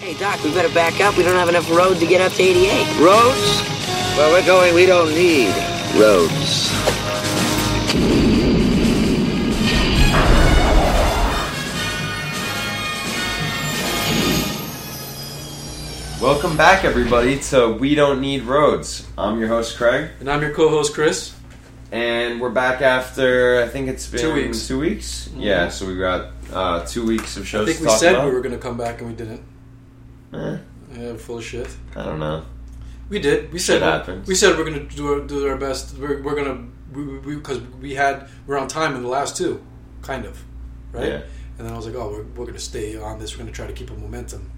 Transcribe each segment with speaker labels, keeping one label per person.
Speaker 1: Hey, Doc, we better back up. We don't have enough road to get up to 88.
Speaker 2: Roads? Well, we're going, we don't need roads.
Speaker 3: Welcome back, everybody, to We Don't Need Roads. I'm your host, Craig,
Speaker 4: And I'm your co-host Chris.
Speaker 3: and we're back after I think it's been
Speaker 4: Two weeks. Mm-hmm.
Speaker 3: Two weeks, yeah. So we got uh, two weeks of shows I
Speaker 4: think
Speaker 3: to
Speaker 4: we
Speaker 3: talk
Speaker 4: said
Speaker 3: about.
Speaker 4: we were going to come back and we didn't.
Speaker 3: Eh,
Speaker 4: Yeah, full of shit.
Speaker 3: I don't know.
Speaker 4: We did. We
Speaker 3: Shit
Speaker 4: said
Speaker 3: happens.
Speaker 4: we said we're going to do our, do our best. We're, we're going to we because we, had we're on time in the last two, kind of, right?
Speaker 3: Yeah.
Speaker 4: And then I was like, oh, we're, we're going to stay on this. We're going to try to keep a momentum.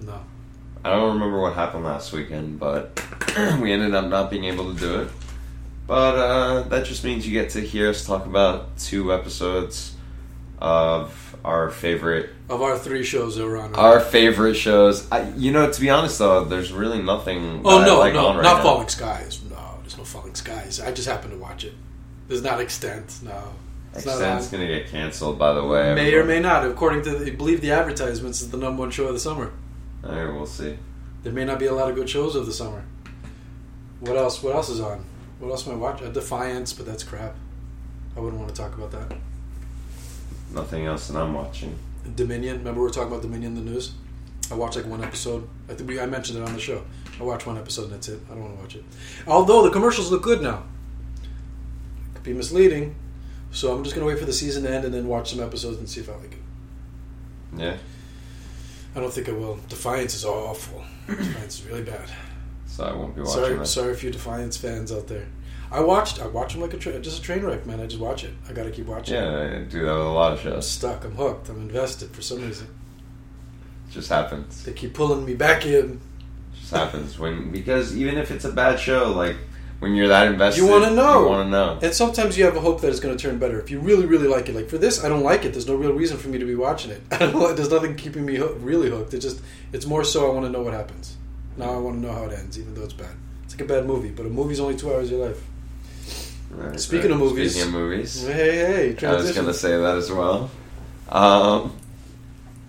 Speaker 4: No.
Speaker 3: I don't remember what happened last weekend, but we ended up not being able to do it. But uh, that just means you get to hear us talk about two episodes of our favorite
Speaker 4: Of our three shows that we're on. right
Speaker 3: our favorite shows. I, you know, to be honest though, there's really nothing.
Speaker 4: Oh no,
Speaker 3: like
Speaker 4: no,
Speaker 3: on right
Speaker 4: not
Speaker 3: now.
Speaker 4: Falling Skies. No, there's no Falling Skies. I just happened to watch it. There's not Extant. No, it's Extant's
Speaker 3: gonna get canceled, by the way.
Speaker 4: May or may not. According to, I believe the advertisements, is the number one show of the summer.
Speaker 3: All right, we'll see.
Speaker 4: There may not be a lot of good shows of the summer. What else? What else is on? What else am I watching? Uh, Defiance, but that's crap. I wouldn't want to talk about that.
Speaker 3: Nothing else that I'm watching.
Speaker 4: Dominion. Remember we were talking about Dominion in the news? I watched like one episode. I think we, I mentioned it on the show. I watched one episode and that's it. I don't want to watch it. Although the commercials look good now. It could be misleading. So I'm just gonna wait for the season to end and then watch some episodes and see if I like it.
Speaker 3: Yeah,
Speaker 4: I don't think I will. Defiance is awful. Defiance is really bad.
Speaker 3: so I won't be watching
Speaker 4: Sorry,
Speaker 3: that.
Speaker 4: sorry for you Defiance fans out there. I watched. I watch them like a tra- just a train wreck, man. I just watch it. I got to keep watching.
Speaker 3: Yeah, I do that with a lot of
Speaker 4: I'm
Speaker 3: shows.
Speaker 4: stuck. I'm hooked. I'm invested for some reason.
Speaker 3: It just happens.
Speaker 4: They keep pulling me back in.
Speaker 3: It just happens when because even if it's a bad show, like when you're that invested,
Speaker 4: You wanna know.
Speaker 3: You want to know.
Speaker 4: And sometimes you have a hope that it's going to turn better. If you really, really like it, like for this, I don't like it. There's no real reason for me to be watching it. I don't. There's nothing keeping me really hooked. It just. It's more so I want to know what happens. Now I want to know how it ends, even though it's bad. It's like a bad movie, but a movie's only two hours of your life.
Speaker 3: Right,
Speaker 4: Speaking of movies-
Speaker 3: speaking of movies,
Speaker 4: Hey, hey,
Speaker 3: I was gonna say that as well. Um,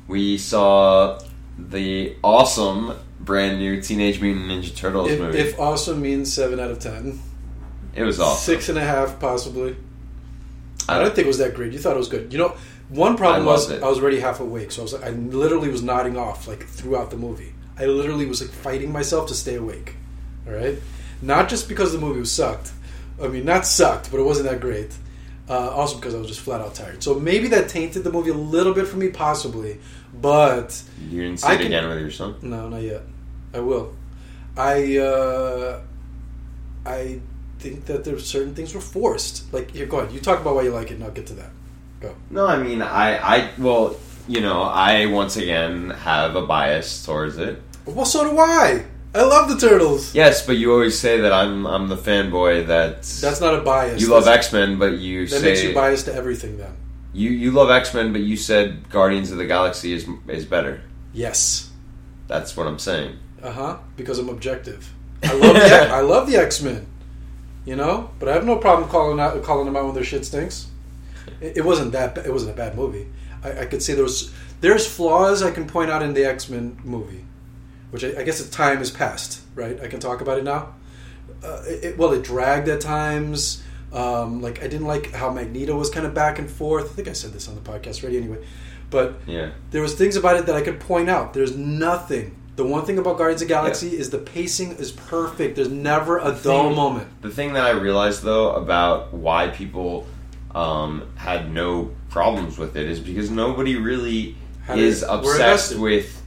Speaker 3: we saw the awesome brand new Teenage Mutant Ninja Turtles
Speaker 4: If,
Speaker 3: movie.
Speaker 4: if awesome means seven out of ten,
Speaker 3: it was awesome.
Speaker 4: six and a half possibly. I
Speaker 3: I
Speaker 4: don't think it was that great. You thought it was good. You know, one problem
Speaker 3: I
Speaker 4: was
Speaker 3: it.
Speaker 4: I was already half awake, so I was I literally was nodding off like throughout the movie. I literally was like fighting myself to stay awake. All right, not just because the movie was sucked. I mean, not sucked, but it wasn't that great. Uh, also because I was just flat out tired. So maybe that tainted the movie a little bit for me, possibly. But
Speaker 3: You didn't see
Speaker 4: I
Speaker 3: it
Speaker 4: can-
Speaker 3: again with your son.
Speaker 4: no, not yet. I will. I uh, I think that there's certain things were forced. Like here, go ahead. You talk about why you like it, and I'll get to that. Go.
Speaker 3: No, I mean, I, I, well, you know, I once again have a bias towards it.
Speaker 4: Well, so do I. I love the turtles.
Speaker 3: Yes, but you always say that I'm, I'm the fanboy that
Speaker 4: That's not a bias.
Speaker 3: you love
Speaker 4: That's-
Speaker 3: X Men, but you
Speaker 4: That
Speaker 3: say
Speaker 4: makes you biased to everything. Then
Speaker 3: you, you love X Men, but you said Guardians of the Galaxy is is better.
Speaker 4: yes.
Speaker 3: That's what I'm saying.
Speaker 4: Uh huh. Because I'm objective. I love the I love the X Men. You know, but I have no problem calling out calling them out when their shit stinks. It, it wasn't that. ba- It wasn't a bad movie. I, I could say there was there's flaws I can point out in the X Men movie, which I, I guess the time has passed. Right, I can talk about it now. Uh, it, it- well, it dragged at times. Um, like I didn't like how Magneto was kind of back and forth. I think I said this on the podcast already. Anyway, but
Speaker 3: Yeah.
Speaker 4: there was things about it that I could point out. There's nothing. The one thing about Guardians of the Galaxy is the pacing is perfect. There's never a dull
Speaker 3: thing-
Speaker 4: moment.
Speaker 3: The thing that I realized though about why people um, had no problems with it is because nobody really
Speaker 4: Had
Speaker 3: is
Speaker 4: it-
Speaker 3: obsessed with.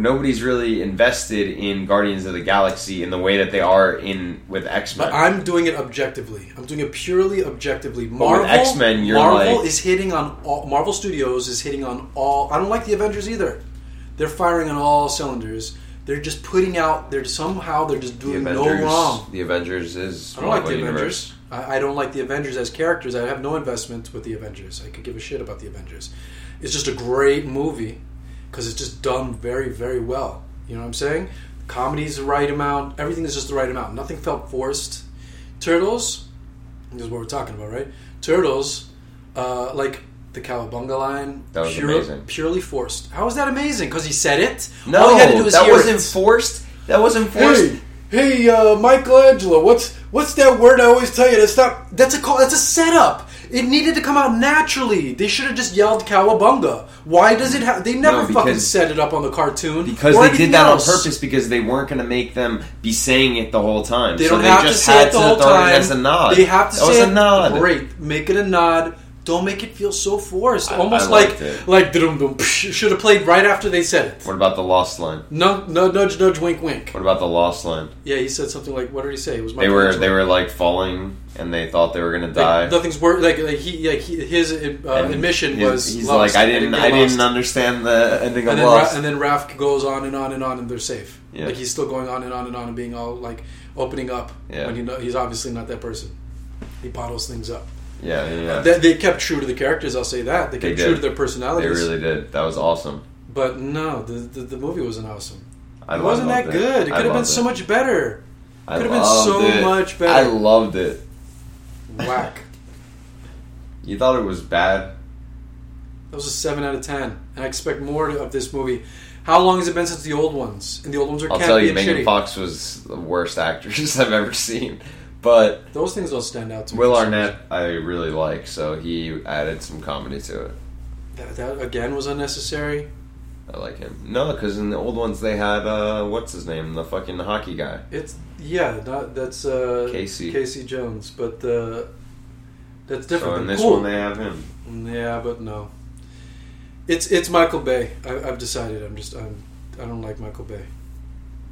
Speaker 3: Nobody's really invested in Guardians of the Galaxy in the way that they are in with X Men.
Speaker 4: But I'm doing it objectively. I'm doing it purely objectively. Marvel,
Speaker 3: X-Men,
Speaker 4: Marvel
Speaker 3: like-
Speaker 4: is hitting on all. Marvel Studios is hitting on all. I don't like the Avengers either. They're firing on all cylinders. They're just putting out. They're somehow they're just
Speaker 3: the
Speaker 4: doing
Speaker 3: Avengers,
Speaker 4: no wrong.
Speaker 3: The Avengers is
Speaker 4: I don't like the
Speaker 3: Universe.
Speaker 4: Avengers. I, I don't like the Avengers as characters. I have no investment with the Avengers. I could give a shit about the Avengers. It's just a great movie because it's just done very, very well. You know what I'm saying? Comedy's the right amount. Everything is just the right amount. Nothing felt forced. Turtles. This is what we're talking about, right? Turtles. Uh, like the Cowabunga line.
Speaker 3: That was
Speaker 4: pure-
Speaker 3: amazing.
Speaker 4: Purely forced. How is that amazing? Because he said it.
Speaker 3: No,
Speaker 4: All he had to do was
Speaker 3: that
Speaker 4: hear
Speaker 3: wasn't
Speaker 4: it.
Speaker 3: forced. That wasn't forced.
Speaker 4: Hey, hey, uh, Michelangelo, what's what's that word I always tell you? That's not. That's a call. That's a setup. It needed to come out naturally. They should have just yelled "Cowabunga." Why does it have? They never
Speaker 3: No,
Speaker 4: fucking set it up on the cartoon
Speaker 3: Because
Speaker 4: or
Speaker 3: they
Speaker 4: anything
Speaker 3: did that
Speaker 4: else.
Speaker 3: on purpose because they weren't going to make them be saying it the whole time.
Speaker 4: They
Speaker 3: so
Speaker 4: don't
Speaker 3: they
Speaker 4: have
Speaker 3: just
Speaker 4: to say
Speaker 3: had
Speaker 4: it the
Speaker 3: to
Speaker 4: whole
Speaker 3: throw
Speaker 4: time.
Speaker 3: it as a nod.
Speaker 4: They have to
Speaker 3: that
Speaker 4: say
Speaker 3: was
Speaker 4: it.
Speaker 3: a nod.
Speaker 4: Great, make it a nod. Don't make it feel so forced.
Speaker 3: I-
Speaker 4: Almost
Speaker 3: I
Speaker 4: like
Speaker 3: it.
Speaker 4: like dum dum. Should have played right after they said it.
Speaker 3: What about the lost line?
Speaker 4: No, no, nudge, nudge, wink, wink.
Speaker 3: What about the lost line?
Speaker 4: Yeah, he said something like, "What did he say?" It was
Speaker 3: They were they were like falling and they thought they were going to die.
Speaker 4: Like, nothing's worth. Like, like he, like he, his uh, admission was.
Speaker 3: he's
Speaker 4: lost.
Speaker 3: like I didn't I didn't understand the ending
Speaker 4: And
Speaker 3: of
Speaker 4: then, Ra- and then Raph goes on and on and on, and they're safe.
Speaker 3: Yeah.
Speaker 4: Like he's still going on and on and on and being all like opening up
Speaker 3: Yeah.
Speaker 4: when he know, he's obviously not that person. He bottles things up.
Speaker 3: Yeah, yeah, yeah.
Speaker 4: They, they kept true to the characters. I'll say that they
Speaker 3: They
Speaker 4: kept
Speaker 3: did.
Speaker 4: true to their personalities.
Speaker 3: they really did. That was awesome.
Speaker 4: But no, the, the the movie wasn't awesome.
Speaker 3: I
Speaker 4: it wasn't that
Speaker 3: loved
Speaker 4: good. It could have been
Speaker 3: loved
Speaker 4: so
Speaker 3: it.
Speaker 4: much better.
Speaker 3: It
Speaker 4: could've been so
Speaker 3: it.
Speaker 4: much better.
Speaker 3: I loved it.
Speaker 4: Whack.
Speaker 3: You thought it was bad?
Speaker 4: That was a seven out of ten, and I expect more of this movie. How long has it been since the old ones? And the old ones are
Speaker 3: I'll tell you, Megan
Speaker 4: shitty.
Speaker 3: Fox was the worst actress I've ever seen. But
Speaker 4: Those things don't stand out to me.
Speaker 3: Will
Speaker 4: some
Speaker 3: Arnett, I really like, so he added some comedy to it.
Speaker 4: That, that again was unnecessary.
Speaker 3: I like him. No, because in the old ones they had uh, what's his name, the fucking hockey guy.
Speaker 4: It's yeah, not, that's uh,
Speaker 3: Casey.
Speaker 4: Casey Jones, but uh, that's
Speaker 3: So
Speaker 4: different.
Speaker 3: in
Speaker 4: than
Speaker 3: this
Speaker 4: cool.
Speaker 3: one they have him.
Speaker 4: Yeah, but no. It's it's Michael Bay. I, I've decided. I'm just I'm I don't like Michael Bay.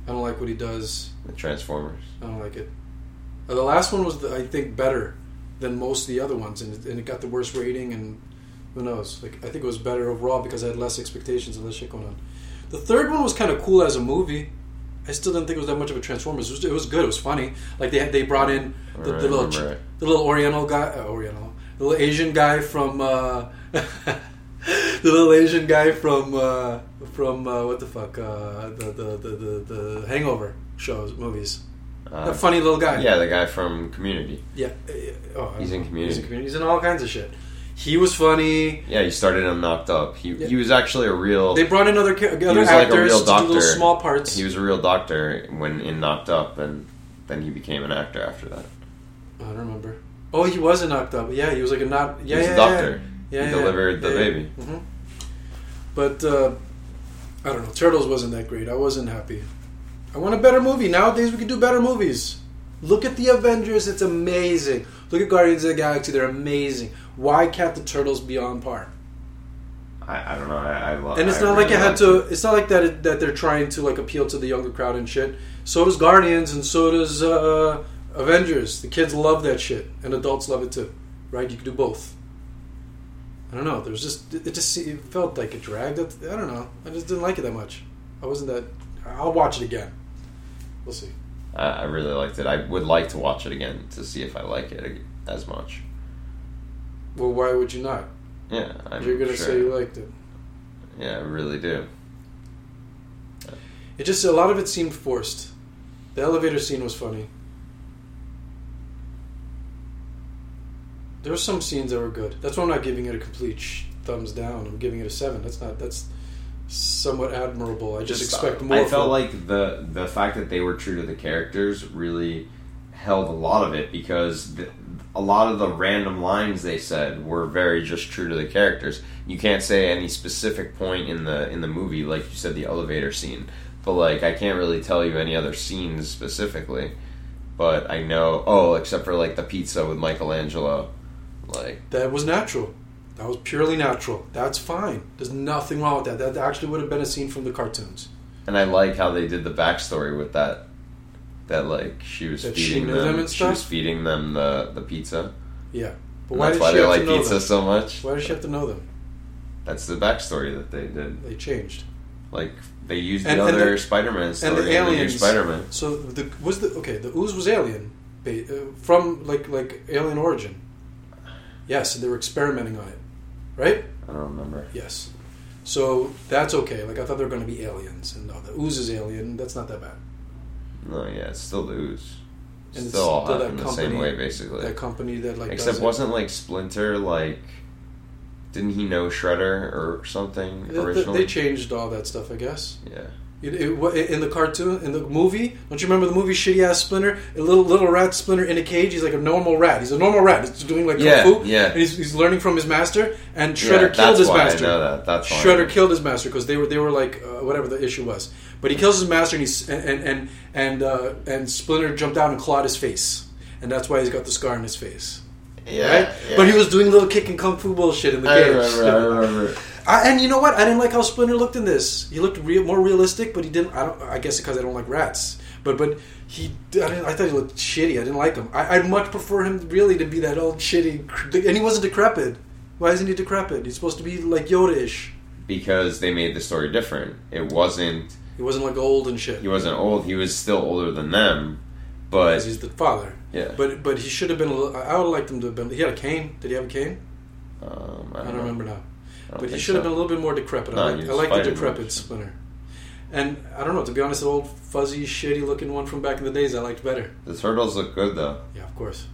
Speaker 4: I don't like what he does.
Speaker 3: The Transformers.
Speaker 4: I don't like it. Uh, the last one was, I think, better than most of the other ones, and it, and it got the worst rating. And who knows? Like I think it was better overall because I had less expectations and less shit going on. The third one was kind of cool as a movie. I still didn't think it was that much of a Transformers. It was, it was good. It was funny. Like they they brought in the, the little the little Oriental guy, uh, Oriental, the little Asian guy from uh, the little Asian guy from uh, from uh, what the fuck uh, the, the, the the the Hangover shows movies.
Speaker 3: Uh,
Speaker 4: a funny little guy.
Speaker 3: yeah, the guy from Community.
Speaker 4: Yeah. Oh,
Speaker 3: He's in Community.
Speaker 4: He's in community. He's in all kinds of shit. He was funny.
Speaker 3: Yeah, he started him knocked up. He
Speaker 4: Yeah.
Speaker 3: he was actually a real.
Speaker 4: They brought in other other
Speaker 3: was like a
Speaker 4: actors
Speaker 3: real
Speaker 4: to do little
Speaker 3: doctor.
Speaker 4: small parts.
Speaker 3: He was a real doctor when in Knocked Up, and then he became an actor after that.
Speaker 4: I don't remember. Oh, he was a knocked up. Yeah, he was like a not. Yeah,
Speaker 3: he was
Speaker 4: yeah,
Speaker 3: a doctor.
Speaker 4: Yeah, yeah
Speaker 3: he delivered the baby.
Speaker 4: Yeah. hmm But uh, I don't know. Turtles wasn't that great. I wasn't happy. I want a better movie. Nowadays, we can do better movies. Look at the Avengers. It's amazing. Look at Guardians of the Galaxy. They're amazing. Why can't the Turtles be on par?
Speaker 3: I, I don't know. I, I love.
Speaker 4: And it's not like it had to. It's not like that. It, that they're trying to like appeal to the younger crowd and shit. So does Guardians, and so does uh, Avengers. The kids love that shit, and adults love it too. Right? You can do both. I don't know. There's just it just it felt like it dragged. I don't know. I just didn't like it that much. I wasn't that. I'll watch it again. We'll see.
Speaker 3: I, I really liked it. I would like to watch it again to see if I like it as much.
Speaker 4: Well, why would you not?
Speaker 3: Yeah, I'm
Speaker 4: You're gonna
Speaker 3: sure.
Speaker 4: say you liked it.
Speaker 3: Yeah, I really do.
Speaker 4: It just a lot of it seemed forced. The elevator scene was funny. There were some scenes that were good. That's why I'm not giving it a complete sh- thumbs down. I'm giving it a seven. That's not. That's somewhat admirable. I just, expect more.
Speaker 3: I felt
Speaker 4: from-
Speaker 3: like the the fact that they were true to the characters really held a lot of it because the, a lot of the random lines they said were very just true to the characters. You can't say any specific point in the in the movie, like you said, the elevator scene. But like, I can't really tell you any other scenes specifically. But I know, oh, except for like the pizza with Michelangelo, like
Speaker 4: that was natural. That was purely natural. That's fine. There's nothing wrong with that. That actually would have been a scene from the cartoons.
Speaker 3: And I like how they did the backstory with that. That like she was
Speaker 4: That she
Speaker 3: feeding
Speaker 4: knew
Speaker 3: them,
Speaker 4: them
Speaker 3: she was feeding them the, the pizza.
Speaker 4: Yeah, but
Speaker 3: And
Speaker 4: why
Speaker 3: that's
Speaker 4: did
Speaker 3: why
Speaker 4: she
Speaker 3: they like pizza
Speaker 4: them?
Speaker 3: so much.
Speaker 4: Why does she have to know them?
Speaker 3: That's the backstory that they did.
Speaker 4: They changed.
Speaker 3: Like they used
Speaker 4: And-
Speaker 3: the
Speaker 4: and
Speaker 3: other
Speaker 4: the-
Speaker 3: Spider-Man story
Speaker 4: and the aliens.
Speaker 3: Spider-Man.
Speaker 4: So the was the okay. The ooze was alien, uh, from like like alien origin. Yes, and they were experimenting on it, right?
Speaker 3: I don't remember.
Speaker 4: Yes. So that's okay. Like I thought they were going to be aliens, and no, the ooze is alien. That's not that bad.
Speaker 3: No, yeah, it's still the ooze.
Speaker 4: And
Speaker 3: still all
Speaker 4: still
Speaker 3: the same way, basically.
Speaker 4: That company that like
Speaker 3: Except
Speaker 4: does it.
Speaker 3: wasn't like Splinter like Didn't he know Shredder or something originally?
Speaker 4: they changed all that stuff, I guess.
Speaker 3: yeah.
Speaker 4: It, it, in the cartoon, in the movie, don't you remember the movie Shitty Ass Splinter? A little little rat Splinter in a cage. He's like a normal rat. He's a normal rat. He's doing like
Speaker 3: Yeah,
Speaker 4: kung fu.
Speaker 3: yeah.
Speaker 4: And he's, he's learning from his master. And
Speaker 3: Yeah,
Speaker 4: Shredder killed
Speaker 3: that's
Speaker 4: his
Speaker 3: why
Speaker 4: master.
Speaker 3: I know that. That's
Speaker 4: Shredder killed his master because they were they were like uh, whatever the issue was. But he kills his master and he's and and and and, uh, and Splinter jumped out and clawed his face, and that's why he's got the scar on his face.
Speaker 3: Yeah,
Speaker 4: Right?
Speaker 3: yeah.
Speaker 4: But he was doing little kick and kung fu bullshit in the
Speaker 3: I
Speaker 4: cage.
Speaker 3: remember. I remember.
Speaker 4: I, and you know what? I didn't like how Splinter looked in this. He looked real, more realistic, but he didn't. I don't. I guess because I don't like rats. But but he. I, I thought he looked shitty. I didn't like him. I, I'd much prefer him really to be that old shitty. And he wasn't decrepit. Why isn't he decrepit? He's supposed to be like Yoda-ish.
Speaker 3: because they made the story different. It wasn't.
Speaker 4: He wasn't like old and shit.
Speaker 3: He wasn't old. He was still older than them,
Speaker 4: Because
Speaker 3: but
Speaker 4: he's the father.
Speaker 3: yeah.
Speaker 4: But but he should have been. A little, I would have liked him to have been. He had a cane. Did he have a cane?
Speaker 3: um,
Speaker 4: I don't remember now. But he should have been a little bit more decrepit.
Speaker 3: No,
Speaker 4: I like, I like the decrepit
Speaker 3: more.
Speaker 4: Splinter. And I don't know. To be honest, the old fuzzy, shitty looking one from back in the days, I liked better.
Speaker 3: The turtles look good though.
Speaker 4: Yeah, of course.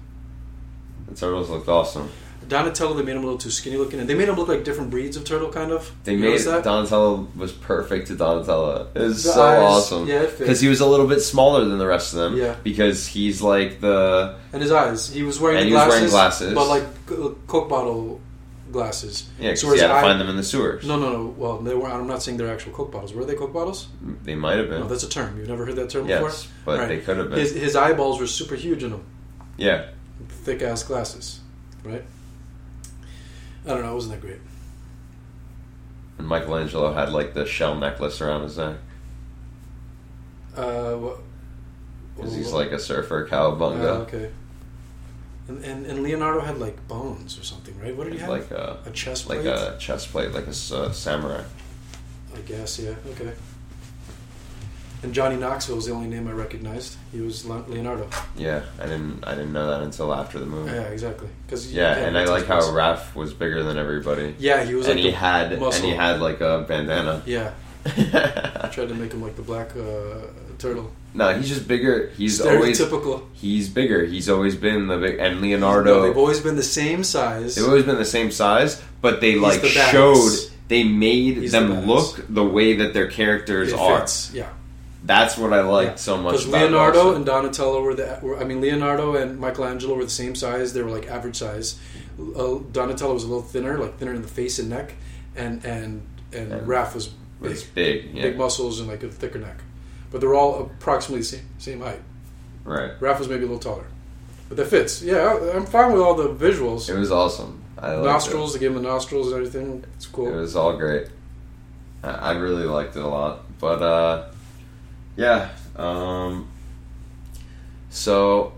Speaker 3: The turtles looked awesome.
Speaker 4: Donatello, they made him a little too skinny looking, and they made him look like different breeds of turtle, kind of.
Speaker 3: They
Speaker 4: You
Speaker 3: made
Speaker 4: that?
Speaker 3: Donatello was perfect to Donatello. It was
Speaker 4: The
Speaker 3: so
Speaker 4: eyes,
Speaker 3: awesome.
Speaker 4: yeah, it
Speaker 3: because he was a little bit smaller than the rest of them.
Speaker 4: Yeah.
Speaker 3: because he's like the
Speaker 4: and his eyes. He was wearing
Speaker 3: And
Speaker 4: the
Speaker 3: he was
Speaker 4: glasses,
Speaker 3: wearing glasses.
Speaker 4: but like c- Coke bottle glasses.
Speaker 3: Yeah,
Speaker 4: So his
Speaker 3: had to
Speaker 4: eye-
Speaker 3: find them in the sewers.
Speaker 4: No, no, no. Well, they were. I'm not saying they're actual Coke bottles. Were they Coke bottles?
Speaker 3: they might have been.
Speaker 4: No, that's a term. You've never heard that term
Speaker 3: yes,
Speaker 4: before.
Speaker 3: but
Speaker 4: Right.
Speaker 3: they could have been.
Speaker 4: His his eyeballs were super huge in them.
Speaker 3: yeah,
Speaker 4: thick ass glasses, right? I don't know. It wasn't that great.
Speaker 3: and Michelangelo had like the shell necklace around his neck
Speaker 4: Uh, what?
Speaker 3: because he's like a surfer, cowabunga.
Speaker 4: Oh, okay. And, and and Leonardo had like bones or something, right? What did he have?
Speaker 3: like a
Speaker 4: a chest
Speaker 3: like
Speaker 4: plate.
Speaker 3: a chest plate, like a uh, samurai.
Speaker 4: I guess, yeah. Okay. And Johnny Knoxville was the only name I recognized. He was Leonardo.
Speaker 3: Yeah, I didn't I didn't know that until after the movie.
Speaker 4: Yeah, exactly. Because
Speaker 3: Yeah, and I like how Raph was bigger than everybody.
Speaker 4: Yeah, he was
Speaker 3: and
Speaker 4: like
Speaker 3: he had
Speaker 4: muscle.
Speaker 3: and he had like a bandana.
Speaker 4: Yeah, I tried to make him like the black uh, turtle.
Speaker 3: No, he's just bigger. He's always
Speaker 4: Stereotypical.
Speaker 3: he's bigger. He's always been the big and
Speaker 4: No,
Speaker 3: Leonardo.
Speaker 4: they've always been the same size.
Speaker 3: They've always been the same size, but they like
Speaker 4: the
Speaker 3: showed they made
Speaker 4: He's
Speaker 3: them
Speaker 4: badass.
Speaker 3: look the way that their characters
Speaker 4: It
Speaker 3: are.
Speaker 4: fits, Yeah.
Speaker 3: That's what I liked
Speaker 4: Yeah.
Speaker 3: so much.
Speaker 4: Because Leonardo and Donatello were the were, I mean Leonardo and Michelangelo were the same size. They were like average size. Uh, Donatello was a little thinner, like thinner in the face and neck, and and and,
Speaker 3: And
Speaker 4: Raph was big,
Speaker 3: was big, yeah,
Speaker 4: big muscles and like a thicker neck. But they're all approximately the same same height.
Speaker 3: right.
Speaker 4: Raph was maybe a little taller, but that fits. Yeah, I'm fine with all the visuals.
Speaker 3: It was awesome. I
Speaker 4: nostrils, they gave him the nostrils and everything. It's cool.
Speaker 3: it was all great. I I really liked it a lot, but uh, yeah. Um, so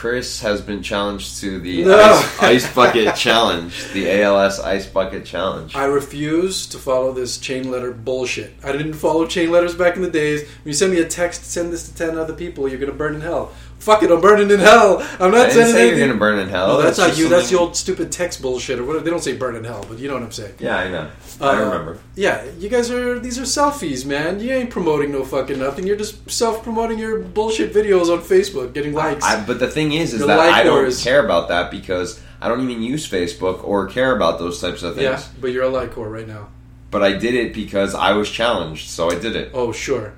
Speaker 3: Chris has been challenged to the
Speaker 4: No.
Speaker 3: ice, ice bucket challenge, the ALS ice bucket challenge.
Speaker 4: I refuse to follow this chain letter bullshit. I didn't follow chain letters back in the days. When you send me a text, send this to ten other people. You're gonna burn in hell. Fuck it, I'm burning in hell. I'm
Speaker 3: I
Speaker 4: not
Speaker 3: didn't
Speaker 4: sending
Speaker 3: say you're
Speaker 4: anything.
Speaker 3: gonna burn in hell.
Speaker 4: No, that's not you. That's the old stupid text bullshit or whatever. They don't say burn in hell, but you know what I'm saying.
Speaker 3: Yeah, I know. I
Speaker 4: Uh,
Speaker 3: remember.
Speaker 4: Yeah, you guys are. These are selfies, man. You ain't promoting no fucking nothing. You're just self-promoting your bullshit videos on Facebook, getting likes.
Speaker 3: I, but the thing is, is
Speaker 4: The
Speaker 3: that
Speaker 4: like
Speaker 3: I don't
Speaker 4: wars.
Speaker 3: care about that because I don't even use Facebook or care about those types of things.
Speaker 4: yeah, but you're a like whore right now.
Speaker 3: But I did it because I was challenged, so I did it.
Speaker 4: Oh, sure,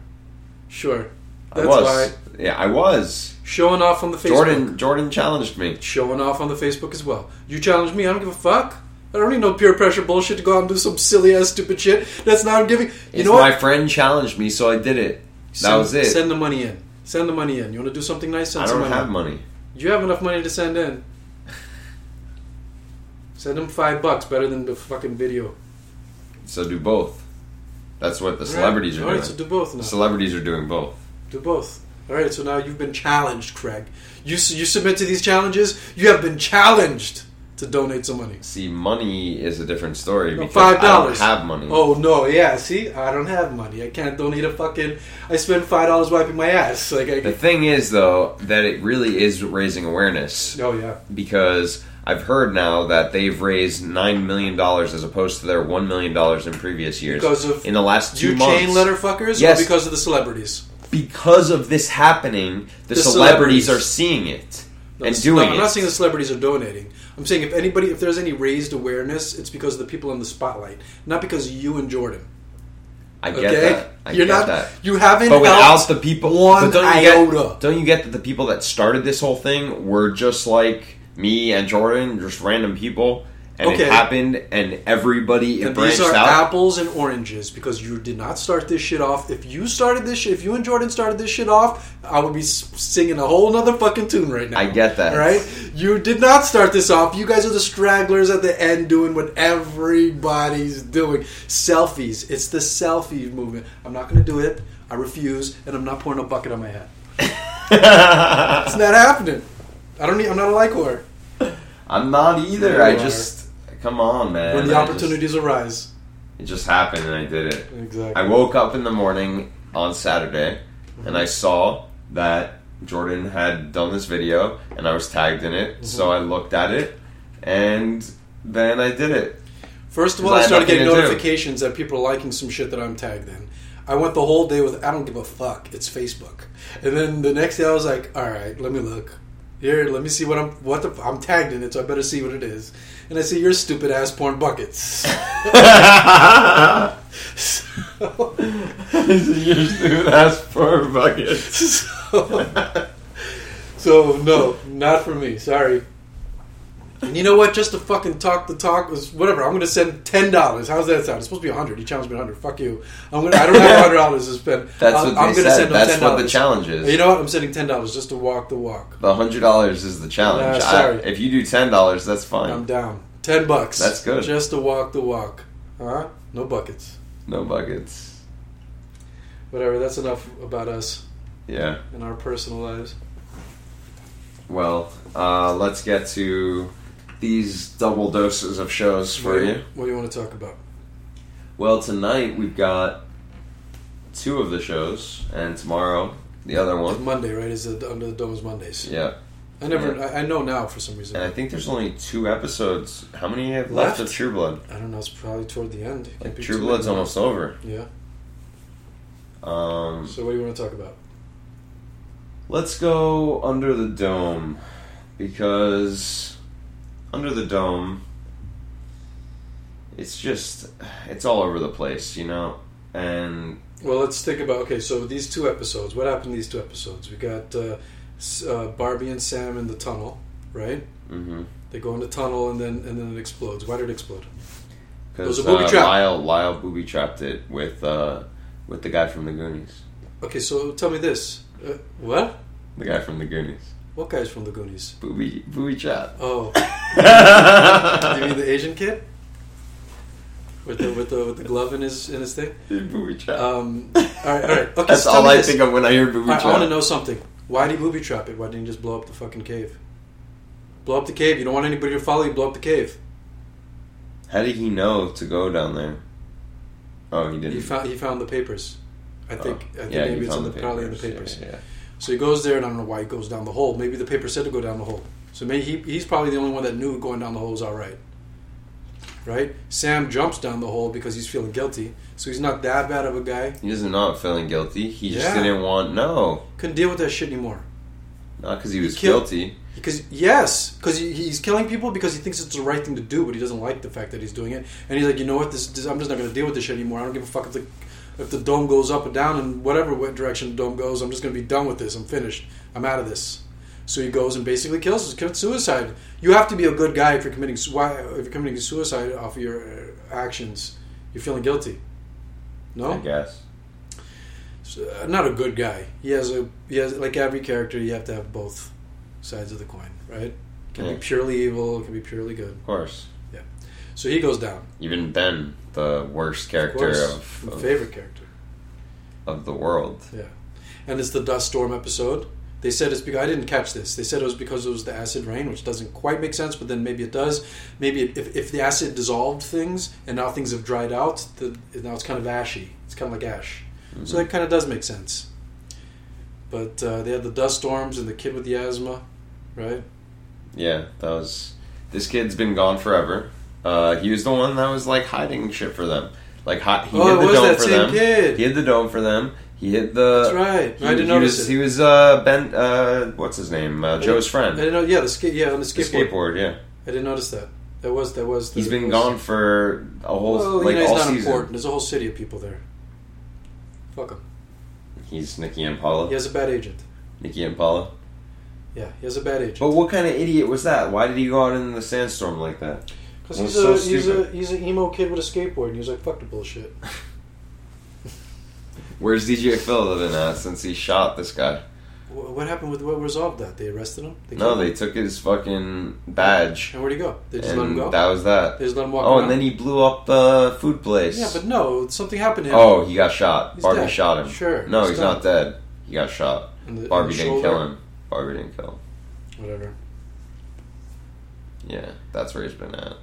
Speaker 4: sure.
Speaker 3: I
Speaker 4: That's
Speaker 3: was.
Speaker 4: why
Speaker 3: Yeah, I was.
Speaker 4: showing off on the Facebook.
Speaker 3: Jordan Jordan challenged me.
Speaker 4: showing off on the Facebook as well. You challenged me, I don't give a fuck. I don't need no peer pressure bullshit to go out and do some silly ass stupid shit. That's not giving. You
Speaker 3: It's
Speaker 4: know
Speaker 3: my friend challenged me, so I did it. That
Speaker 4: Send-
Speaker 3: was it.
Speaker 4: Send the money in. Send the money in. You want to do something nice? Send
Speaker 3: I
Speaker 4: some
Speaker 3: don't
Speaker 4: money.
Speaker 3: have
Speaker 4: in.
Speaker 3: money.
Speaker 4: You have enough money to send in. Send them five bucks, better than the fucking video.
Speaker 3: So do both. That's what the
Speaker 4: All right.
Speaker 3: celebrities are
Speaker 4: All right,
Speaker 3: doing.
Speaker 4: so do both now.
Speaker 3: The celebrities are doing both.
Speaker 4: Do both. All right, so now you've been challenged, Craig. You you submit to these challenges. You have been challenged to donate some money.
Speaker 3: See, money is a different story because
Speaker 4: Five
Speaker 3: I don't have money.
Speaker 4: Oh no, yeah. See, I don't have money. I can't donate a fucking. I spend five dollars wiping my ass. Like I.
Speaker 3: The thing is, though, that it really is raising awareness
Speaker 4: oh yeah.
Speaker 3: because I've heard now that they've raised nine million dollars as opposed to their one million dollars in previous years.
Speaker 4: Because of
Speaker 3: in the last two
Speaker 4: You
Speaker 3: months,
Speaker 4: chain letter fuckers,
Speaker 3: Yes.
Speaker 4: or because of the celebrities?
Speaker 3: Because of this happening, the,
Speaker 4: The
Speaker 3: celebrities,
Speaker 4: celebrities.
Speaker 3: are seeing it
Speaker 4: No,
Speaker 3: and
Speaker 4: no,
Speaker 3: doing
Speaker 4: I'm not saying the celebrities are donating. I'm saying if anybody, if there's any raised awareness, it's because of the people in the spotlight, not because you and Jordan.
Speaker 3: I
Speaker 4: Okay,
Speaker 3: get that. I
Speaker 4: you're
Speaker 3: get
Speaker 4: not.
Speaker 3: that.
Speaker 4: You haven't.
Speaker 3: But without the people,
Speaker 4: one
Speaker 3: don't you get? Don't you get that the people that started this whole thing were just like me and Jordan, just random people, and
Speaker 4: Okay.
Speaker 3: it happened, and everybody it
Speaker 4: And these
Speaker 3: branched
Speaker 4: are
Speaker 3: out.
Speaker 4: apples and oranges because you did not start this shit off. If you started this shit, if you and Jordan started this shit off, I would be singing a whole nother fucking tune right now.
Speaker 3: I get that.
Speaker 4: right? You did not start this off. You guys are the stragglers at the end doing what everybody's doing. Selfies. It's the selfie movement. I'm not going to do it. I refuse, and I'm not pouring a bucket on my head. It's not happening. I don't need. I'm not a like whore.
Speaker 3: I'm not either. I just come on, man.
Speaker 4: When the
Speaker 3: I just-
Speaker 4: opportunities arise.
Speaker 3: it just happened, and I did it.
Speaker 4: Exactly.
Speaker 3: I woke up in the morning on Saturday and I saw that Jordan had done this video and I was tagged in it. Mm-hmm. So I looked at it and then I did it.
Speaker 4: First of all, I
Speaker 3: I
Speaker 4: started getting notifications that people are liking some shit that I'm tagged in. I went the whole day with I don't give a fuck. It's Facebook. And then the next day I was like, all right, let me look. Here, let me see what I'm what the I'm tagged in it, so I better see what it is. And I see your stupid ass porn buckets. so,
Speaker 3: You're stupid ass for buckets.
Speaker 4: so, so no, not for me. Sorry. And you know what? Just to fucking talk the talk was whatever. I'm going to send ten dollars. How's that sound? It's supposed to be a hundred. You challenged me a hundred. Fuck you. I'm gonna. I don't have a hundred dollars to spend.
Speaker 3: That's
Speaker 4: I'm,
Speaker 3: what they
Speaker 4: I'm gonna
Speaker 3: said.
Speaker 4: send them
Speaker 3: That's
Speaker 4: ten
Speaker 3: what the challenge is.
Speaker 4: You know what? I'm sending ten dollars just to walk the walk.
Speaker 3: The hundred dollars is the challenge.
Speaker 4: Nah, sorry.
Speaker 3: I- if you do ten dollars, that's fine.
Speaker 4: I'm down. Ten bucks.
Speaker 3: That's good.
Speaker 4: Just to walk the walk. Huh? No buckets.
Speaker 3: no buckets.
Speaker 4: Whatever. That's enough about us
Speaker 3: Yeah.
Speaker 4: In our personal lives.
Speaker 3: Well, uh, let's get to these double doses of shows for
Speaker 4: what,
Speaker 3: you.
Speaker 4: What do you want to talk about?
Speaker 3: Well, tonight we've got two of the shows, and tomorrow the other one.
Speaker 4: Monday, right? Is it under the domes Mondays?
Speaker 3: Yeah,
Speaker 4: I never.
Speaker 3: Yeah.
Speaker 4: I, I know now for some reason.
Speaker 3: and I think there's only two episodes. How many have left,
Speaker 4: Left?
Speaker 3: of True Blood?
Speaker 4: I don't know. It's probably toward the end. It
Speaker 3: Like True Blood's almost over.
Speaker 4: Yeah.
Speaker 3: Um,
Speaker 4: So what do you want to talk about?
Speaker 3: let's go under the dome because under the dome, it's just it's all over the place, you know. And
Speaker 4: Well, let's think about. Okay, so these two episodes. What happened these two episodes? We got uh, uh, Barbie and Sam in the tunnel, right?
Speaker 3: mhm.
Speaker 4: They go in the tunnel and then and then it explodes. Why did it explode? It was
Speaker 3: because
Speaker 4: a booby
Speaker 3: uh,
Speaker 4: trap.
Speaker 3: Lyle Lyle booby trapped it with uh, with the guy from the Goonies.
Speaker 4: Okay, so tell me this. Uh, what?
Speaker 3: The guy from the Goonies.
Speaker 4: What guy's from the Goonies?
Speaker 3: Booby booby trap.
Speaker 4: Oh, you mean the Asian kid with the with the with the glove in his in his thing?
Speaker 3: booby trap.
Speaker 4: Um, all right, all right. Okay,
Speaker 3: That's
Speaker 4: so
Speaker 3: all I
Speaker 4: this.
Speaker 3: think of when I hear booby
Speaker 4: right, I
Speaker 3: trap.
Speaker 4: want to know something. Why did he booby trap it? Why didn't he just blow up the fucking cave? Blow up the cave. You don't want anybody to follow you. Blow up the cave.
Speaker 3: How did he know to go down there? Oh, he didn't.
Speaker 4: He found he found the papers. I think
Speaker 3: Oh,
Speaker 4: I think
Speaker 3: yeah,
Speaker 4: maybe it's in
Speaker 3: found
Speaker 4: the, probably in the papers.
Speaker 3: Yeah, yeah.
Speaker 4: So he goes there, and I don't know why he goes down the hole. Maybe the paper said to go down the hole. So maybe he, he's probably the only one that knew going down the hole was all right. Right? Sam jumps down the hole because he's feeling guilty. So he's not that bad of a guy.
Speaker 3: He is not not feeling guilty. He just
Speaker 4: Yeah.
Speaker 3: didn't want no,
Speaker 4: Couldn't deal with that shit anymore.
Speaker 3: not because he was
Speaker 4: killed-
Speaker 3: guilty.
Speaker 4: Because yes, because he, he's killing people because he thinks it's the right thing to do, but he doesn't like the fact that he's doing it. And he's like, you know what? This, this I'm just not going to deal with this shit anymore. I don't give a fuck if the if the dome goes up or down and whatever direction the dome goes. I'm just going to be done with this. I'm finished. I'm out of this. So he goes and basically kills, commits suicide. You have to be a good guy if you're committing why if you're committing suicide off of your uh, actions. You're feeling guilty. No,
Speaker 3: I guess.
Speaker 4: So, uh, not a good guy. He has a he has like every character. You have to have both sides of the coin, right? Can
Speaker 3: Yeah.
Speaker 4: be purely evil. Can be purely good.
Speaker 3: Of course.
Speaker 4: So he goes down.
Speaker 3: Even Ben, the worst
Speaker 4: Of
Speaker 3: character of,
Speaker 4: my
Speaker 3: of,
Speaker 4: favorite character.
Speaker 3: of the world.
Speaker 4: Yeah, and it's the dust storm episode. They said it's because I didn't catch this. They said it was because it was the acid rain, which doesn't quite make sense, but then maybe it does. Maybe it, if, if the acid dissolved things and now things have dried out, the, now it's kind of ashy. It's kind of like ash. So that kind of does make sense. But uh, they had the dust storms and the kid with the asthma, right?
Speaker 3: Yeah, that was. This kid's been gone forever. Uh, he was the one that was like hiding shit for them. Like hi- he
Speaker 4: Oh,
Speaker 3: hid the
Speaker 4: was
Speaker 3: dome
Speaker 4: that
Speaker 3: for
Speaker 4: same
Speaker 3: them.
Speaker 4: kid.
Speaker 3: He hid the dome for them. He hid the.
Speaker 4: That's right.
Speaker 3: He,
Speaker 4: I didn't
Speaker 3: he
Speaker 4: notice
Speaker 3: was,
Speaker 4: it.
Speaker 3: He was uh, Ben. Uh, what's his name? Uh, Joe's
Speaker 4: I
Speaker 3: friend.
Speaker 4: didn't know. Yeah, the skate. Yeah, on the
Speaker 3: The
Speaker 4: skateboard.
Speaker 3: skateboard. Yeah.
Speaker 4: I didn't notice that. That was that was.
Speaker 3: He's
Speaker 4: that
Speaker 3: been
Speaker 4: was-
Speaker 3: gone for a whole
Speaker 4: Well,
Speaker 3: like
Speaker 4: you know, he's
Speaker 3: all
Speaker 4: not
Speaker 3: season.
Speaker 4: important. There's a whole city of people there. Fuck him.
Speaker 3: He's Nikki and Paulo.
Speaker 4: He has a bad agent.
Speaker 3: Nikki and Paulo.
Speaker 4: Yeah, he has a bad agent.
Speaker 3: But what kind of idiot was that? Why did he go out in the sandstorm like that?
Speaker 4: Because he's
Speaker 3: so
Speaker 4: a he's a he's an emo kid with a skateboard, and he was like, "Fuck the bullshit."
Speaker 3: Where's DJ Phil been at since he shot this guy?
Speaker 4: What happened with what resolved that? They arrested him. They
Speaker 3: No,
Speaker 4: killed
Speaker 3: they took his fucking badge.
Speaker 4: And where'd he go? They just let him go.
Speaker 3: that was that.
Speaker 4: They just let him walk.
Speaker 3: Oh,
Speaker 4: around?
Speaker 3: and then he blew up the food place.
Speaker 4: Yeah, but no, something happened to him.
Speaker 3: Oh, he got shot.
Speaker 4: He's
Speaker 3: Barbie
Speaker 4: dead.
Speaker 3: shot him.
Speaker 4: Sure,
Speaker 3: No,
Speaker 4: he's
Speaker 3: he's, not dead. He got shot.
Speaker 4: The-
Speaker 3: Barbie didn't
Speaker 4: shoulder?
Speaker 3: kill him. Barbie didn't kill him.
Speaker 4: Whatever.
Speaker 3: Yeah, that's where he's been at.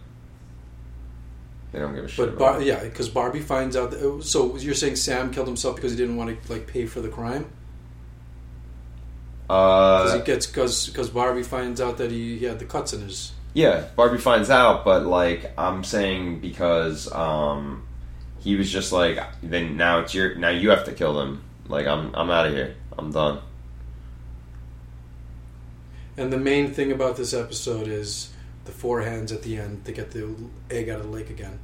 Speaker 3: They don't give a shit
Speaker 4: But Bar- yeah, because Barbie finds out. That, oh, so you're saying Sam killed himself because he didn't want to like pay for the crime? Because
Speaker 3: Uh,
Speaker 4: he gets because because Barbie finds out that he, he had the cuts in his.
Speaker 3: yeah, Barbie finds out, but like I'm saying because um, he was just like, then now it's your now you have to kill them. Like I'm I'm out of here. I'm done.
Speaker 4: And the main thing about this episode is the four hands at the end to get the egg out of the lake again.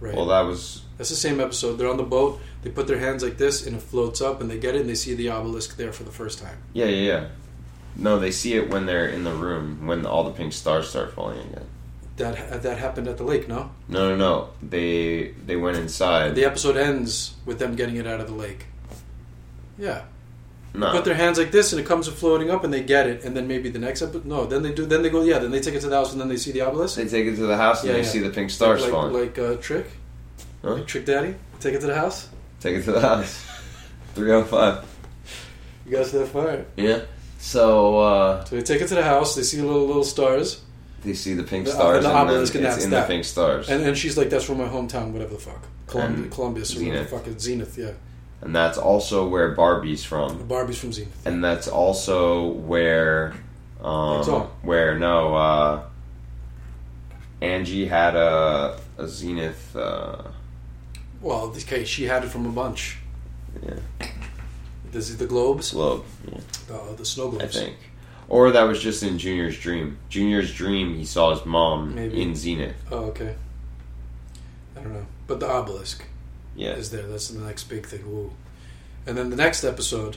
Speaker 4: Right.
Speaker 3: Well, that was
Speaker 4: That's the same episode. They're on the boat. They put their hands like this, and it floats up, and they get it, and they see the obelisk there for the first time.
Speaker 3: yeah yeah yeah. No, they see it when they're in the room when all the pink stars start falling again.
Speaker 4: That that happened at the lake. No,
Speaker 3: No, no, no. They they went inside.
Speaker 4: the episode ends with them getting it out of the lake. Yeah.
Speaker 3: No.
Speaker 4: Put their hands like this, and it comes floating up, and they get it, and then maybe the next episode. No, then they do. Then they go. Yeah, then they take it to the house, and then they see the obelisk.
Speaker 3: They take it to the house and
Speaker 4: Yeah,
Speaker 3: they
Speaker 4: yeah.
Speaker 3: see the pink stars
Speaker 4: like,
Speaker 3: falling.
Speaker 4: like uh, trick,
Speaker 3: Huh?
Speaker 4: like trick daddy. Take it to the house.
Speaker 3: Take it to the house. Three on five.
Speaker 4: You guys that far.
Speaker 3: Yeah. So uh,
Speaker 4: So they take it to the house. They see little little stars,
Speaker 3: they see the pink
Speaker 4: The-
Speaker 3: stars
Speaker 4: the
Speaker 3: and then
Speaker 4: obelisk, and
Speaker 3: it's
Speaker 4: that's
Speaker 3: in
Speaker 4: that.
Speaker 3: the pink stars.
Speaker 4: and and she's like, "That's from my hometown, whatever the fuck, Columbia,
Speaker 3: And
Speaker 4: Columbia, so whatever the fuck Zenith, yeah.
Speaker 3: And that's also where Barbie's from.
Speaker 4: Barbie's from Zenith.
Speaker 3: And that's also where um, where no uh, Angie had a a Zenith uh,
Speaker 4: Well, this case, she had it from a bunch.
Speaker 3: yeah,
Speaker 4: This is the globes,
Speaker 3: globe. Yeah.
Speaker 4: uh, the snow globes.
Speaker 3: I think. Or that was just in Junior's dream. Junior's dream, he saw his mom
Speaker 4: Maybe.
Speaker 3: in Zenith.
Speaker 4: Oh, okay. I don't know, but the obelisk
Speaker 3: Yeah.
Speaker 4: is there. That's the next big thing. Ooh. And then the next episode,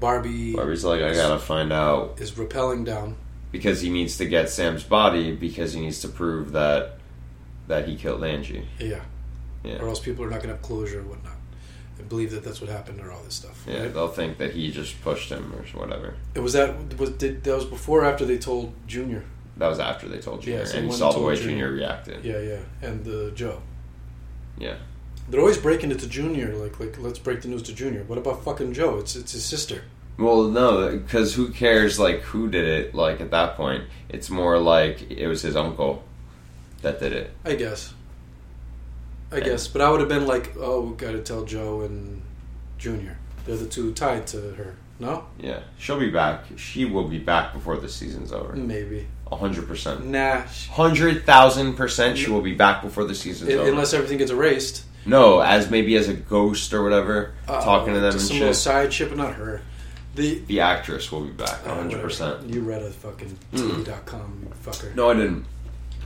Speaker 4: Barbie
Speaker 3: Barbie's like, I gotta find out
Speaker 4: is rappelling down.
Speaker 3: because he needs to get Sam's body because he needs to prove that that he killed Angie.
Speaker 4: Yeah.
Speaker 3: Yeah.
Speaker 4: Or else people are not to have closure or whatnot. And believe that that's what happened or all this stuff.
Speaker 3: Yeah,
Speaker 4: right?
Speaker 3: they'll think that he just pushed him or whatever.
Speaker 4: It was that was did, that was before or after they told Junior.
Speaker 3: That was after they told Junior,
Speaker 4: Yeah, so
Speaker 3: and
Speaker 4: when
Speaker 3: saw the way
Speaker 4: Junior.
Speaker 3: Junior reacted.
Speaker 4: Yeah, yeah, and uh, Joe.
Speaker 3: Yeah.
Speaker 4: They're always breaking it to Junior. Like, like let's break the news to Junior. What about fucking Joe? It's it's his sister.
Speaker 3: Well, no, because who cares? Like who did it? Like at that point, it's more like it was his uncle that did it.
Speaker 4: I guess. I
Speaker 3: And-
Speaker 4: guess, but I would have been like, oh, we got to tell Joe and Junior. They're the two tied to her. No,
Speaker 3: Yeah, she'll be back. She will be back before the season's over.
Speaker 4: maybe.
Speaker 3: A hundred percent.
Speaker 4: Nah,
Speaker 3: Hundred thousand percent. She will be back before the season's
Speaker 4: un-
Speaker 3: over.
Speaker 4: unless everything gets erased.
Speaker 3: No, as maybe as a ghost or whatever,
Speaker 4: Uh,
Speaker 3: talking to them and
Speaker 4: some little side shit, but not her. The
Speaker 3: The actress will be back,
Speaker 4: uh,
Speaker 3: hundred percent.
Speaker 4: You read a fucking
Speaker 3: Mm.
Speaker 4: You fucker.
Speaker 3: No, I didn't.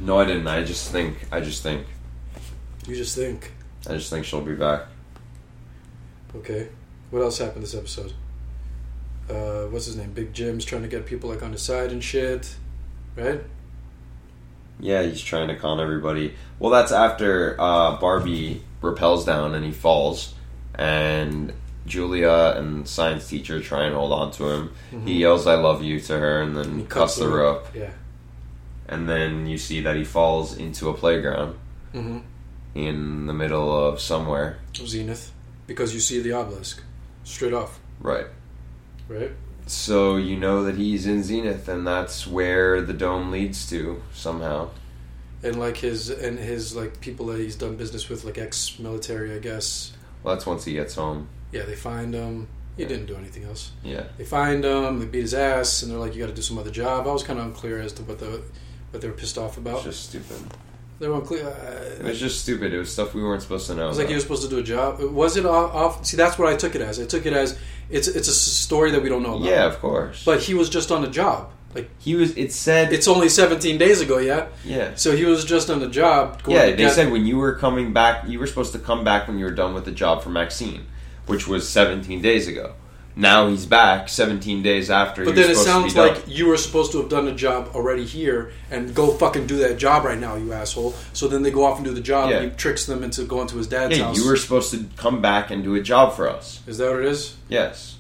Speaker 3: No, I didn't. I just think. I just think.
Speaker 4: You just think.
Speaker 3: I just think she'll be back.
Speaker 4: Okay. What else happened this episode? Uh, what's his name? Big Jim's trying to get people like on his side and shit, right?
Speaker 3: Yeah, he's trying to con everybody. Well, that's after uh, Barbie repels down and he falls, and Julia and science teacher try and hold on to him. He yells "I love you" to her, and then
Speaker 4: Mm-hmm. He
Speaker 3: cuts the rope.
Speaker 4: Yeah.
Speaker 3: And then you see that he falls into a playground
Speaker 4: Mm-hmm.
Speaker 3: in the middle of somewhere.
Speaker 4: Zenith, because you see the obelisk straight off,
Speaker 3: Right.
Speaker 4: right?
Speaker 3: So you know that he's in Zenith, and that's where the dome leads to somehow.
Speaker 4: And like his and his like people that he's done business with, like ex-military, I guess.
Speaker 3: Well, that's once he gets home.
Speaker 4: Yeah, they find him. He didn't do anything else.
Speaker 3: Yeah.
Speaker 4: They find him. They beat his ass, and they're like, "You got to do some other job." I was kind of unclear as to what the what they were pissed off
Speaker 3: It's
Speaker 4: about.
Speaker 3: just stupid.
Speaker 4: They were unclear.
Speaker 3: It
Speaker 4: Uh,
Speaker 3: was just stupid. It was stuff we weren't supposed to know.
Speaker 4: It was like he was supposed to do a job. Was it off, off? See, that's what I took it as. I took it as it's it's a story that we don't know about.
Speaker 3: Yeah, of course.
Speaker 4: But he was just on a job.
Speaker 3: He was. It said.
Speaker 4: It's only 17 days ago, yeah.
Speaker 3: yeah.
Speaker 4: So he was just on the job. going
Speaker 3: Yeah, they
Speaker 4: get-
Speaker 3: said when you were coming back, you were supposed to come back when you were done with the job for Maxine, which was 17 days ago. Now he's back 17 days after.
Speaker 4: But
Speaker 3: he
Speaker 4: then it sounds like you were supposed to have done a job already here and go fucking do that job right now, you asshole. So then they go off and do the job
Speaker 3: Yeah.
Speaker 4: and he tricks them into going to his dad's
Speaker 3: Yeah,
Speaker 4: house.
Speaker 3: you were supposed to come back and do a job for us.
Speaker 4: Is that what it is?
Speaker 3: Yes.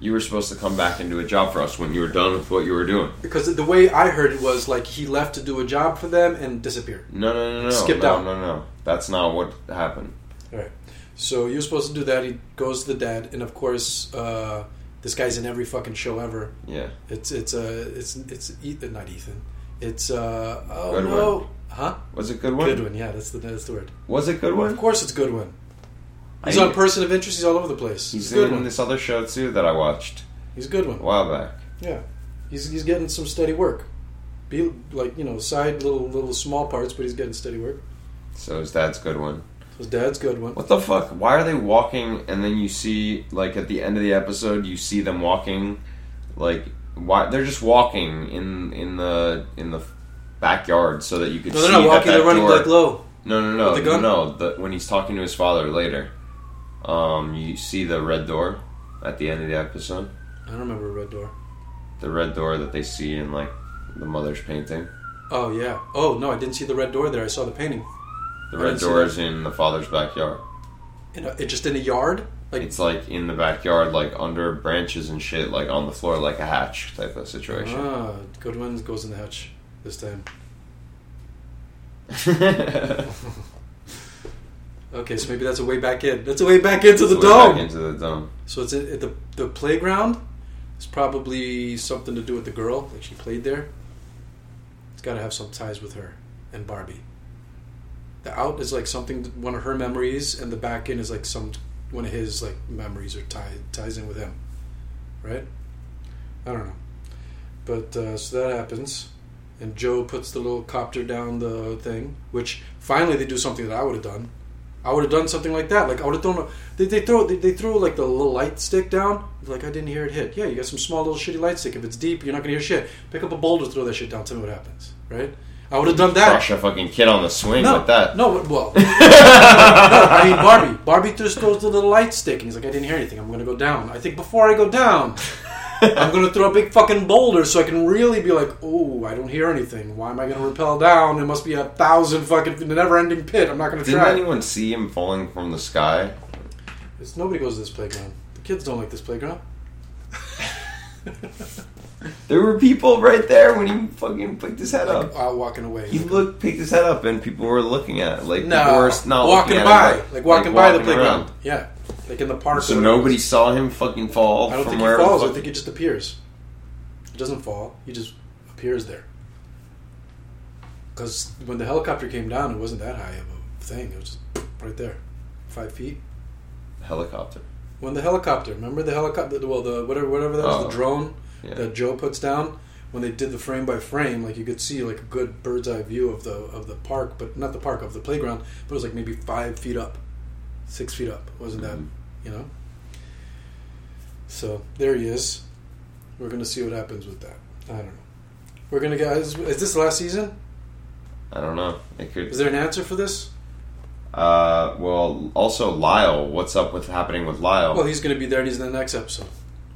Speaker 3: You were supposed to come back and do a job for us when you were done with what you were doing.
Speaker 4: Because the way I heard it was like he left to do a job for them and disappeared.
Speaker 3: No, no, no, no.
Speaker 4: Skipped
Speaker 3: no,
Speaker 4: out.
Speaker 3: No, no, That's not what happened.
Speaker 4: Right. So you're supposed to do that. He goes to the dad, and of course, uh, this guy's in every fucking show ever.
Speaker 3: Yeah.
Speaker 4: It's it's uh, it's it's Ethan, not Ethan. It's uh oh
Speaker 3: Goodwin.
Speaker 4: no, huh?
Speaker 3: Was it good one?
Speaker 4: Goodwin. Yeah, that's the that's the word.
Speaker 3: Was it good
Speaker 4: Of course, it's Goodwin. He's
Speaker 3: I-
Speaker 4: on Person of Interest. He's all over the place.
Speaker 3: He's
Speaker 4: a good
Speaker 3: in
Speaker 4: one.
Speaker 3: this other show too that I watched
Speaker 4: He's a good one.
Speaker 3: a while back.
Speaker 4: Yeah, he's he's getting some steady work. Be like you know side little little small parts, but he's getting steady work.
Speaker 3: So his dad's good one.
Speaker 4: His dad's good one.
Speaker 3: What the fuck? Why are they walking and then you see like at the end of the episode you see them walking like why they're just walking in in the in the backyard so that you could
Speaker 4: No,
Speaker 3: see
Speaker 4: they're not walking.
Speaker 3: that
Speaker 4: They're running
Speaker 3: door-
Speaker 4: like low.
Speaker 3: No, no, no,
Speaker 4: With the gun?
Speaker 3: no. The, when he's talking to his father later, um, you see the red door at the end of the episode.
Speaker 4: I don't remember a red door.
Speaker 3: The red door that they see in like the mother's painting.
Speaker 4: Oh yeah. Oh no, I didn't see the red door there. I saw the painting.
Speaker 3: The
Speaker 4: I
Speaker 3: red door is in the father's backyard.
Speaker 4: In a, it just in a yard. Like
Speaker 3: It's like in the backyard, like under branches and shit, like on the floor, like a hatch type of situation.
Speaker 4: ah, good Goodwin goes in the hatch this time. Okay, so maybe that's a way back in. That's a way back into the
Speaker 3: Way back
Speaker 4: dome.
Speaker 3: into the dome.
Speaker 4: So it's at at the the playground. It's probably something to do with the girl, like she played there. It's got to have some ties with her and Barbie. The out is like something one of her memories, and the back in is like some one of his like memories or tie, ties in with him, right? I don't know, but uh, so that happens, and Joe puts the little copter down the thing, which finally they do something that I would have done. I would have done something like that. Like I would have thrown. A, they, they throw. They, they throw like the little light stick down. Like I didn't hear it hit. Yeah, you got some small little shitty light stick. If it's deep, you're not gonna hear shit. Pick up a boulder, throw that shit down. Tell me what happens. Right? I would have done that.
Speaker 3: Crush a fucking kid on the swing
Speaker 4: no,
Speaker 3: with that.
Speaker 4: no. Well, no, I mean Barbie. Barbie just throws the little light stick, and he's like, I didn't hear anything. I'm gonna go down. I think before I go down. I'm gonna throw a big fucking boulder so I can really be like, oh, I don't hear anything. Why am I gonna rappel down? It must be a thousand fucking never-ending pit. I'm not gonna try.
Speaker 3: Didn't
Speaker 4: try.
Speaker 3: anyone see him falling from the sky?
Speaker 4: It's, nobody goes to this playground. The kids don't like this playground.
Speaker 3: There were people right there when he fucking picked his head
Speaker 4: Like
Speaker 3: up.
Speaker 4: uh, walking away.
Speaker 3: He looked, picked his head up, and people were looking at it. Like people
Speaker 4: no,
Speaker 3: were not
Speaker 4: walking by, like walking by the playground.
Speaker 3: around.
Speaker 4: Yeah, like in the park.
Speaker 3: So nobody saw him fucking fall
Speaker 4: I don't
Speaker 3: from
Speaker 4: think he falls. I think he just appears. He doesn't fall. He just appears there. Because when the helicopter came down, it wasn't that high of a thing. It was just right there, five feet.
Speaker 3: helicopter.
Speaker 4: When the helicopter, remember the helicopter? Well, the whatever, whatever that was,
Speaker 3: Oh.
Speaker 4: the drone
Speaker 3: Yeah.
Speaker 4: that Joe puts down. When they did the frame by frame, like you could see like a good bird's eye view of the of the park, but not the park of the playground, but it was like maybe five feet up, six feet up. Wasn't that
Speaker 3: Mhm.
Speaker 4: you know? So there he is. We're gonna see what happens with that. I don't know. We're gonna get. Is, is this the last season?
Speaker 3: I don't know. It could.
Speaker 4: Is there an answer for this?
Speaker 3: Uh, well, also Lyle. What's up with happening with Lyle?
Speaker 4: Well, he's gonna be there, and he's in the next episode.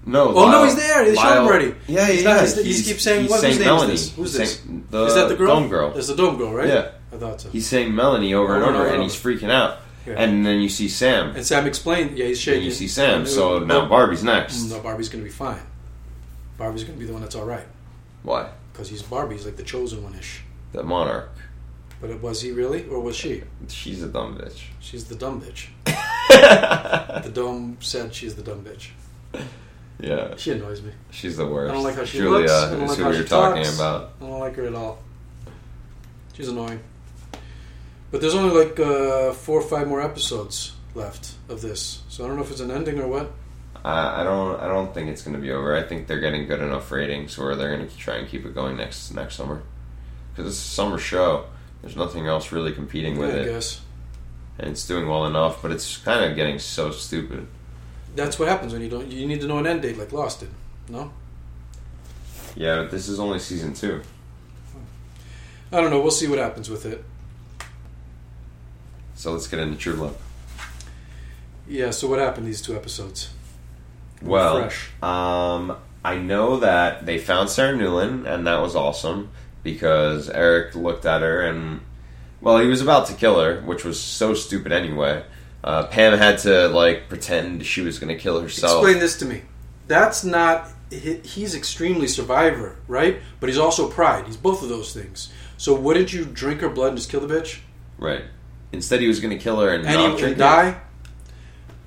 Speaker 3: no.
Speaker 4: Oh, no, he's there. They showed him already.
Speaker 3: Yeah,
Speaker 4: He's
Speaker 3: yeah.
Speaker 4: not- he's- he
Speaker 3: he's-
Speaker 4: keeps saying,
Speaker 3: he's
Speaker 4: what-
Speaker 3: saying
Speaker 4: whose name is
Speaker 3: Melanie.
Speaker 4: this? Who's
Speaker 3: He's
Speaker 4: this?
Speaker 3: saying- The
Speaker 4: is that the girl?
Speaker 3: Dome girl.
Speaker 4: It's the dome girl, right?
Speaker 3: Yeah.
Speaker 4: I thought so.
Speaker 3: He's saying Melanie over and
Speaker 4: Over and
Speaker 3: over,
Speaker 4: over
Speaker 3: and
Speaker 4: and
Speaker 3: he's freaking out.
Speaker 4: Yeah.
Speaker 3: And then you see Sam.
Speaker 4: And Sam explained, yeah, he's
Speaker 3: And
Speaker 4: shaking.
Speaker 3: you see Sam. So now Barbie's next.
Speaker 4: Mm, no, Barbie's going to be fine. Barbie's going to be the one that's all right.
Speaker 3: Why?
Speaker 4: Because he's Barbie. He's like the chosen one ish.
Speaker 3: The monarch.
Speaker 4: But was he really? Or was she?
Speaker 3: She's a dumb bitch.
Speaker 4: She's the dumb bitch. The dome said she's the dumb bitch.
Speaker 3: yeah,
Speaker 4: She annoys me.
Speaker 3: she's the worst.
Speaker 4: I don't like how she
Speaker 3: Julia
Speaker 4: looks. I don't
Speaker 3: is
Speaker 4: like how
Speaker 3: you're
Speaker 4: she
Speaker 3: talking
Speaker 4: talks.
Speaker 3: about.
Speaker 4: I don't like her at all. She's annoying. But there's only like uh, four or five more episodes left of this. So I don't know if it's an ending or what.
Speaker 3: I, I don't. I don't think it's going to be over. I think they're getting good enough ratings where they're going to try and keep it going next next summer. Because it's a summer show. There's nothing else really competing with
Speaker 4: I
Speaker 3: it,
Speaker 4: guess.
Speaker 3: and it's doing well enough. But it's kind of getting so stupid.
Speaker 4: That's what happens when you don't. You need to know an end date, like Lost did. No.
Speaker 3: Yeah, but this is only season two.
Speaker 4: I don't know. We'll see what happens with it.
Speaker 3: So let's get into True Love.
Speaker 4: Yeah. So what happened these two episodes?
Speaker 3: Well,
Speaker 4: Fresh.
Speaker 3: um, I know that they found Sarah Newlin, and that was awesome because Eric looked at her and, well, he was about to kill her, which was so stupid anyway. Uh, Pam had to like pretend she was going to kill herself.
Speaker 4: Explain this to me. That's not. he- He's extremely survivor, right? But he's also pride. He's both of those things. So wouldn't you drink her blood and just kill the bitch
Speaker 3: Right. Instead, he was going to kill her and,
Speaker 4: and,
Speaker 3: not
Speaker 4: he, and die?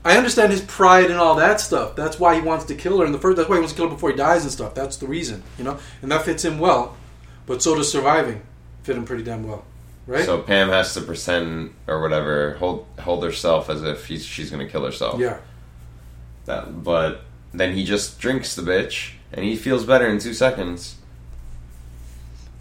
Speaker 4: I understand his pride and all that stuff. That's why he wants to kill her in the first. That's why he wants to kill her before he dies and stuff. That's the reason, you know. And that fits him well. But so does surviving fit him pretty damn well, right?
Speaker 3: So Pam has to pretend or whatever, hold hold herself as if he's, she's going to kill herself.
Speaker 4: yeah.
Speaker 3: That, but then he just drinks the bitch, and he feels better in two seconds.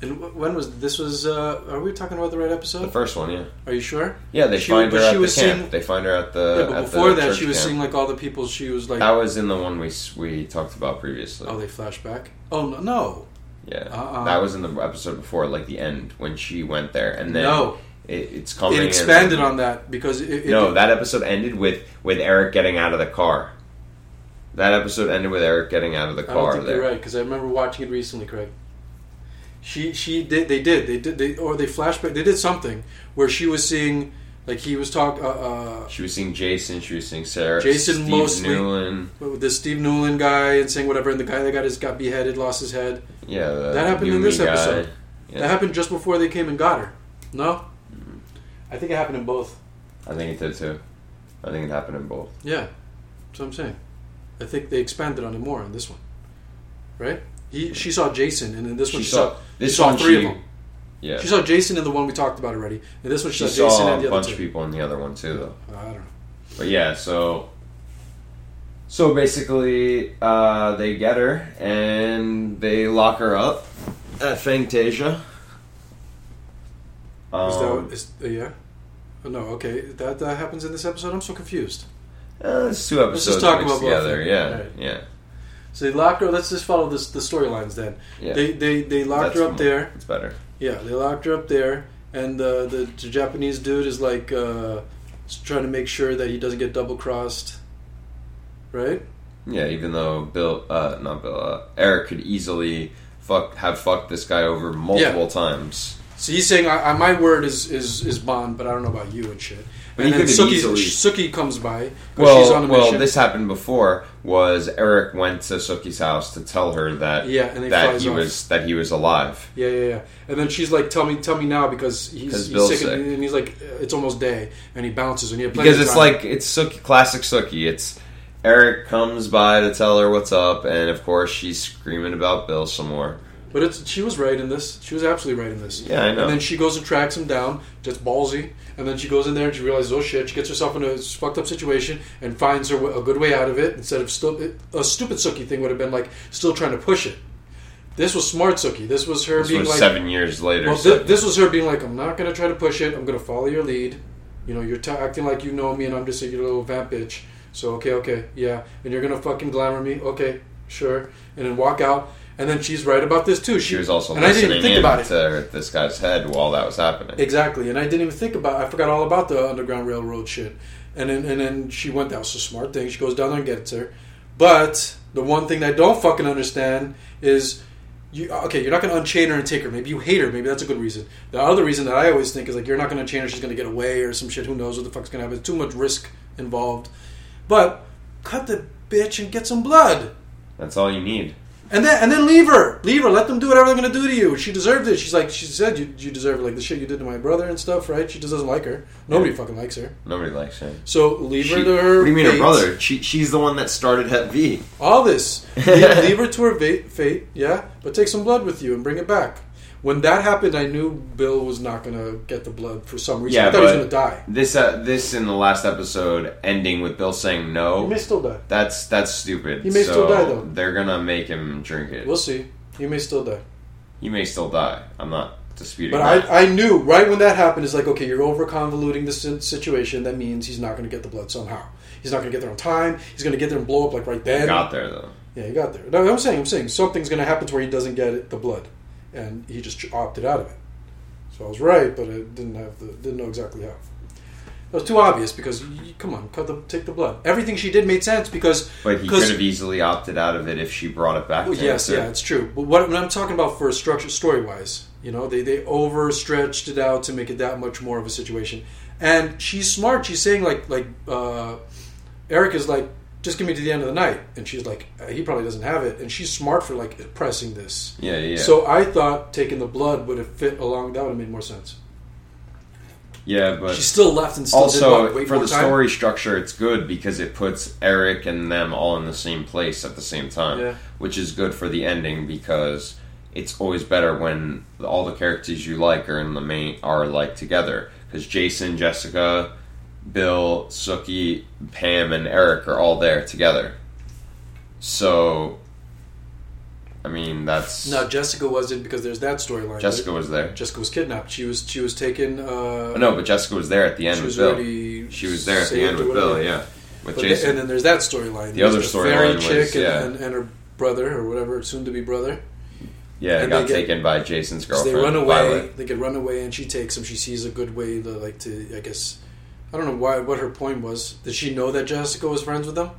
Speaker 4: And when was this? Was uh, are we talking about the right episode?
Speaker 3: The first one, yeah,
Speaker 4: Are you sure?
Speaker 3: yeah. They
Speaker 4: She-
Speaker 3: find her at the
Speaker 4: was
Speaker 3: camp.
Speaker 4: seeing-
Speaker 3: they find her at the.
Speaker 4: yeah, but
Speaker 3: at
Speaker 4: before that, she was
Speaker 3: camp.
Speaker 4: seeing like all the people. She was like,
Speaker 3: That was in the one we we talked about previously.
Speaker 4: oh, they flash back. Oh no, no,
Speaker 3: yeah,
Speaker 4: uh-uh.
Speaker 3: that was in the episode before, like the end when she went there, and then
Speaker 4: no.
Speaker 3: it, it's coming.
Speaker 4: It expanded on that because it, it,
Speaker 3: No, that episode ended with with Eric getting out of the car. That episode ended with Eric getting out of the
Speaker 4: I don't
Speaker 3: car.
Speaker 4: think
Speaker 3: there.
Speaker 4: you're right because I remember watching it recently, Craig. She she did they did they did they or they flashback they did something where she was seeing like he was talk uh, uh
Speaker 3: She was seeing Jason. She was seeing Sarah.
Speaker 4: Jason
Speaker 3: Steve
Speaker 4: mostly-
Speaker 3: Newlin.
Speaker 4: with this Steve Newlin guy and saying whatever and the guy that got his got beheaded lost his head
Speaker 3: Yeah, the
Speaker 4: That happened in this
Speaker 3: guy.
Speaker 4: episode.
Speaker 3: Yeah.
Speaker 4: that happened just before they came and got her. No, I think it happened in both.
Speaker 3: I think it did too. I think it happened in both.
Speaker 4: Yeah, that's what I'm saying. I think they expanded on it more in this one, right? He she saw Jason and then this one
Speaker 3: She
Speaker 4: she,
Speaker 3: saw-
Speaker 4: saw,
Speaker 3: this
Speaker 4: she saw
Speaker 3: one
Speaker 4: three
Speaker 3: she-
Speaker 4: of them.
Speaker 3: Yeah,
Speaker 4: She saw Jason in the one we talked about already. And this one she,
Speaker 3: she
Speaker 4: saw Jason
Speaker 3: saw
Speaker 4: and the
Speaker 3: a
Speaker 4: other
Speaker 3: bunch of people in the other one too, though.
Speaker 4: I don't know.
Speaker 3: But yeah, so so basically, uh, they get her and they lock her up at Fangtasia.
Speaker 4: Is
Speaker 3: Um,
Speaker 4: that is, uh, yeah? Oh, no, okay. That that happens in this episode. I'm so confused.
Speaker 3: uh, it's two episodes
Speaker 4: just talk about both.
Speaker 3: together. Yeah,
Speaker 4: Right.
Speaker 3: yeah,
Speaker 4: So they locked her. Let's just follow this the storylines then.
Speaker 3: yeah.
Speaker 4: They they they locked
Speaker 3: That's
Speaker 4: her up
Speaker 3: more-
Speaker 4: there.
Speaker 3: It's better.
Speaker 4: Yeah, they locked her up there, and uh, the, the Japanese dude is like uh, trying to make sure that he doesn't get double crossed. Right?
Speaker 3: Yeah, even though Bill, uh, not Bill, uh, Eric could easily fuck have fucked this guy over multiple times.
Speaker 4: So he's saying, I, I, "My word is, is is bond, but I don't know about you and shit."
Speaker 3: But
Speaker 4: and
Speaker 3: he
Speaker 4: then
Speaker 3: Sookie,
Speaker 4: Sookie comes by.
Speaker 3: Well,
Speaker 4: she's on a
Speaker 3: well, this happened before. Was Eric went to Sookie's house to tell her that
Speaker 4: Yeah, and he
Speaker 3: that he
Speaker 4: off.
Speaker 3: was that he was alive.
Speaker 4: Yeah, yeah, yeah. And then she's like, "Tell me, tell me now," because he's, he's sick,
Speaker 3: sick.
Speaker 4: And, he's like, uh, "It's almost day," and he bounces, and he
Speaker 3: Because it's
Speaker 4: time.
Speaker 3: like it's Sookie, classic Sookie. It's Eric comes by to tell her what's up, and of course she's screaming about Bill some more.
Speaker 4: But it's she was right in this. She was absolutely right in this.
Speaker 3: Yeah, I know.
Speaker 4: And then she goes and tracks him down, just ballsy. And then she goes in there and she realizes, oh shit, she gets herself in a fucked up situation and finds her a good way out of it. Instead of still uh, a stupid Sookie thing would have been like still trying to push it. This was smart Sookie. This was her
Speaker 3: This
Speaker 4: being
Speaker 3: was
Speaker 4: like,
Speaker 3: seven years later.
Speaker 4: well, thi- this was her being like, I'm not gonna try to push it. I'm gonna follow your lead. You know, you're t- acting like you know me, and I'm just a your little vamp bitch. So okay, okay, yeah, and you're gonna fucking glamour me. Okay, sure, and then walk out. And then she's right about this too.
Speaker 3: she was also
Speaker 4: and I didn't even think
Speaker 3: in
Speaker 4: about it.
Speaker 3: to this guy's head while that was happening.
Speaker 4: Exactly, and I didn't even think about. I forgot all about the Underground Railroad shit. And then and then she went. That was a smart thing. She goes down there and gets her. But the one thing I don't fucking understand is. You, okay, you're not going to unchain her and take her. Maybe you hate her. Maybe that's a good reason. The other reason that I always think is like you're not going to chain her. She's going to get away or some shit. Who knows what the fuck's going to happen? It's too much risk involved. But cut the bitch and get some blood.
Speaker 3: That's all you need.
Speaker 4: And then and then leave her, leave her. Let them do whatever they're gonna do to you. She deserved it. She's like she said you you deserve it, like the shit you did to my brother and stuff, right? She just doesn't like her. Nobody fucking likes her.
Speaker 3: Nobody likes her.
Speaker 4: So leave
Speaker 3: She-
Speaker 4: her to her.
Speaker 3: what do you mean her brother? She, she's the one that started Hep V.
Speaker 4: All this. leave, leave her to her fate, yeah. But take some blood with you and bring it back. When that happened, I knew Bill was not gonna get the blood for some reason.
Speaker 3: Yeah,
Speaker 4: I thought he was gonna die.
Speaker 3: This uh, this in the last episode ending with Bill saying no.
Speaker 4: He may still die.
Speaker 3: That's that's stupid.
Speaker 4: He may
Speaker 3: so
Speaker 4: still die, though.
Speaker 3: They're gonna make him drink it.
Speaker 4: We'll see. He may still die.
Speaker 3: he may still die. I'm not disputing
Speaker 4: But
Speaker 3: that.
Speaker 4: I, I knew right when that happened. It's like okay, you're over convoluting the situation. That means he's not going to get the blood somehow. He's not going to get there on time. He's going to get there and blow up like right then.
Speaker 3: got there though.
Speaker 4: Yeah, he got there. No, I'm saying, I'm saying something's going to happen to where he doesn't get it, the blood, and he just opted out of it. So I was right, but I didn't have the didn't know exactly how. That was too obvious because you, come on, cut the take the blood. Everything she did made sense because
Speaker 3: But he could have easily opted out of it if she brought it back.
Speaker 4: Well, yes, yeah, it's true. But what, what I'm talking about for a structure, story wise, you know, they they overstretched it out to make it that much more of a situation. And she's smart. She's saying like like uh, Eric is like, just give me to the end of the night, and she's like, uh, he probably doesn't have it, and she's smart for like pressing this.
Speaker 3: Yeah, yeah.
Speaker 4: So I thought taking the blood would have fit along. That would have made more sense.
Speaker 3: yeah, but
Speaker 4: She still left and still
Speaker 3: also for the
Speaker 4: time?
Speaker 3: story structure, it's good because it puts Eric and them all in the same place at the same time,
Speaker 4: Yeah.
Speaker 3: which is good for the ending because it's always better when all the characters you like are in the main are like together. Because Jason, Jessica, Bill, Sookie, Pam, and Eric are all there together. So, I mean, that's
Speaker 4: No, Jessica wasn't because there's that storyline.
Speaker 3: Jessica was there.
Speaker 4: Jessica was kidnapped. She was she was taken. Uh,
Speaker 3: No, but Jessica was there at the end
Speaker 4: she
Speaker 3: with
Speaker 4: was
Speaker 3: Bill. She was there at the end with Bill, yeah, with
Speaker 4: But
Speaker 3: Jason.
Speaker 4: and then there's that storyline.
Speaker 3: The other
Speaker 4: There's fairy
Speaker 3: storyline was,
Speaker 4: chick and,
Speaker 3: yeah.
Speaker 4: and, and her brother or whatever, soon to be brother.
Speaker 3: yeah,
Speaker 4: and
Speaker 3: got
Speaker 4: get-
Speaker 3: taken by Jason's
Speaker 4: So
Speaker 3: girlfriend.
Speaker 4: they run away.
Speaker 3: Violet.
Speaker 4: They get run away, and she takes him. She sees a good way to like to. I guess I don't know why what her point was. Did she know that Jessica was friends with them?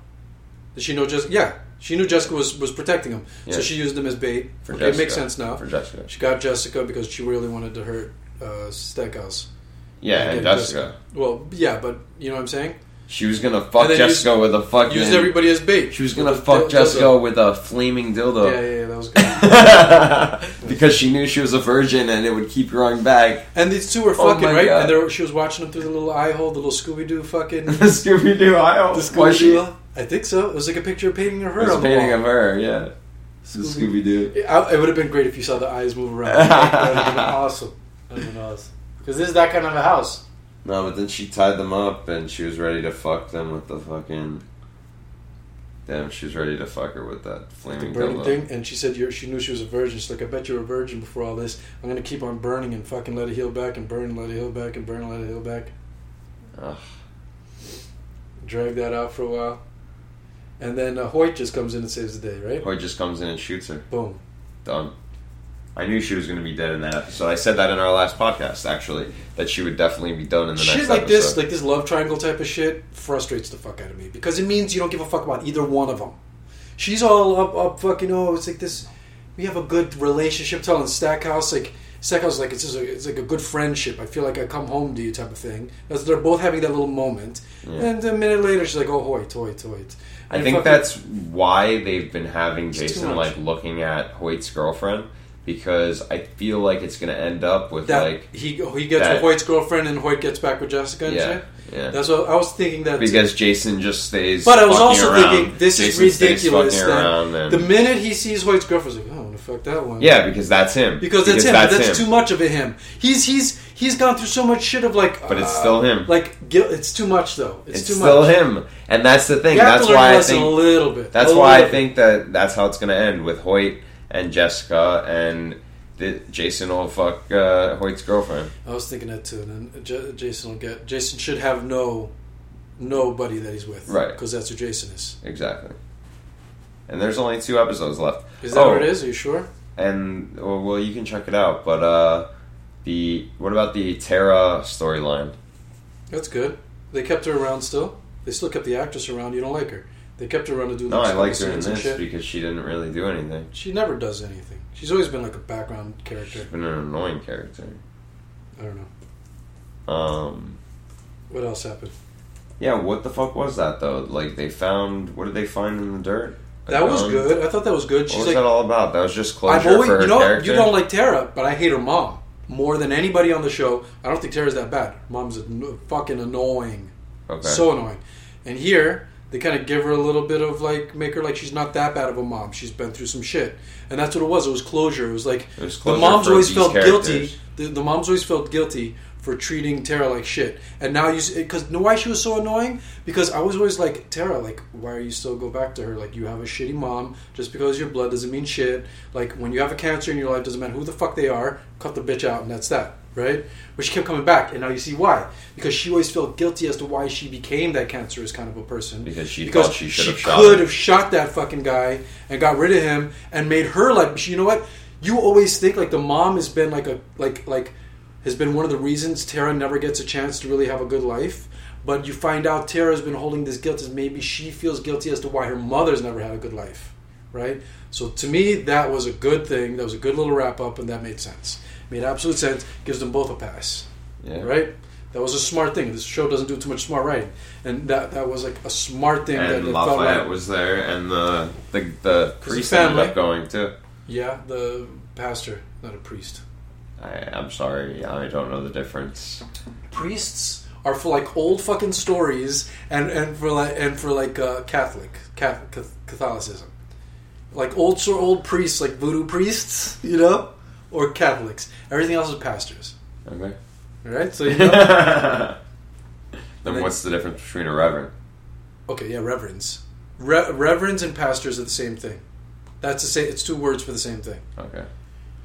Speaker 4: Did she know Jessica? Yeah, she knew Jessica was was protecting him.
Speaker 3: Yeah.
Speaker 4: So she used him as bait.
Speaker 3: For
Speaker 4: okay, it makes sense now.
Speaker 3: For Jessica.
Speaker 4: She got Jessica because she really wanted to hurt uh, Stackhouse.
Speaker 3: Yeah, and
Speaker 4: Get
Speaker 3: Jessica.
Speaker 4: Well, yeah, but you know what I'm saying.
Speaker 3: She was gonna fuck
Speaker 4: And then
Speaker 3: with a fucking.
Speaker 4: Used everybody as bait.
Speaker 3: She was gonna
Speaker 4: With
Speaker 3: fuck Jessica
Speaker 4: dildo.
Speaker 3: with a flaming dildo.
Speaker 4: Yeah, yeah, yeah, that was good.
Speaker 3: because she knew she was a virgin and it would keep growing back.
Speaker 4: And these two were
Speaker 3: Oh
Speaker 4: fucking right,
Speaker 3: God.
Speaker 4: and were, she was watching them through the little eye hole, the little Scooby Doo fucking. the
Speaker 3: Scooby Doo aisle. Was she?
Speaker 4: Scooby Doo. I think so. It was like a picture of painting of her
Speaker 3: It was
Speaker 4: the
Speaker 3: painting of her. Yeah, Scooby Doo.
Speaker 4: It would have been great if you saw the eyes move around. that would have been awesome. That would have been awesome. Because this is that kind of a house.
Speaker 3: No, but then she tied them up and she was ready to fuck them with the fucking. Damn, she was ready to fuck her with that flaming
Speaker 4: burning
Speaker 3: dildo.
Speaker 4: thing, and she said you're, she knew she was a virgin. She's like, I bet you were a virgin before all this. I'm gonna keep on burning and fucking let it heal back and burn, and let it heal back and burn, and let it heal back.
Speaker 3: Ugh.
Speaker 4: Drag that out for a while, and then uh, Hoyt just comes in and saves the day, right?
Speaker 3: Hoyt just comes in and shoots her.
Speaker 4: Boom.
Speaker 3: Done. I knew she was going to be dead in that episode. I said that in our last podcast, actually, that she would definitely be done in the
Speaker 4: shit
Speaker 3: next
Speaker 4: like
Speaker 3: episode.
Speaker 4: this, like this love triangle type of shit, frustrates the fuck out of me because it means you don't give a fuck about either one of them. She's all up, up, fucking. Oh, it's like this. We have a good relationship. Telling Stackhouse, like Stackhouse, like it's just a, it's like a good friendship. I feel like I come home to you type of thing. As they're both having that little moment,
Speaker 3: Yeah.
Speaker 4: and a minute later, she's like, "Oh, Hoyt, Hoyt, Hoyt."
Speaker 3: I
Speaker 4: And
Speaker 3: think that's why they've been having Jason like looking at Hoyt's girlfriend because I feel like it's going to end up with
Speaker 4: that
Speaker 3: like
Speaker 4: he he gets
Speaker 3: that-
Speaker 4: with Hoyt's girlfriend, and Hoyt gets back with Jessica. And
Speaker 3: yeah, yeah.
Speaker 4: That's what I was thinking. That
Speaker 3: because Jason just stays.
Speaker 4: But I was also
Speaker 3: around.
Speaker 4: thinking this
Speaker 3: Jason
Speaker 4: is ridiculous. That the minute he sees Hoyt's girlfriend, he's like, "Oh, I want to fuck that one."
Speaker 3: yeah, because that's him.
Speaker 4: because that's him. but that's
Speaker 3: him.
Speaker 4: too much of a him. He's he's he's gone through so much shit of like.
Speaker 3: But it's
Speaker 4: uh,
Speaker 3: still him.
Speaker 4: Like. It's too much though. It's,
Speaker 3: It's,
Speaker 4: too
Speaker 3: still
Speaker 4: much.
Speaker 3: him, and that's the thing. That's why I
Speaker 4: lesson a little bit.
Speaker 3: That's why I think that that's how it's going to end with Hoyt and Jessica, and the, Jason will fuck uh, Hoyt's girlfriend.
Speaker 4: I was thinking that too. And then J- Jason will get. Jason should have no nobody that he's with,
Speaker 3: Right.
Speaker 4: Because that's who Jason is.
Speaker 3: Exactly. And there's only two episodes left.
Speaker 4: Is that
Speaker 3: Oh,
Speaker 4: what it is? Are you sure?
Speaker 3: And well, well, you can check it out. But uh, the what about the Tara storyline?
Speaker 4: That's good. They kept her around still. They still kept the actress around. You don't like her. They kept her around to do.
Speaker 3: No,
Speaker 4: like,
Speaker 3: I liked her in this because she didn't really do anything.
Speaker 4: She never does anything. She's always been like a background character.
Speaker 3: She's been an annoying character.
Speaker 4: I don't know.
Speaker 3: Um,
Speaker 4: What else happened?
Speaker 3: yeah, what the fuck was that though? Like they found what did they find in the dirt? A
Speaker 4: That was good. I thought that was good.
Speaker 3: What
Speaker 4: She's
Speaker 3: was
Speaker 4: like,
Speaker 3: that all about? That was just
Speaker 4: I've
Speaker 3: closure
Speaker 4: always,
Speaker 3: for her
Speaker 4: you know,
Speaker 3: character.
Speaker 4: you don't like Tara, but I hate her mom more than anybody on the show. I don't think Tara's that bad. Mom's a, fucking annoying,
Speaker 3: okay.
Speaker 4: so annoying. And here they kind of give her a little bit of like, make her like she's not that bad of a mom. She's been through some shit, and that's what it was. It was closure. It was like
Speaker 3: It was
Speaker 4: the moms always felt
Speaker 3: characters.
Speaker 4: guilty. The, the moms always felt guilty for treating Tara like shit. And now you, because know why she was so annoying? Because I was always like Tara, like why are you still go back to her? Like you have a shitty mom. Just because your blood doesn't mean shit. Like when you have a cancer in your life, doesn't matter who the fuck they are. Cut the bitch out, and that's that. Right? But she kept coming back, and now you see why. Because she always felt guilty as to why she became that cancerous kind of a person.
Speaker 3: because she
Speaker 4: because
Speaker 3: thought she should have
Speaker 4: she
Speaker 3: shot
Speaker 4: could
Speaker 3: him.
Speaker 4: have shot that fucking guy and got rid of him and made her like you know what you always think like the mom has been like a like like has been one of the reasons Tara never gets a chance to really have a good life but you find out Tara's been holding this guilt as maybe she feels guilty as to why her mother's never had a good life right so to me that was a good thing that was a good little wrap up and that made sense made absolute sense gives them both a pass
Speaker 3: Yeah.
Speaker 4: right that was a smart thing this show doesn't do too much smart writing and that that was like a smart thing that
Speaker 3: And
Speaker 4: felt
Speaker 3: Lafayette was there, and the the, the priest ended up going too.
Speaker 4: Yeah, the pastor, not a priest.
Speaker 3: I, I'm sorry, I don't know the difference.
Speaker 4: Priests are for like old fucking stories, and and for like and for like uh, Catholic, Catholic Catholicism, like old old priests, like voodoo priests, you know, or Catholics. Everything else is pastors.
Speaker 3: Okay.
Speaker 4: All right, so you know.
Speaker 3: then what's the difference between a reverend?
Speaker 4: okay, yeah, reverends, Re- reverends and pastors are the same thing. That's the same. It's two words for the same thing.
Speaker 3: Okay.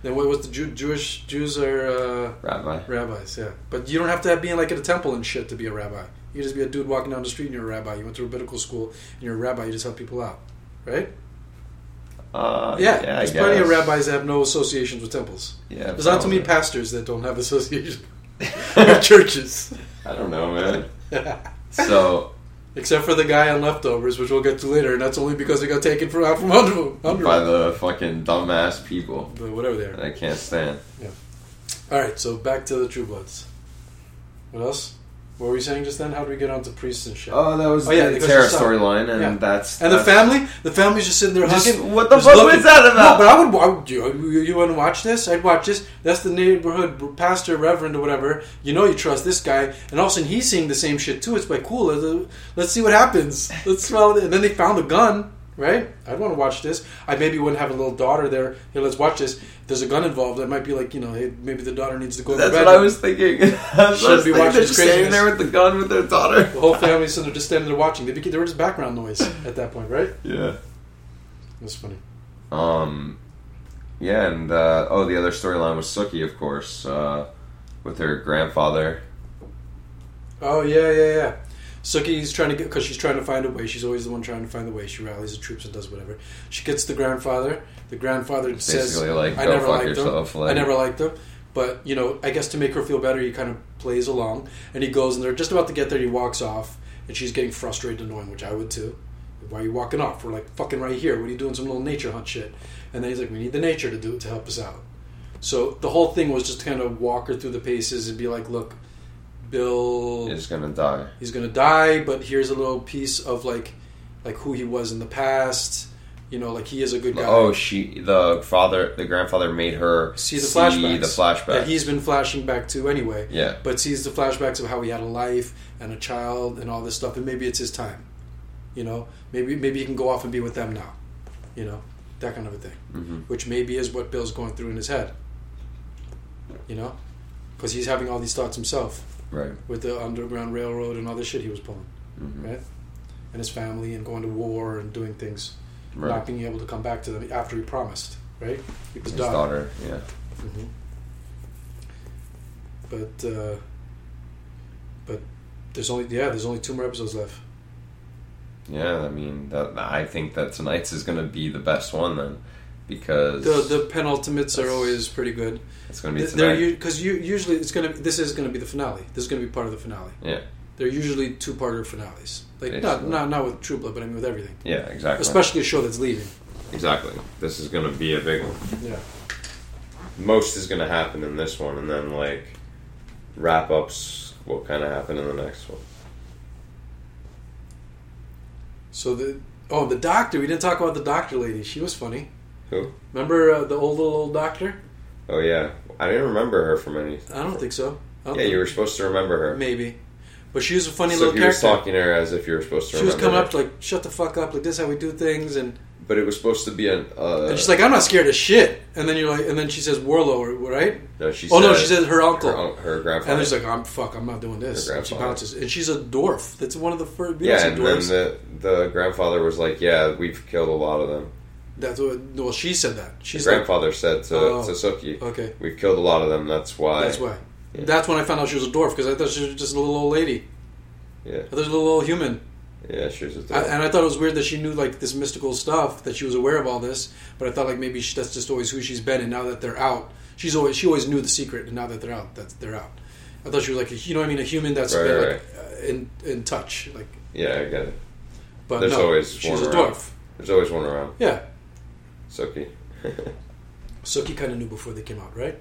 Speaker 4: Then what was the Jew- Jewish Jews are. Uh,
Speaker 3: Rabbi.
Speaker 4: Rabbis, yeah. But you don't have to have, be in like at a temple and shit to be a rabbi. You just be a dude walking down the street and you're a rabbi. You went to rabbinical school and you're a rabbi. You just help people out, right?
Speaker 3: Uh,
Speaker 4: Yeah.
Speaker 3: I
Speaker 4: There's plenty of rabbis that have no associations with temples.
Speaker 3: Yeah.
Speaker 4: There's not too many pastors that don't have associations with churches.
Speaker 3: I don't know, man. So,
Speaker 4: Except for the guy on leftovers, which we'll get to later, and that's only because they got taken from out from under, under
Speaker 3: by the fucking dumbass people
Speaker 4: But whatever they are.
Speaker 3: I can't stand. Yeah.
Speaker 4: All right, so back to the True Bloods. What else? What were we saying just then? How do we get onto priests and shit?
Speaker 3: Oh, that was
Speaker 4: Oh, yeah,
Speaker 3: the Tara storyline, and
Speaker 4: Yeah.
Speaker 3: that's
Speaker 4: And the family, the family's just sitting there
Speaker 3: Just-
Speaker 4: hugging.
Speaker 3: what the fuck
Speaker 4: looking.
Speaker 3: was that about?
Speaker 4: No, but I would. I would you, you, you want to watch this? I'd watch this. That's the neighborhood pastor, reverend, or whatever. You know, you trust this guy, and all of a sudden he's seeing the same shit too. It's like cool. Let's, let's see what happens. Let's smell it. And then they found the gun. Right? I'd want to watch this. I maybe wouldn't have a little daughter there. Hey, let's watch this. If there's a gun involved. That might be like you know, hey, maybe the daughter needs to go.
Speaker 3: That's what. I was thinking. That's what I was
Speaker 4: Shouldn't be watching
Speaker 3: They're standing there with the gun with their daughter.
Speaker 4: The whole family's sitting there just standing there watching. They, became, they were just background noise at that point, right?
Speaker 3: yeah.
Speaker 4: That's funny.
Speaker 3: Um, yeah, and uh, oh, the other storyline was Sookie, of course, uh, with her grandfather.
Speaker 4: Oh yeah, yeah, yeah. Sookie's trying to get because she's trying to find a way. She's always the one trying to find the way. She rallies the troops and does whatever. She gets the grandfather. The grandfather says,
Speaker 3: like,
Speaker 4: "I never liked
Speaker 3: yourself,
Speaker 4: him.
Speaker 3: like-
Speaker 4: I never liked him." But you know, I guess to make her feel better, he kind of plays along, and he goes, and they're just about to get there. He walks off, and she's getting frustrated, and annoying, which I would too. Why are you walking off? We're like fucking right here. What are you doing? Some little nature hunt shit. And then he's like, "We need the nature to do it to help us out." So the whole thing was just to kind of walk her through the paces and be like, "Look, Bill
Speaker 3: Is gonna die.
Speaker 4: he's gonna die but here's a little piece of like like who he was in the past. You know like he is a good guy.
Speaker 3: Oh, she, the father, the grandfather made her
Speaker 4: see the flashbacks
Speaker 3: the flashback.
Speaker 4: that he's been flashing back to anyway.
Speaker 3: Yeah,
Speaker 4: but sees the flashbacks of how he had a life and a child and all this stuff and maybe it's his time. You know? Maybe maybe he can go off and be with them now. You know? That kind of a thing.
Speaker 3: Hmm
Speaker 4: which maybe is what bill's going through in his head. You know? Because he's having all these thoughts himself
Speaker 3: right.
Speaker 4: with the underground railroad and all this shit he was pulling
Speaker 3: hmm
Speaker 4: right? And his family and going to war and doing things,
Speaker 3: Right.
Speaker 4: not being able to come back to them after he promised, right? His,
Speaker 3: His
Speaker 4: daughter.
Speaker 3: daughter. Yeah.
Speaker 4: hmm But uh, but there's only yeah there's only two more episodes left.
Speaker 3: Yeah, I mean, that, I think that tonight's is going to be the best one then, because
Speaker 4: The the penultimates are always pretty good.
Speaker 3: it's going to be tonight.
Speaker 4: because you, usually it's gonna this is gonna be the finale. This is gonna be part of the finale.
Speaker 3: Yeah.
Speaker 4: They're usually two parter finales. Like not, not not with True Blood, but I mean with everything.
Speaker 3: yeah, exactly.
Speaker 4: Especially a show that's leaving.
Speaker 3: exactly. This is going to be a big one.
Speaker 4: Yeah.
Speaker 3: Most is going to happen in this one, and then like wrap ups will kind of happen in the next one.
Speaker 4: So the oh the doctor. We didn't talk about the doctor lady. She was funny.
Speaker 3: Who?
Speaker 4: Remember uh, the old little old doctor?
Speaker 3: Oh yeah, I didn't remember her from any.
Speaker 4: I don't think so. Don't
Speaker 3: Yeah,
Speaker 4: think-
Speaker 3: you were supposed to remember her.
Speaker 4: maybe, but she was a funny
Speaker 3: so
Speaker 4: little
Speaker 3: he was
Speaker 4: character.
Speaker 3: talking to her as if you were supposed to
Speaker 4: She was coming
Speaker 3: her.
Speaker 4: up like, "Shut the fuck up!" Like this, is how we do things, and,
Speaker 3: but it was supposed to be an. Uh,
Speaker 4: and she's like, "I'm not scared of shit." And then you're like, and then she says, "Warlow," right?
Speaker 3: no, she
Speaker 4: oh no, she says her uncle.
Speaker 3: her, her grandfather.
Speaker 4: and she's like, "I'm fuck, I'm not doing this." And she bounces, and she's a dwarf. That's one of the first.
Speaker 3: yeah,
Speaker 4: Yeah,
Speaker 3: and then the the grandfather was like, "Yeah, we've killed a lot of them."
Speaker 4: That's what. Well, she said that. She's
Speaker 3: grandfather said to,
Speaker 4: Oh.
Speaker 3: to Sookie,
Speaker 4: okay,
Speaker 3: "We've killed a lot of them. That's why."
Speaker 4: that's why.
Speaker 3: Yeah.
Speaker 4: That's when I found out she was a dwarf because I thought she was just a little old lady.
Speaker 3: Yeah,
Speaker 4: I thought she was a little old human.
Speaker 3: Yeah, she was a
Speaker 4: I,
Speaker 3: threat.
Speaker 4: and I thought it was weird that she knew like this mystical stuff that she was aware of all this. But I thought like maybe she, that's just always who she's been, and now that they're out, she's always she always knew the secret, and now that they're out, that they're out. I thought she was like a, you know what I mean, a human that's
Speaker 3: Right,
Speaker 4: been
Speaker 3: right,
Speaker 4: like uh, in in touch, like.
Speaker 3: yeah, I get it.
Speaker 4: But
Speaker 3: There's
Speaker 4: no,
Speaker 3: always
Speaker 4: she's a
Speaker 3: around.
Speaker 4: dwarf.
Speaker 3: There's always one around.
Speaker 4: Yeah,
Speaker 3: Sookie.
Speaker 4: Sookie kind of knew before they came out, right?